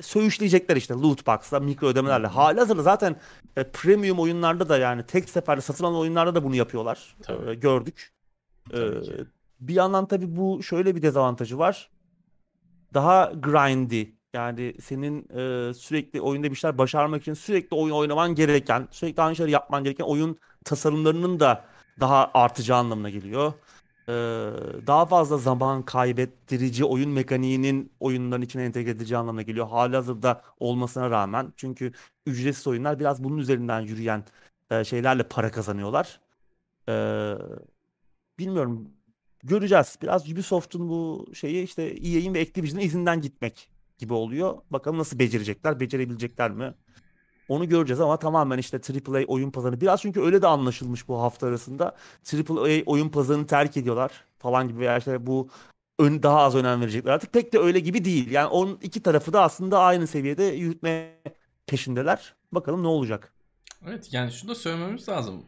söğüşleyecekler işte loot box'la, mikro ödemelerle. Halihazırda zaten e, premium oyunlarda da yani tek seferde satın alınan oyunlarda da bunu yapıyorlar. E, gördük. E, bir yandan tabii bu şöyle bir dezavantajı var. Daha grindy yani senin e, sürekli oyunda bir şeyler başarmak için sürekli oyun oynaman gereken, sürekli aynı şeyleri yapman gereken oyun tasarımlarının da daha artacağı anlamına geliyor. Ee, daha fazla zaman kaybettirici oyun mekaniğinin oyunların içine entegre edileceği anlamına geliyor. Halihazırda olmasına rağmen. Çünkü ücretsiz oyunlar biraz bunun üzerinden yürüyen e, şeylerle para kazanıyorlar. Ee, bilmiyorum. Göreceğiz. Biraz Ubisoft'un bu şeyi işte EA'in ve Activision'ın izinden gitmek gibi oluyor. Bakalım nasıl becerecekler, becerebilecekler mi? Onu göreceğiz ama tamamen işte AAA oyun pazarı. Biraz çünkü öyle de anlaşılmış bu hafta arasında. AAA oyun pazarını terk ediyorlar falan gibi veya işte bu ön, daha az önem verecekler artık. Pek de öyle gibi değil. Yani onun iki tarafı da aslında aynı seviyede yürütme peşindeler. Bakalım ne olacak. Evet yani şunu da söylememiz lazım.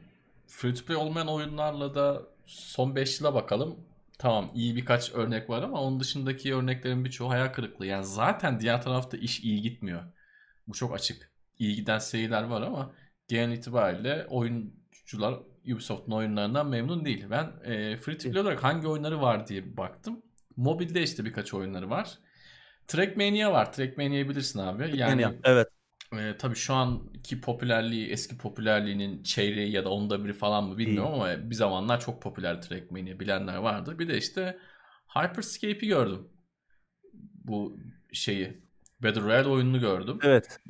Free to play olmayan oyunlarla da son 5 yıla bakalım. Tamam iyi birkaç örnek var ama onun dışındaki örneklerin birçoğu hayal kırıklığı. Yani zaten diğer tarafta iş iyi gitmiyor. Bu çok açık iyi giden seriler var ama genel itibariyle oyuncular Ubisoft'un oyunlarından memnun değil. Ben e, free to play olarak hangi oyunları var diye baktım. Mobilde işte birkaç oyunları var. Trackmania var. Trackmania'yı bilirsin abi. Yani Trackmania, evet. E, tabii şu anki popülerliği eski popülerliğinin çeyreği ya da onda biri falan mı bilmiyorum İyi. ama bir zamanlar çok popüler Trackmania bilenler vardı. Bir de işte Hyperscape'i gördüm. Bu şeyi Battle Royale oyununu gördüm. Evet.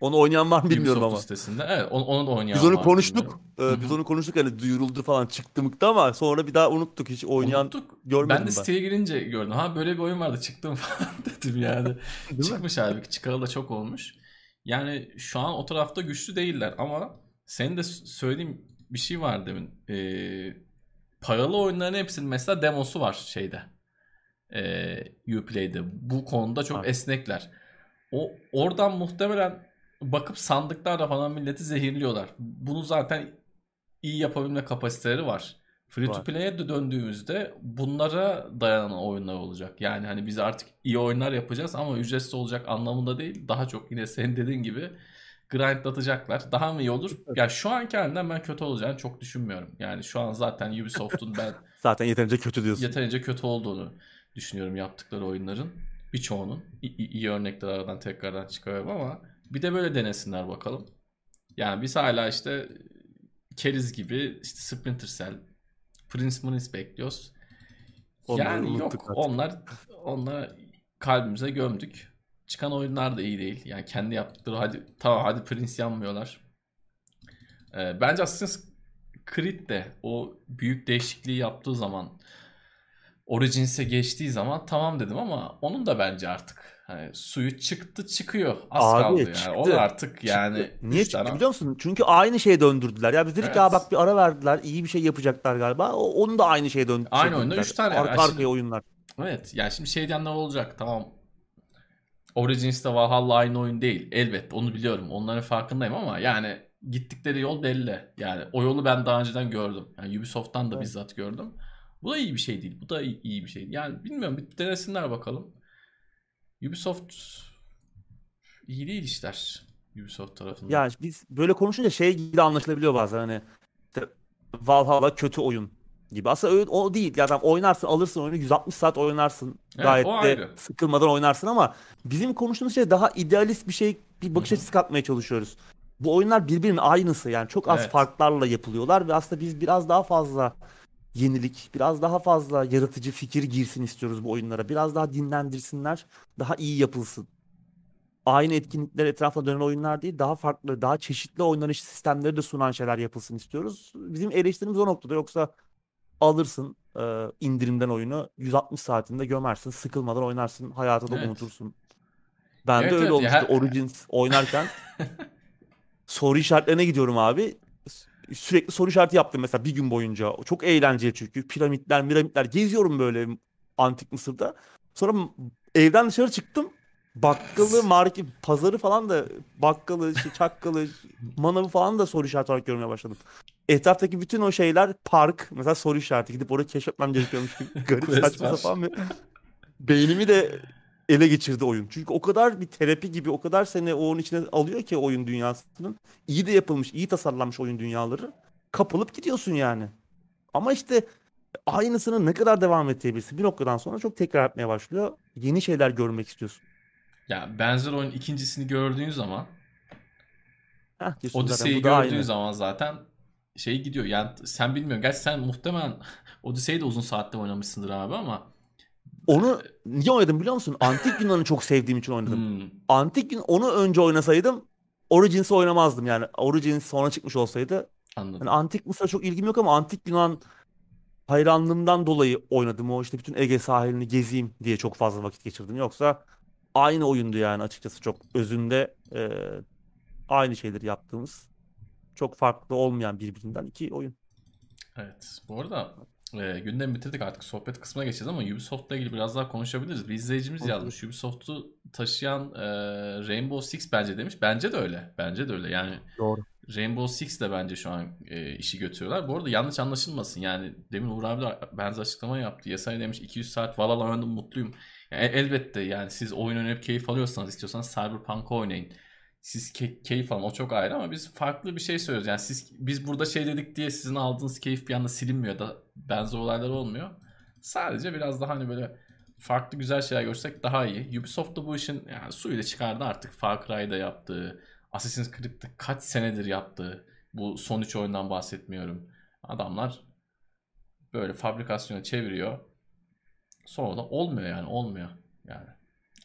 Onu oynayan var mı bilmiyorum Ubisoft ama. Sitesinde. Evet onu, onu da oynayan Biz onu konuştuk. Ee, biz onu konuştuk hani duyuruldu falan çıktı mıktı ama sonra bir daha unuttuk hiç oynayan unuttuk. görmedim ben. de ben. siteye girince gördüm. Ha böyle bir oyun vardı çıktım falan dedim yani. Çıkmış abi çıkalı da çok olmuş. Yani şu an o tarafta güçlü değiller ama senin de söylediğim bir şey var demin. Ee, paralı oyunların hepsinin mesela demosu var şeyde. Ee, Uplay'de. Bu konuda çok ha. esnekler. O oradan muhtemelen bakıp sandıklarla falan milleti zehirliyorlar. Bunu zaten iyi yapabilme kapasiteleri var. Free to play'e döndüğümüzde bunlara dayanan oyunlar olacak. Yani hani biz artık iyi oyunlar yapacağız ama ücretsiz olacak anlamında değil. Daha çok yine senin dediğin gibi grindlatacaklar. Daha mı iyi olur? Ya yani şu anki halinden ben kötü olacağını çok düşünmüyorum. Yani şu an zaten Ubisoft'un ben zaten yeterince kötü diyorsun. Yeterince kötü olduğunu düşünüyorum yaptıkları oyunların birçoğunun iyi, iyi örnekler aradan tekrardan çıkarıyorum ama bir de böyle denesinler bakalım. Yani biz hala işte keriz gibi işte Splinter Cell, Prince Munis bekliyoruz. Onları yani yok artık. onlar onlar kalbimize gömdük. Çıkan oyunlar da iyi değil. Yani kendi yaptıkları hadi tamam hadi Prince yanmıyorlar. Ee, bence Assassin's Creed de o büyük değişikliği yaptığı zaman Origins'e geçtiği zaman tamam dedim ama onun da bence artık hani suyu çıktı çıkıyor. Az Abi, kaldı yani. Çıktı. O artık yani. Çıktı. Niye çıktı tane... biliyor musun? Çünkü aynı şeye döndürdüler. Ya biz dedik evet. ya bak bir ara verdiler. iyi bir şey yapacaklar galiba. Onu da aynı şeye döndürdüler. Aynı oyunda 3 tane. Arka yani arkaya şimdi, oyunlar. Evet. Yani şimdi şey diyenler olacak. Tamam. Origins'te Valhalla aynı oyun değil. Elbette onu biliyorum. Onların farkındayım ama yani gittikleri yol belli. Yani o yolu ben daha önceden gördüm. Yani Ubisoft'tan da evet. bizzat gördüm. Bu da iyi bir şey değil. Bu da iyi, iyi bir şey. Yani bilmiyorum bir denesinler bakalım. Ubisoft iyi değil işler Ubisoft tarafından. Yani biz böyle konuşunca şey gibi anlaşılabiliyor bazen hani işte Valhalla kötü oyun gibi. Aslında öyle, o değil. Yani oynarsın alırsın oyunu 160 saat oynarsın. Evet, Gayet de ayrı. sıkılmadan oynarsın ama bizim konuştuğumuz şey daha idealist bir şey bir bakış açısı katmaya çalışıyoruz. Bu oyunlar birbirinin aynısı yani çok az Evet. farklarla yapılıyorlar ve aslında biz biraz daha fazla yenilik, biraz daha fazla yaratıcı fikir girsin istiyoruz bu oyunlara. Biraz daha dinlendirsinler, daha iyi yapılsın. Aynı etkinlikler etrafında dönen oyunlar değil, daha farklı, daha çeşitli oynanış sistemleri de sunan şeyler yapılsın istiyoruz. Bizim eleştirimiz o noktada. Yoksa alırsın e, indirimden oyunu 160 saatinde gömersin, sıkılmadan oynarsın, hayatı da Evet. unutursun. Ben Evet, de öyle evet, olmuştu. ya- Origins oynarken soru işaretlerine gidiyorum abi. Sü- Sürekli soru işareti yaptım mesela bir gün boyunca. Çok eğlenceli çünkü. Piramitler, piramitler geziyorum böyle antik Mısır'da. Sonra evden dışarı çıktım. Bakkalı, market, pazarı falan da bakkalı, çakkalı, manavı falan da soru işareti olarak görmeye başladım. Etraftaki bütün o şeyler park. Mesela soru işareti. Gidip orayı keşfetmem gerekiyormuş gibi. Garip saçma sapan bir... Beynimi de ele geçirdi oyun. Çünkü o kadar bir terapi gibi, o kadar seni onun içine alıyor ki oyun dünyasının. İyi de yapılmış, iyi tasarlanmış oyun dünyaları. Kapılıp gidiyorsun yani. Ama işte aynısını ne kadar devam ettirebilirsin? Bir noktadan sonra çok tekrar etmeye başlıyor. Yeni şeyler görmek istiyorsun. Ya benzer oyun ikincisini gördüğün zaman Heh, Odyssey'i gördüğün aynı. zaman zaten şey gidiyor. Yani sen bilmiyorsun. Gerçi sen muhtemelen Odyssey'i de uzun saatte oynamışsındır abi ama Onu niye oynadım biliyor musun? Antik Yunan'ı çok sevdiğim için oynadım. Hmm, Antik Yunan onu önce oynasaydım Origins'i oynamazdım yani. Origins sonra çıkmış olsaydı. anladım. Yani Antik Mısır'a çok ilgim yok ama Antik Yunan hayranlığımdan dolayı oynadım. O işte bütün Ege sahilini gezeyim diye çok fazla vakit geçirdim. Yoksa aynı oyundu yani açıkçası çok özünde e, aynı şeyleri yaptığımız çok farklı olmayan birbirinden iki oyun. Evet. Bu arada e, gündemi bitirdik artık sohbet kısmına geçeceğiz ama Ubisoft'la ilgili biraz daha konuşabiliriz. Bir izleyicimiz Konuşalım. yazmış. Ubisoft'u taşıyan e, Rainbow Six bence demiş. Bence de öyle. Bence de öyle. Yani Doğru. Rainbow Six de bence şu an e, işi götürüyorlar. Bu arada yanlış anlaşılmasın. Yani demin Uğur abi de benzer açıklama yaptı. Yasay demiş 200 saat Valhalla oynadım mutluyum. Yani e- elbette yani siz oyun oynayıp keyif alıyorsanız istiyorsanız Cyberpunk oynayın. Siz ke- keyif alın o çok ayrı ama biz farklı bir şey söylüyoruz. Yani siz biz burada şey dedik diye sizin aldığınız keyif bir anda silinmiyor da benzer olaylar olmuyor. Sadece biraz daha hani böyle farklı güzel şeyler görsek daha iyi. Ubisoft da bu işin yani suyuyla çıkardı artık. Far Cry'da yaptığı, Assassin's Creed'de kaç senedir yaptığı bu son 3 oyundan bahsetmiyorum. Adamlar böyle fabrikasyona çeviriyor. Sonra da olmuyor yani olmuyor yani.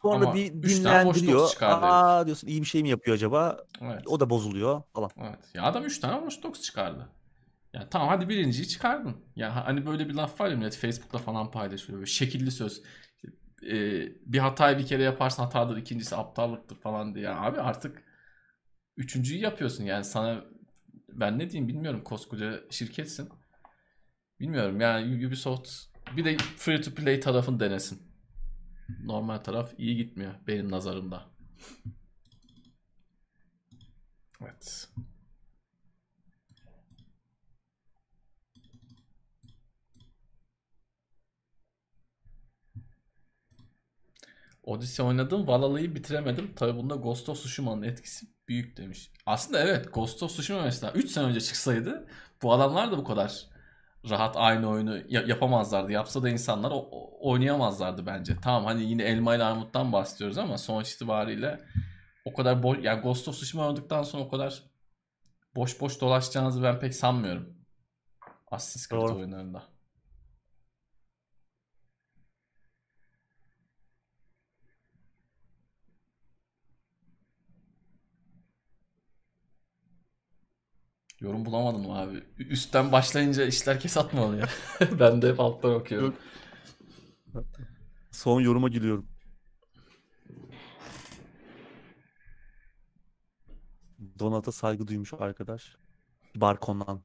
Sonra Ama Dogs dinlendiriyor. Aa diyorsun iyi bir şey mi yapıyor acaba? Evet. O da bozuluyor falan. Evet. Ya adam 3 tane Watch Dogs çıkardı. Ya tamam hadi birinciyi çıkardın. Ya hani böyle bir laf var ya millet Facebook'ta falan paylaşıyor. Böyle şekilli söz. Ee, bir hatayı bir kere yaparsan hatadır, ikincisi aptallıktır falan diye. Abi artık üçüncüyü yapıyorsun yani sana ben ne diyeyim bilmiyorum koskoca şirketsin. Bilmiyorum yani Ubisoft bir de free to play tarafını denesin. Normal taraf iyi gitmiyor benim nazarımda. Evet. Odyssey oynadım. Valhalla'yı bitiremedim. Tabi bunda Ghost of Tsushima'nın etkisi büyük demiş. Aslında evet Ghost of Tsushima mesela 3 sene önce çıksaydı bu adamlar da bu kadar rahat aynı oyunu ya- yapamazlardı. Yapsa da insanlar oynayamazlardı bence. Tamam hani yine elma ile armuttan bahsediyoruz ama sonuç itibariyle o kadar boş yani Ghost of Tsushima oynadıktan sonra o kadar boş boş dolaşacağınızı ben pek sanmıyorum. Assassin's Creed Doğru. oyunlarında. Yorum bulamadın mı abi? Üstten başlayınca işler kesat mı oluyor? ben de hep alttan okuyorum. Son yoruma giriyorum. Donat'a saygı duymuş arkadaş. Barkon'dan.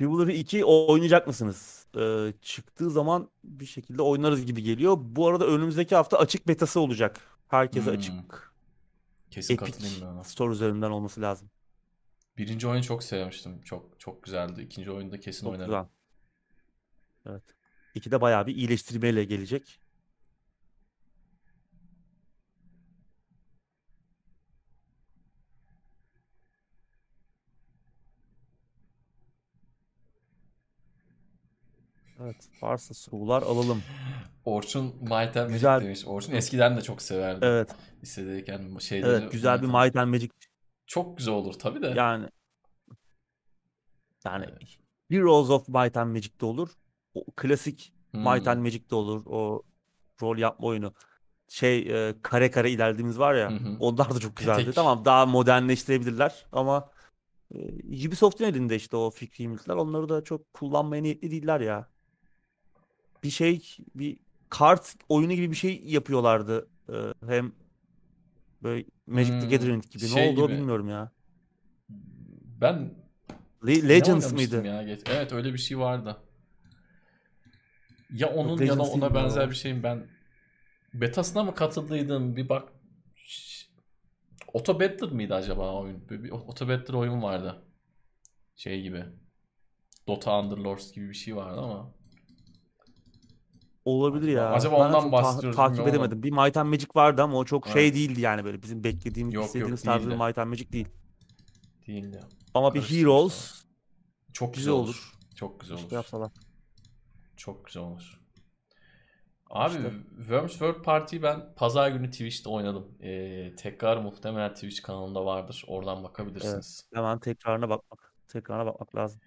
Rivalry 2 oynayacak mısınız? Ee, çıktığı zaman bir şekilde oynarız gibi geliyor. Bu arada önümüzdeki hafta açık betası olacak. Herkese Hmm. açık. Kesin Epic katılayım ben ona. Store üzerinden olması lazım. Birinci oyunu çok sevmiştim. Çok çok güzeldi. İkinci oyunda kesin Çok oynarım. güzel. Evet. İki de bayağı bir iyileştirmeyle gelecek. Evet. Varsa sorular alalım. Orçun Might and Magic Güzel. demiş. Orçun eskiden de çok severdi. Evet. Lisedeyken şeyleri Evet. Güzel bir Might and- Might Magic Çok güzel olur tabii de. yani. Yani Evet. Heroes of Might and Magic'te olur. O klasik Might Hmm. and Magic'te olur. O rol yapma oyunu. Şey e, kare kare ilerlediğimiz var ya. Hı hı. Onlar da çok güzeldi. Petek. Tamam daha modernleştirebilirler ama e, Ubisoft'un elinde işte o fikri mülkler. Onları da çok kullanmaya niyetli değiller ya. Bir şey bir kart oyunu gibi bir şey yapıyorlardı. E, hem böyle Magic the Hmm, Gathering gibi. şey ne oldu gibi. bilmiyorum ya. Ben Le- Legends mıydı? ya? Evet öyle bir şey vardı. Ya onun ya da ona benzer bir şeyim ben. Betasına mı katıldıydım? Bir bak. Auto Battler mıydı acaba oyun? Bir, bir Auto Battler oyun vardı. Şey gibi. Dota Underlords gibi bir şey vardı ama. Olabilir ya. Acaba Ben ondan çok bahsediyoruz takip bilmiyorum edemedim. Bir Might and Magic vardı ama o çok şey Evet. değildi yani böyle bizim beklediğimiz, Yok, yok, istediğimiz tarzı bir değildi. Might and Magic değil. Değildi. Ama bir Karıştırmış Heroes Çok güzel güzel olur. olur. Çok güzel olur. yapsalar. Çok güzel olur. Abi İşte. Worms World Party'yi ben pazar günü Twitch'te oynadım. Ee, tekrar muhtemelen Twitch kanalında vardır. Oradan bakabilirsiniz. Hemen tekrarına bakmak. Tekrarına bakmak lazım.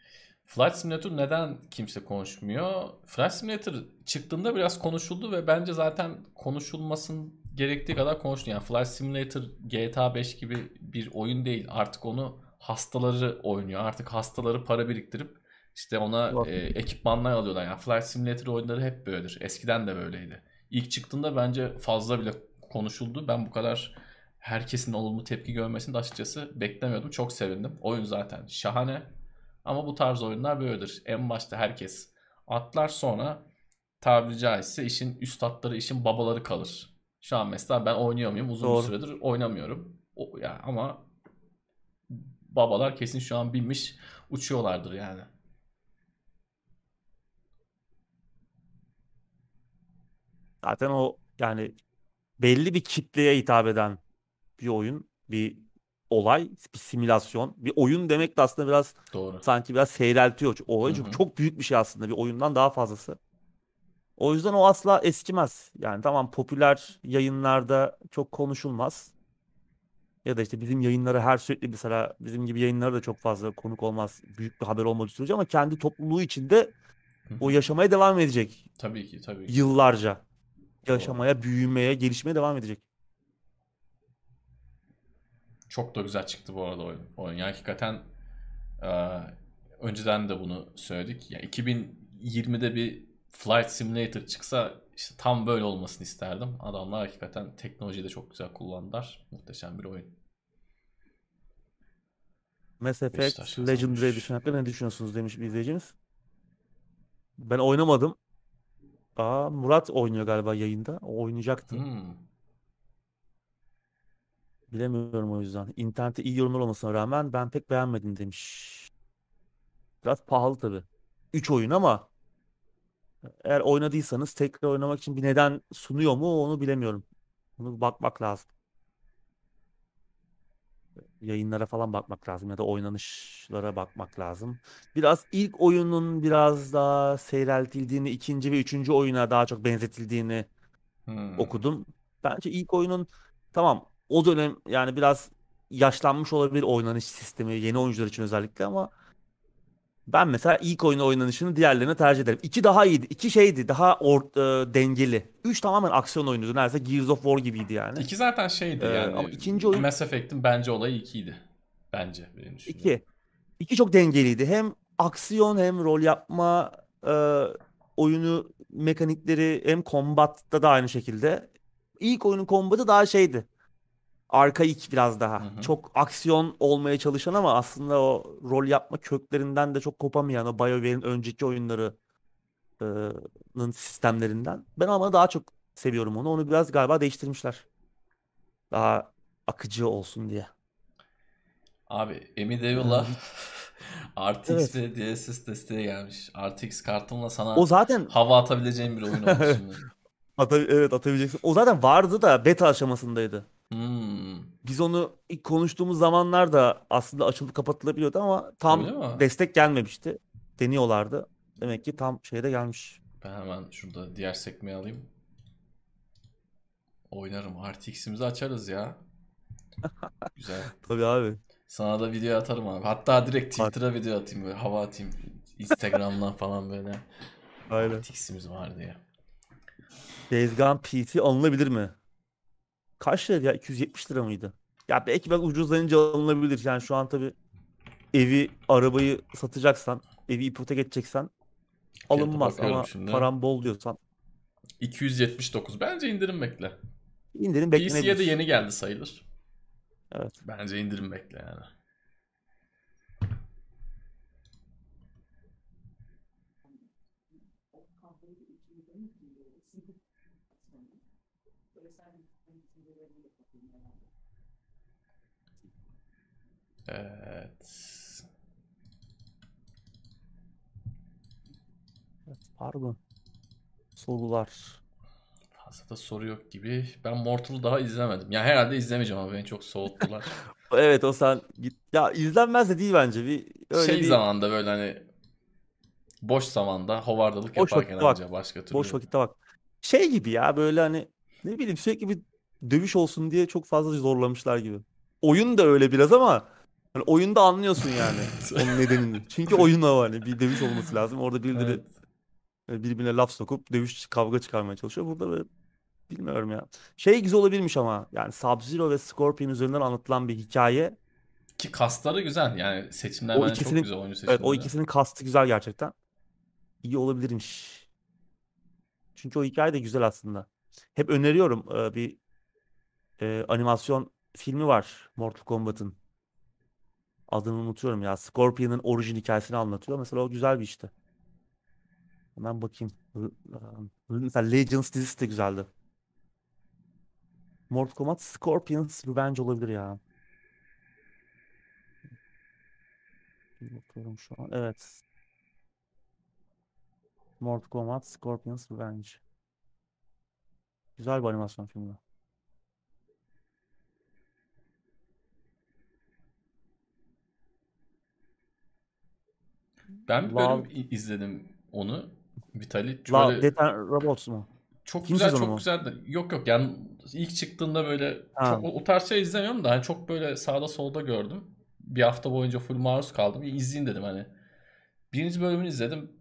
Flight Simulator neden kimse konuşmuyor? Flight Simulator çıktığında biraz konuşuldu ve bence zaten konuşulmasın gerektiği kadar konuştu. Yani Flight Simulator GTA 5 gibi bir oyun değil. Artık onu hastaları oynuyor. Artık hastaları para biriktirip işte ona Bak. e, ekipmanlar alıyorlar. Yani Flight Simulator oyunları hep böyledir. Eskiden de böyleydi. İlk çıktığında bence fazla bile konuşuldu. Ben bu kadar herkesin olumlu tepki görmesini de açıkçası beklemiyordum. Çok sevindim. Oyun zaten şahane. Ama bu tarz oyunlar böyledir. En başta herkes atlar sonra tabiri caizse işin üstadları, işin babaları kalır. Şu an mesela ben oynuyor muyum? Uzun Doğru. bir süredir oynamıyorum. O, ya ama babalar kesin şu an binmiş uçuyorlardır yani. Zaten o yani belli bir kitleye hitap eden bir oyun, bir olay, bir simülasyon. Bir oyun demek de aslında biraz Doğru. sanki biraz seyreltiyor. O oyun Hı hı. çünkü çok büyük bir şey aslında. Bir oyundan daha fazlası. O yüzden o asla eskimez. Yani tamam popüler yayınlarda çok konuşulmaz. Ya da işte bizim yayınlara her sürekli mesela bizim gibi yayınlara da çok fazla konuk olmaz. Büyük bir haber olmadığı sürece ama kendi topluluğu içinde o yaşamaya devam edecek. Tabii ki tabii ki. Yıllarca. Yaşamaya, büyümeye, gelişmeye devam edecek. Çok da güzel çıktı bu arada oyun. oyun. Yani hakikaten e, önceden de bunu söyledik. Ya 2020'de bir Flight Simulator çıksa işte tam böyle olmasını isterdim. Adamlar hakikaten teknolojiyi de çok güzel kullandılar. Muhteşem bir oyun. Mass Effect Legendary. Edition hakkında ne düşünüyorsunuz demiş bir izleyicimiz. Ben oynamadım. Aa, Murat oynuyor galiba yayında. O oynayacaktı. Hmm. Bilemiyorum o yüzden. İnternette iyi yorumlar olmasına rağmen ben pek beğenmedim demiş. Biraz pahalı tabii. 3 oyun ama eğer oynadıysanız tekrar oynamak için bir neden sunuyor mu onu bilemiyorum. Bunu bakmak lazım. Yayınlara falan bakmak lazım ya da oynanışlara bakmak lazım. Biraz ilk oyunun biraz daha seyreltildiğini, ikinci ve üçüncü oyuna daha çok benzetildiğini Hmm. okudum. Bence ilk oyunun tamam o dönem yani biraz yaşlanmış olabilir oynanış sistemi yeni oyuncular için özellikle ama ben mesela ilk oyun oynanışını diğerlerine tercih ederim. İki daha iyiydi. İki şeydi daha or, e, dengeli. Üç tamamen aksiyon oyunuydu. Neredeyse Gears of War gibiydi yani. İki zaten şeydi Ee, yani. ama ikinci oyun- Mass Effect'in bence olayı ikiydi. Bence benim. İki. İki çok dengeliydi. Hem aksiyon hem rol yapma e, oyunu mekanikleri hem kombatta da aynı şekilde. İlk oyunun kombatı daha şeydi. Arkaik biraz daha. Hı hı. Çok aksiyon olmaya çalışan ama aslında o rol yapma köklerinden de çok kopamayan o BioWare'in önceki oyunlarının sistemlerinden. Ben ama daha çok seviyorum onu. Onu biraz galiba değiştirmişler. Daha akıcı olsun diye. Abi Emi Devil'a RTX Evet. ve DLSS desteği gelmiş. RTX kartımla sana O zaten hava atabileceğim bir oyun oldu şimdi. Ata evet atabileceksin. O zaten vardı da beta aşamasındaydı. Hmm. Biz onu ilk konuştuğumuz zamanlarda aslında açılıp kapatılabiliyordu ama tam destek gelmemişti. Deniyorlardı. demek ki tam şeyde gelmiş. Ben hemen şurada diğer sekmeyi alayım. Oynarım. RTX'imizi açarız ya. Güzel. Tabii abi. Sana da video atarım abi. Hatta direkt Twitter'a video atayım böyle hava atayım. Instagram'dan falan böyle. Aynen. RTX'imiz var diye. Days Gone PT alınabilir mi? Kaç lira ya? 270 lira mıydı? Ya belki ben ucuzlayınca alınabilir. Yani şu an tabii evi, arabayı satacaksan, evi ipotek edeceksen alınmaz ama şimdi. param bol diyorsan 279. Bence indirim bekle. indirim PC'ye de beklenebilir. yeni geldi sayılır. Evet. Bence indirim bekle yani. Evet. evet. Pardon. Sorular. Fazla da soru yok gibi. Ben Mortal'ı daha izlemedim. Ya herhalde izlemeyeceğim ama beni çok soğuttular. Evet o sen git. Ya izlenmez de değil bence. Bir öyle şey bir zamanda böyle hani boş zamanda hovardalık Boş yaparken vakitte bak. anca başka türlü. boş vakitte bak. Şey gibi ya böyle hani ne bileyim sürekli bir dövüş olsun diye çok fazla zorlamışlar gibi. Oyun da öyle biraz ama hani oyunda anlıyorsun yani onun nedenini. Çünkü oyun o hani bir dövüş olması lazım. Orada birileri Evet. birbirine laf sokup dövüş kavga çıkarmaya çalışıyor. Burada böyle bilmiyorum ya. Şey güzel olabilirmiş ama yani Sub-Zero ve Scorpion üzerinden anlatılan bir hikaye. Ki kasları güzel yani seçimler O bence çok ikisinin güzel oyuncu evet o seçimleri. ikisinin kastı güzel gerçekten. İyi olabilirmiş. Çünkü o hikaye de güzel aslında. Hep öneriyorum e, bir e, animasyon filmi var Mortal Kombat'ın. Adını unutuyorum ya. Scorpion'ın orijin hikayesini anlatıyor. Mesela o güzel bir işti. Hemen bakayım. E, Mesela Legends dizisi de güzeldi. Mortal Kombat Scorpion's Revenge olabilir ya. Bakıyorum şu an. Evet. Mortal Kombat Scorpion's Revenge. Güzel bir animasyon filmi. Ben bir Love, bölüm izledim onu. Vitali Love, Death and Robots mu? çok Film güzel çok mu? güzel yok yok yani ilk çıktığında böyle Ha. çok o, o tarz şey izlemiyorum da hani çok böyle sağda solda gördüm. Bir hafta boyunca full maruz kaldım. Bir izleyeyim dedim hani. Birinci bölümünü izledim.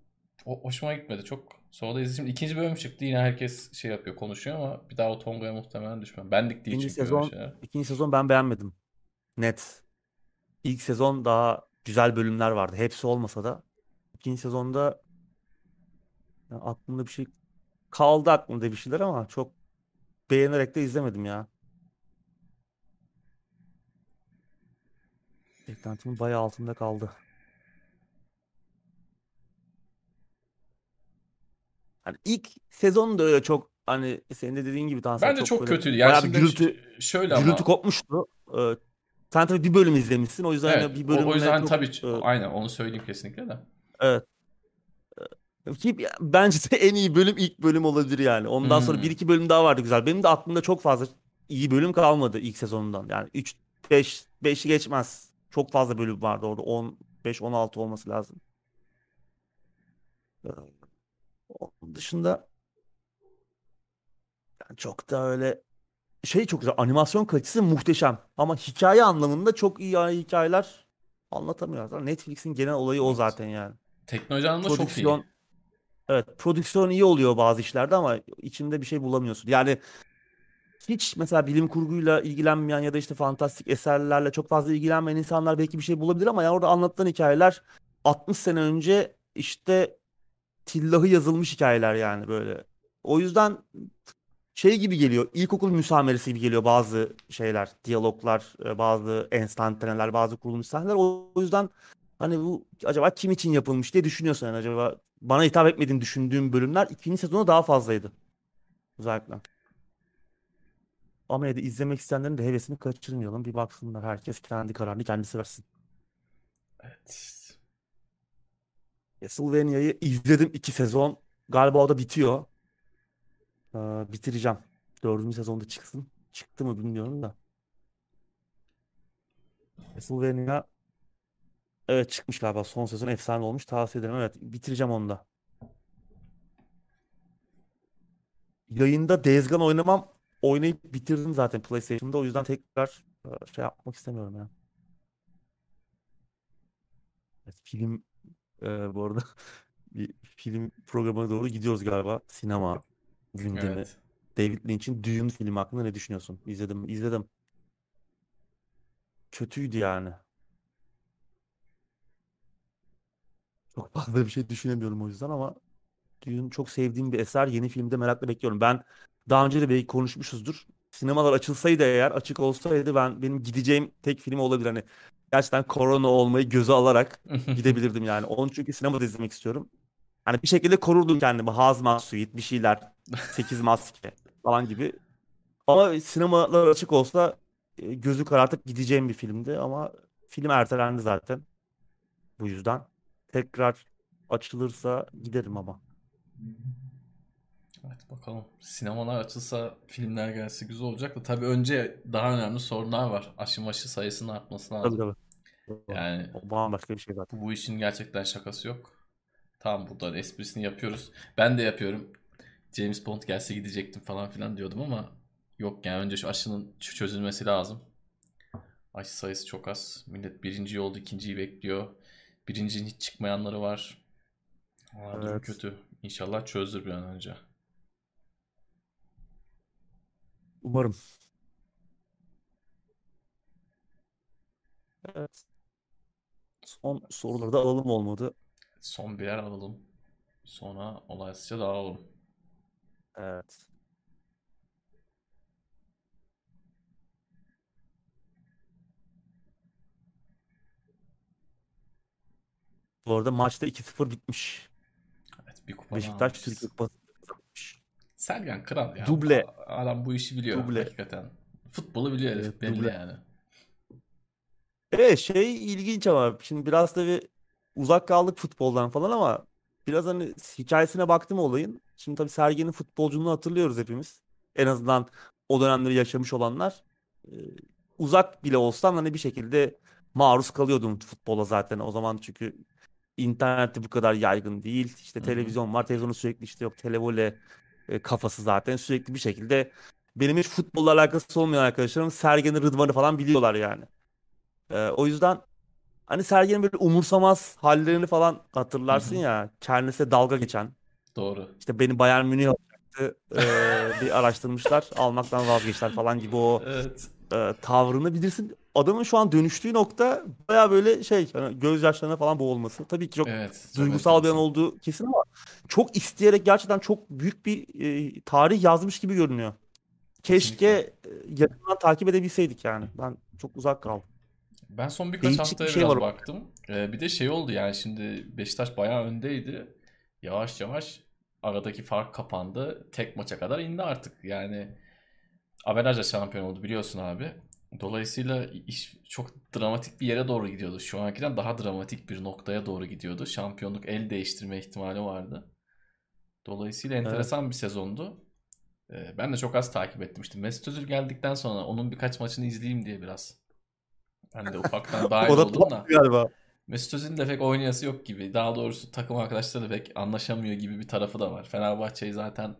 O, hoşuma gitmedi çok. Sonra da izledim. İkinci bölüm çıktı yine herkes şey yapıyor konuşuyor ama bir daha o tongaya muhtemelen düşmem. Bendik değil İkinci çünkü sezon, şeyler. ikinci sezon ben beğenmedim. Net. İlk sezon daha güzel bölümler vardı. Hepsi olmasa da. İkinci sezonda ya aklımda bir şey kaldı aklımda bir şeyler ama çok beğenerek de izlemedim ya. Beklentimin bayağı altında kaldı. Hani ilk sezon da öyle çok hani senin de dediğin gibi Tansel Bence çok çok kötüydü. Yani bayağı bir gürültü şöyle gürültü ama kopmuştu. Ee, sen tabii bir bölüm izlemişsin. O yüzden hani evet bir o, o bölümüne yüzden çok tabii e, aynen onu söyleyeyim kesinlikle de. Evet. Ki bence de en iyi bölüm ilk bölüm olabilir yani. Ondan sonra bir Hmm. iki bölüm daha vardı güzel. Benim de aklımda çok fazla iyi bölüm kalmadı ilk sezonundan. Yani 3 5 5'i geçmez. Çok fazla bölüm vardı orada. 15 16 olması lazım. Ee, Onun dışında yani çok da öyle şey çok güzel. Animasyon kalitesi muhteşem. Ama hikaye anlamında çok iyi hikayeler anlatamıyorlar. Netflix'in genel olayı o Evet. zaten yani. Teknoloji anlamında çok iyi. Prodüksiyon evet prodüksiyon iyi oluyor bazı işlerde ama içinde bir şey bulamıyorsun. Yani hiç mesela bilim kurguyla ilgilenmeyen ya da işte fantastik eserlerle çok fazla ilgilenmeyen insanlar belki bir şey bulabilir ama ya orada anlatılan hikayeler 60 sene önce işte tillahı yazılmış hikayeler yani böyle. O yüzden şey gibi geliyor. İlkokul müsameresi gibi geliyor bazı şeyler, diyaloglar, e, bazı enstantaneler, bazı kurulmuş sahneler. O yüzden hani bu acaba kim için yapılmış diye düşünüyorsun yani acaba bana hitap etmediğini düşündüğüm bölümler ikinci sezonda daha fazlaydı. Özellikle. Ama yine de izlemek isteyenlerin de hevesini kaçırmayalım. Bir baksınlar. Herkes kendi kararını kendisi versin. Evet. Castlevania'yı izledim iki sezon. Galiba o da bitiyor. Ee, bitireceğim. Dördüncü sezonda çıksın. Çıktı mı bilmiyorum da. Castlevania Evet çıkmış galiba. Son sezon efsane olmuş. Tavsiye ederim. Evet bitireceğim onu da. Yayında Dezgan oynamam. Oynayıp bitirdim zaten PlayStation'da. O yüzden tekrar e, şey yapmak istemiyorum ya. Evet, film e, bu arada bir film programına doğru gidiyoruz galiba. Sinema gündemi. Evet. David Lynch'in Düğün filmi hakkında ne düşünüyorsun? İzledim, izledim. Kötüydü yani. Çok fazla bir şey düşünemiyorum o yüzden ama Dune çok sevdiğim bir eser. Yeni filmde merakla bekliyorum. Ben daha önce de belki konuşmuşuzdur. Sinemalar açılsaydı eğer açık olsaydı ben benim gideceğim tek film olabilir. Hani gerçekten korona olmayı göze alarak gidebilirdim yani. Onu çünkü sinemada izlemek istiyorum. Hani bir şekilde korurdum kendimi. Hazmat suite bir şeyler. Sekiz maske falan gibi. Ama sinemalar açık olsa e, gözü karartıp gideceğim bir filmdi ama film ertelendi zaten. Bu yüzden tekrar açılırsa giderim ama. Evet bakalım. Sinemalar açılsa filmler gelse güzel olacak da tabii önce daha önemli sorunlar var. Aşı maşı sayısının artması Tabii lazım. tabii. Yani O bambaşka bir şey zaten. bu işin gerçekten şakası yok. Tamam burada esprisini yapıyoruz. Ben de yapıyorum. James Bond gelse gidecektim falan filan diyordum ama yok yani önce şu aşının çözülmesi lazım. Aşı sayısı çok az. Millet birinci oldu, ikinciyi bekliyor. Birincinin hiç çıkmayanları var. Durum Evet. kötü. İnşallah çözülür bir an önce. Umarım. Evet. Son soruları da alalım olmadı. Son birer alalım. Sonra olaysızca dağılalım. Evet. Bu arada maçta 2-0 bitmiş. Evet bir kupa Beşiktaş. Türkiye Kupası kazanmış. Sergen kral ya. Duble. Adam bu işi biliyor Duble. hakikaten. Futbolu biliyor herif Evet, belli duble. yani. Evet şey ilginç ama şimdi biraz tabii uzak kaldık futboldan falan ama biraz hani hikayesine baktım olayın. Şimdi tabii Sergen'in futbolculuğunu hatırlıyoruz hepimiz. En azından o dönemleri yaşamış olanlar. Ee, uzak bile olsan hani bir şekilde maruz kalıyordun futbola zaten o zaman çünkü internette bu kadar yaygın değil. İşte Hı hı. televizyon var. Televizyonu sürekli işte yok televole e, kafası zaten sürekli bir şekilde benim hiç futbolla alakası olmayan arkadaşlarım Sergen'i Rıdvan'ı falan biliyorlar yani. Ee, o yüzden hani Sergen'in böyle umursamaz hallerini falan hatırlarsın hı. ya. Kendisine dalga geçen. Doğru. İşte beni Bayern Münih alacaktı. Ee, bir araştırmışlar. Almaktan vazgeçtiler falan gibi o Evet. e, tavrını bilirsin. Adamın şu an dönüştüğü nokta baya böyle şey hani gözyaşlarına falan boğulması. Tabii ki çok Evet. Duygusal bir an olduğu kesin ama çok isteyerek gerçekten çok büyük bir e, tarih yazmış gibi görünüyor. Keşke Kesinlikle. e, yakından takip edebilseydik yani. Ben çok uzak kaldım. Ben son birkaç Değişik bir haftaya şey biraz var. baktım. Ee, bir de şey oldu yani şimdi Beşiktaş bayağı öndeydi. Yavaş yavaş aradaki fark kapandı. Tek maça kadar indi artık. Yani averajla şampiyon oldu biliyorsun abi. Dolayısıyla iş çok dramatik bir yere doğru gidiyordu. Şu ankinden daha dramatik bir noktaya doğru gidiyordu. Şampiyonluk el değiştirme ihtimali vardı. Dolayısıyla Evet. enteresan bir sezondu. Ee, ben de çok az takip ettim. İşte Mesut Özil geldikten sonra onun birkaç maçını izleyeyim diye biraz. Ben de ufaktan dahil O da oldum da. galiba. Mesut Özil'in de pek oynayası yok gibi. Daha doğrusu takım arkadaşları pek anlaşamıyor gibi bir tarafı da var. Fenerbahçe'yi zaten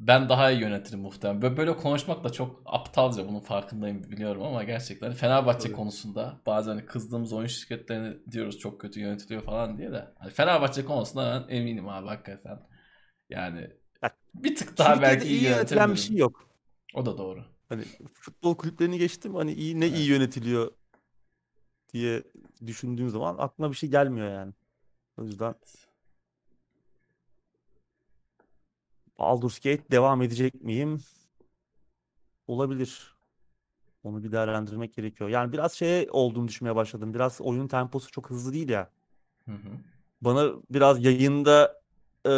ben daha iyi yönetirim muhtemelen. Böyle, böyle konuşmak da çok aptalca bunun farkındayım biliyorum ama gerçekten Fenerbahçe Tabii. konusunda bazen kızdığımız oyun şirketlerini diyoruz çok kötü yönetiliyor falan diye de hani Fenerbahçe konusunda ben eminim abi hakikaten. Yani Ya, bir tık daha Türkiye'de belki iyi iyi yönetilen bir şey yok. O da doğru. Hani futbol kulüplerini geçtim hani iyi ne iyi Evet. yönetiliyor diye düşündüğüm zaman aklıma bir şey gelmiyor yani. O yüzden Baldur's Gate devam edecek miyim? Olabilir. Onu bir değerlendirmek gerekiyor. Yani biraz şey olduğunu düşünmeye başladım. Biraz oyunun temposu çok hızlı değil ya. Hı hı. Bana biraz yayında e,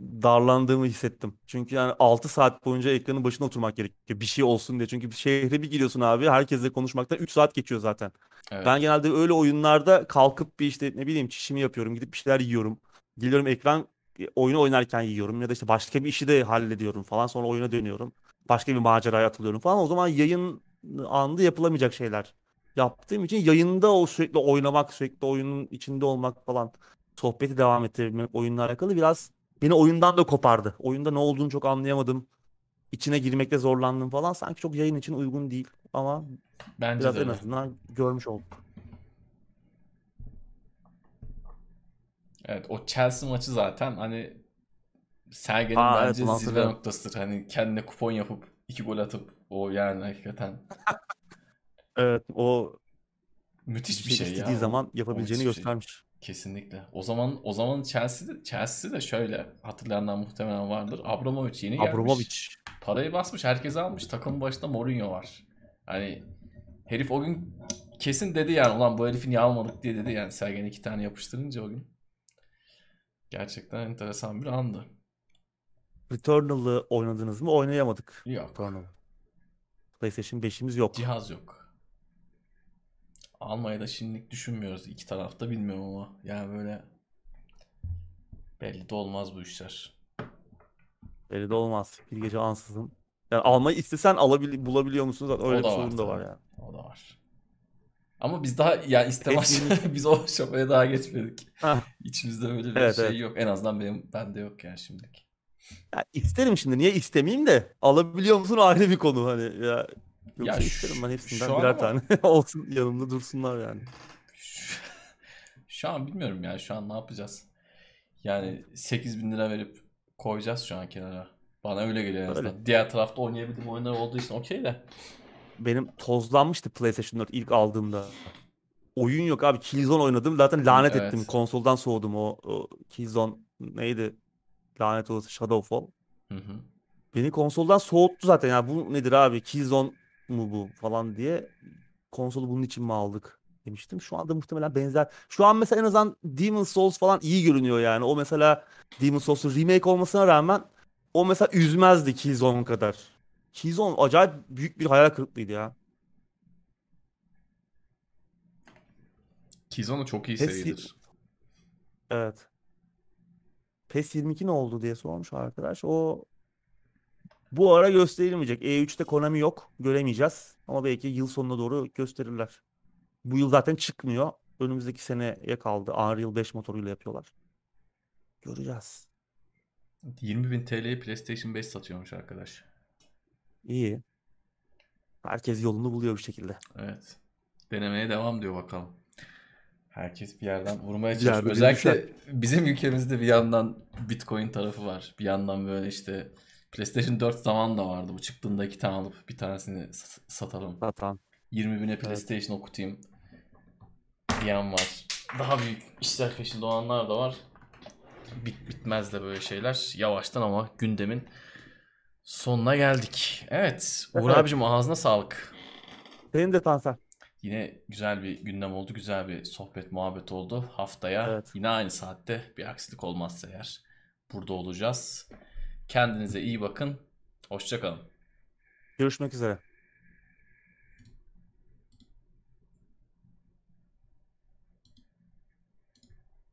darlandığımı hissettim. Çünkü yani 6 saat boyunca ekranın başına oturmak gerekiyor. Bir şey olsun diye. Çünkü bir şehre bir giriyorsun abi. Herkesle konuşmaktan 3 saat geçiyor zaten. Evet. Ben genelde öyle oyunlarda kalkıp bir işte ne bileyim çişimi yapıyorum. Gidip bir şeyler yiyorum. Geliyorum ekran oyunu oynarken yiyorum. Ya da işte başka bir işi de hallediyorum falan. Sonra oyuna dönüyorum. Başka bir maceraya atılıyorum falan. O zaman yayın anında yapılamayacak şeyler yaptığım için yayında o sürekli oynamak, sürekli oyunun içinde olmak falan sohbeti devam ettirebilmek oyunla alakalı biraz beni oyundan da kopardı. Oyunda ne olduğunu çok anlayamadım. İçine girmekte zorlandım falan. Sanki çok yayın için uygun değil. Ama Bence biraz de en öyle. azından görmüş olduk. Evet o Chelsea maçı zaten hani Sergen'in Aa, evet, bence bunu zirve noktasıdır. Hani kendine kupon yapıp iki gol atıp o yani hakikaten Evet o müthiş bir bir şey istediği ya. zaman yapabileceğini bir şey. göstermiş. Kesinlikle. O zaman o zaman Chelsea'de Chelsea de şöyle hatırlayanlar muhtemelen vardır. Abramovich yeni gelmiş. Abramovich. Parayı basmış, herkesi almış. Takımın başında Mourinho var. Hani herif o gün kesin dedi yani ulan bu herifi niye almadık diye dedi yani Sergen iki tane yapıştırınca o gün. Gerçekten enteresan bir andı. Returnal'ı oynadınız mı? Oynayamadık. Yok. Returnal. PlayStation 5'imiz yok. Cihaz yok. Almayı da şimdilik düşünmüyoruz. İki tarafta bilmiyorum ama. Yani böyle belli de olmaz bu işler. Belli de olmaz. Bir gece ansızın. Yani almayı istesen alabil bulabiliyor musunuz? Öyle o bir var sorun da var yani. O da var. Ama biz daha yani istemez biz o aşamaya daha geçmedik. Hah. İçimizde böyle bir Evet, şey evet. yok. En azından benim bende yok yani şimdilik. Ya isterim şimdi. Niye istemeyeyim de alabiliyor musun ayrı bir konu hani ya. Yoksa Ya isterim ben hepsinden birer ama- tane olsun yanımda dursunlar yani. Şu, şu an bilmiyorum ya şu an ne yapacağız? Yani 8 bin lira verip koyacağız şu an kenara. Bana öyle geliyor en azından. Diğer tarafta oynayabildiğim oyunlar olduğu için okey de. Benim tozlanmıştı PlayStation 4 ilk aldığımda. Oyun yok abi. Killzone oynadım. Zaten lanet Evet. ettim. Konsoldan soğudum o, o Killzone neydi? Lanet olası Shadowfall. Hı hı. Beni konsoldan soğuttu zaten. Ya bu nedir abi? Killzone mu bu falan diye. Konsolu bunun için mi aldık demiştim. Şu anda muhtemelen benzer. Şu an mesela en azından Demon's Souls falan iyi görünüyor yani. O mesela Demon's Souls'un remake olmasına rağmen o mesela üzmezdi Killzone kadar. Killzone acayip büyük bir hayal kırıklığıydı ya. Killzone çok iyi Hepsi- seridir. Evet. PES 22 ne oldu diye sormuş arkadaş. O bu ara gösterilmeyecek. E3'te Konami yok. Göremeyeceğiz. Ama belki yıl sonuna doğru gösterirler. Bu yıl zaten çıkmıyor. Önümüzdeki seneye kaldı. Unreal 5 motoruyla yapıyorlar. Göreceğiz. 20.000 TL'ye PlayStation 5 satıyormuş arkadaş. İyi. Herkes yolunu buluyor bir şekilde. Evet. Denemeye devam diyor bakalım. Herkes bir yerden vurmaya çalışıyor. yerde Özellikle bizim ülkemizde bir yandan Bitcoin tarafı var. Bir yandan böyle işte PlayStation 4 zaman da vardı. Bu çıktığında iki tane alıp bir tanesini satalım. Zaten. 20 bine PlayStation okutayım diyen var. Daha büyük işler peşinde olanlar da var. Bit bitmez de böyle şeyler. Yavaştan ama gündemin sonuna geldik. Evet. Uğur Evet. abicim ağzına sağlık. Senin de Tansel. Yine güzel bir gündem oldu. Güzel bir sohbet muhabbet oldu. Haftaya Evet. yine aynı saatte bir aksilik olmazsa eğer burada olacağız. Kendinize iyi bakın. Hoşçakalın. Görüşmek üzere.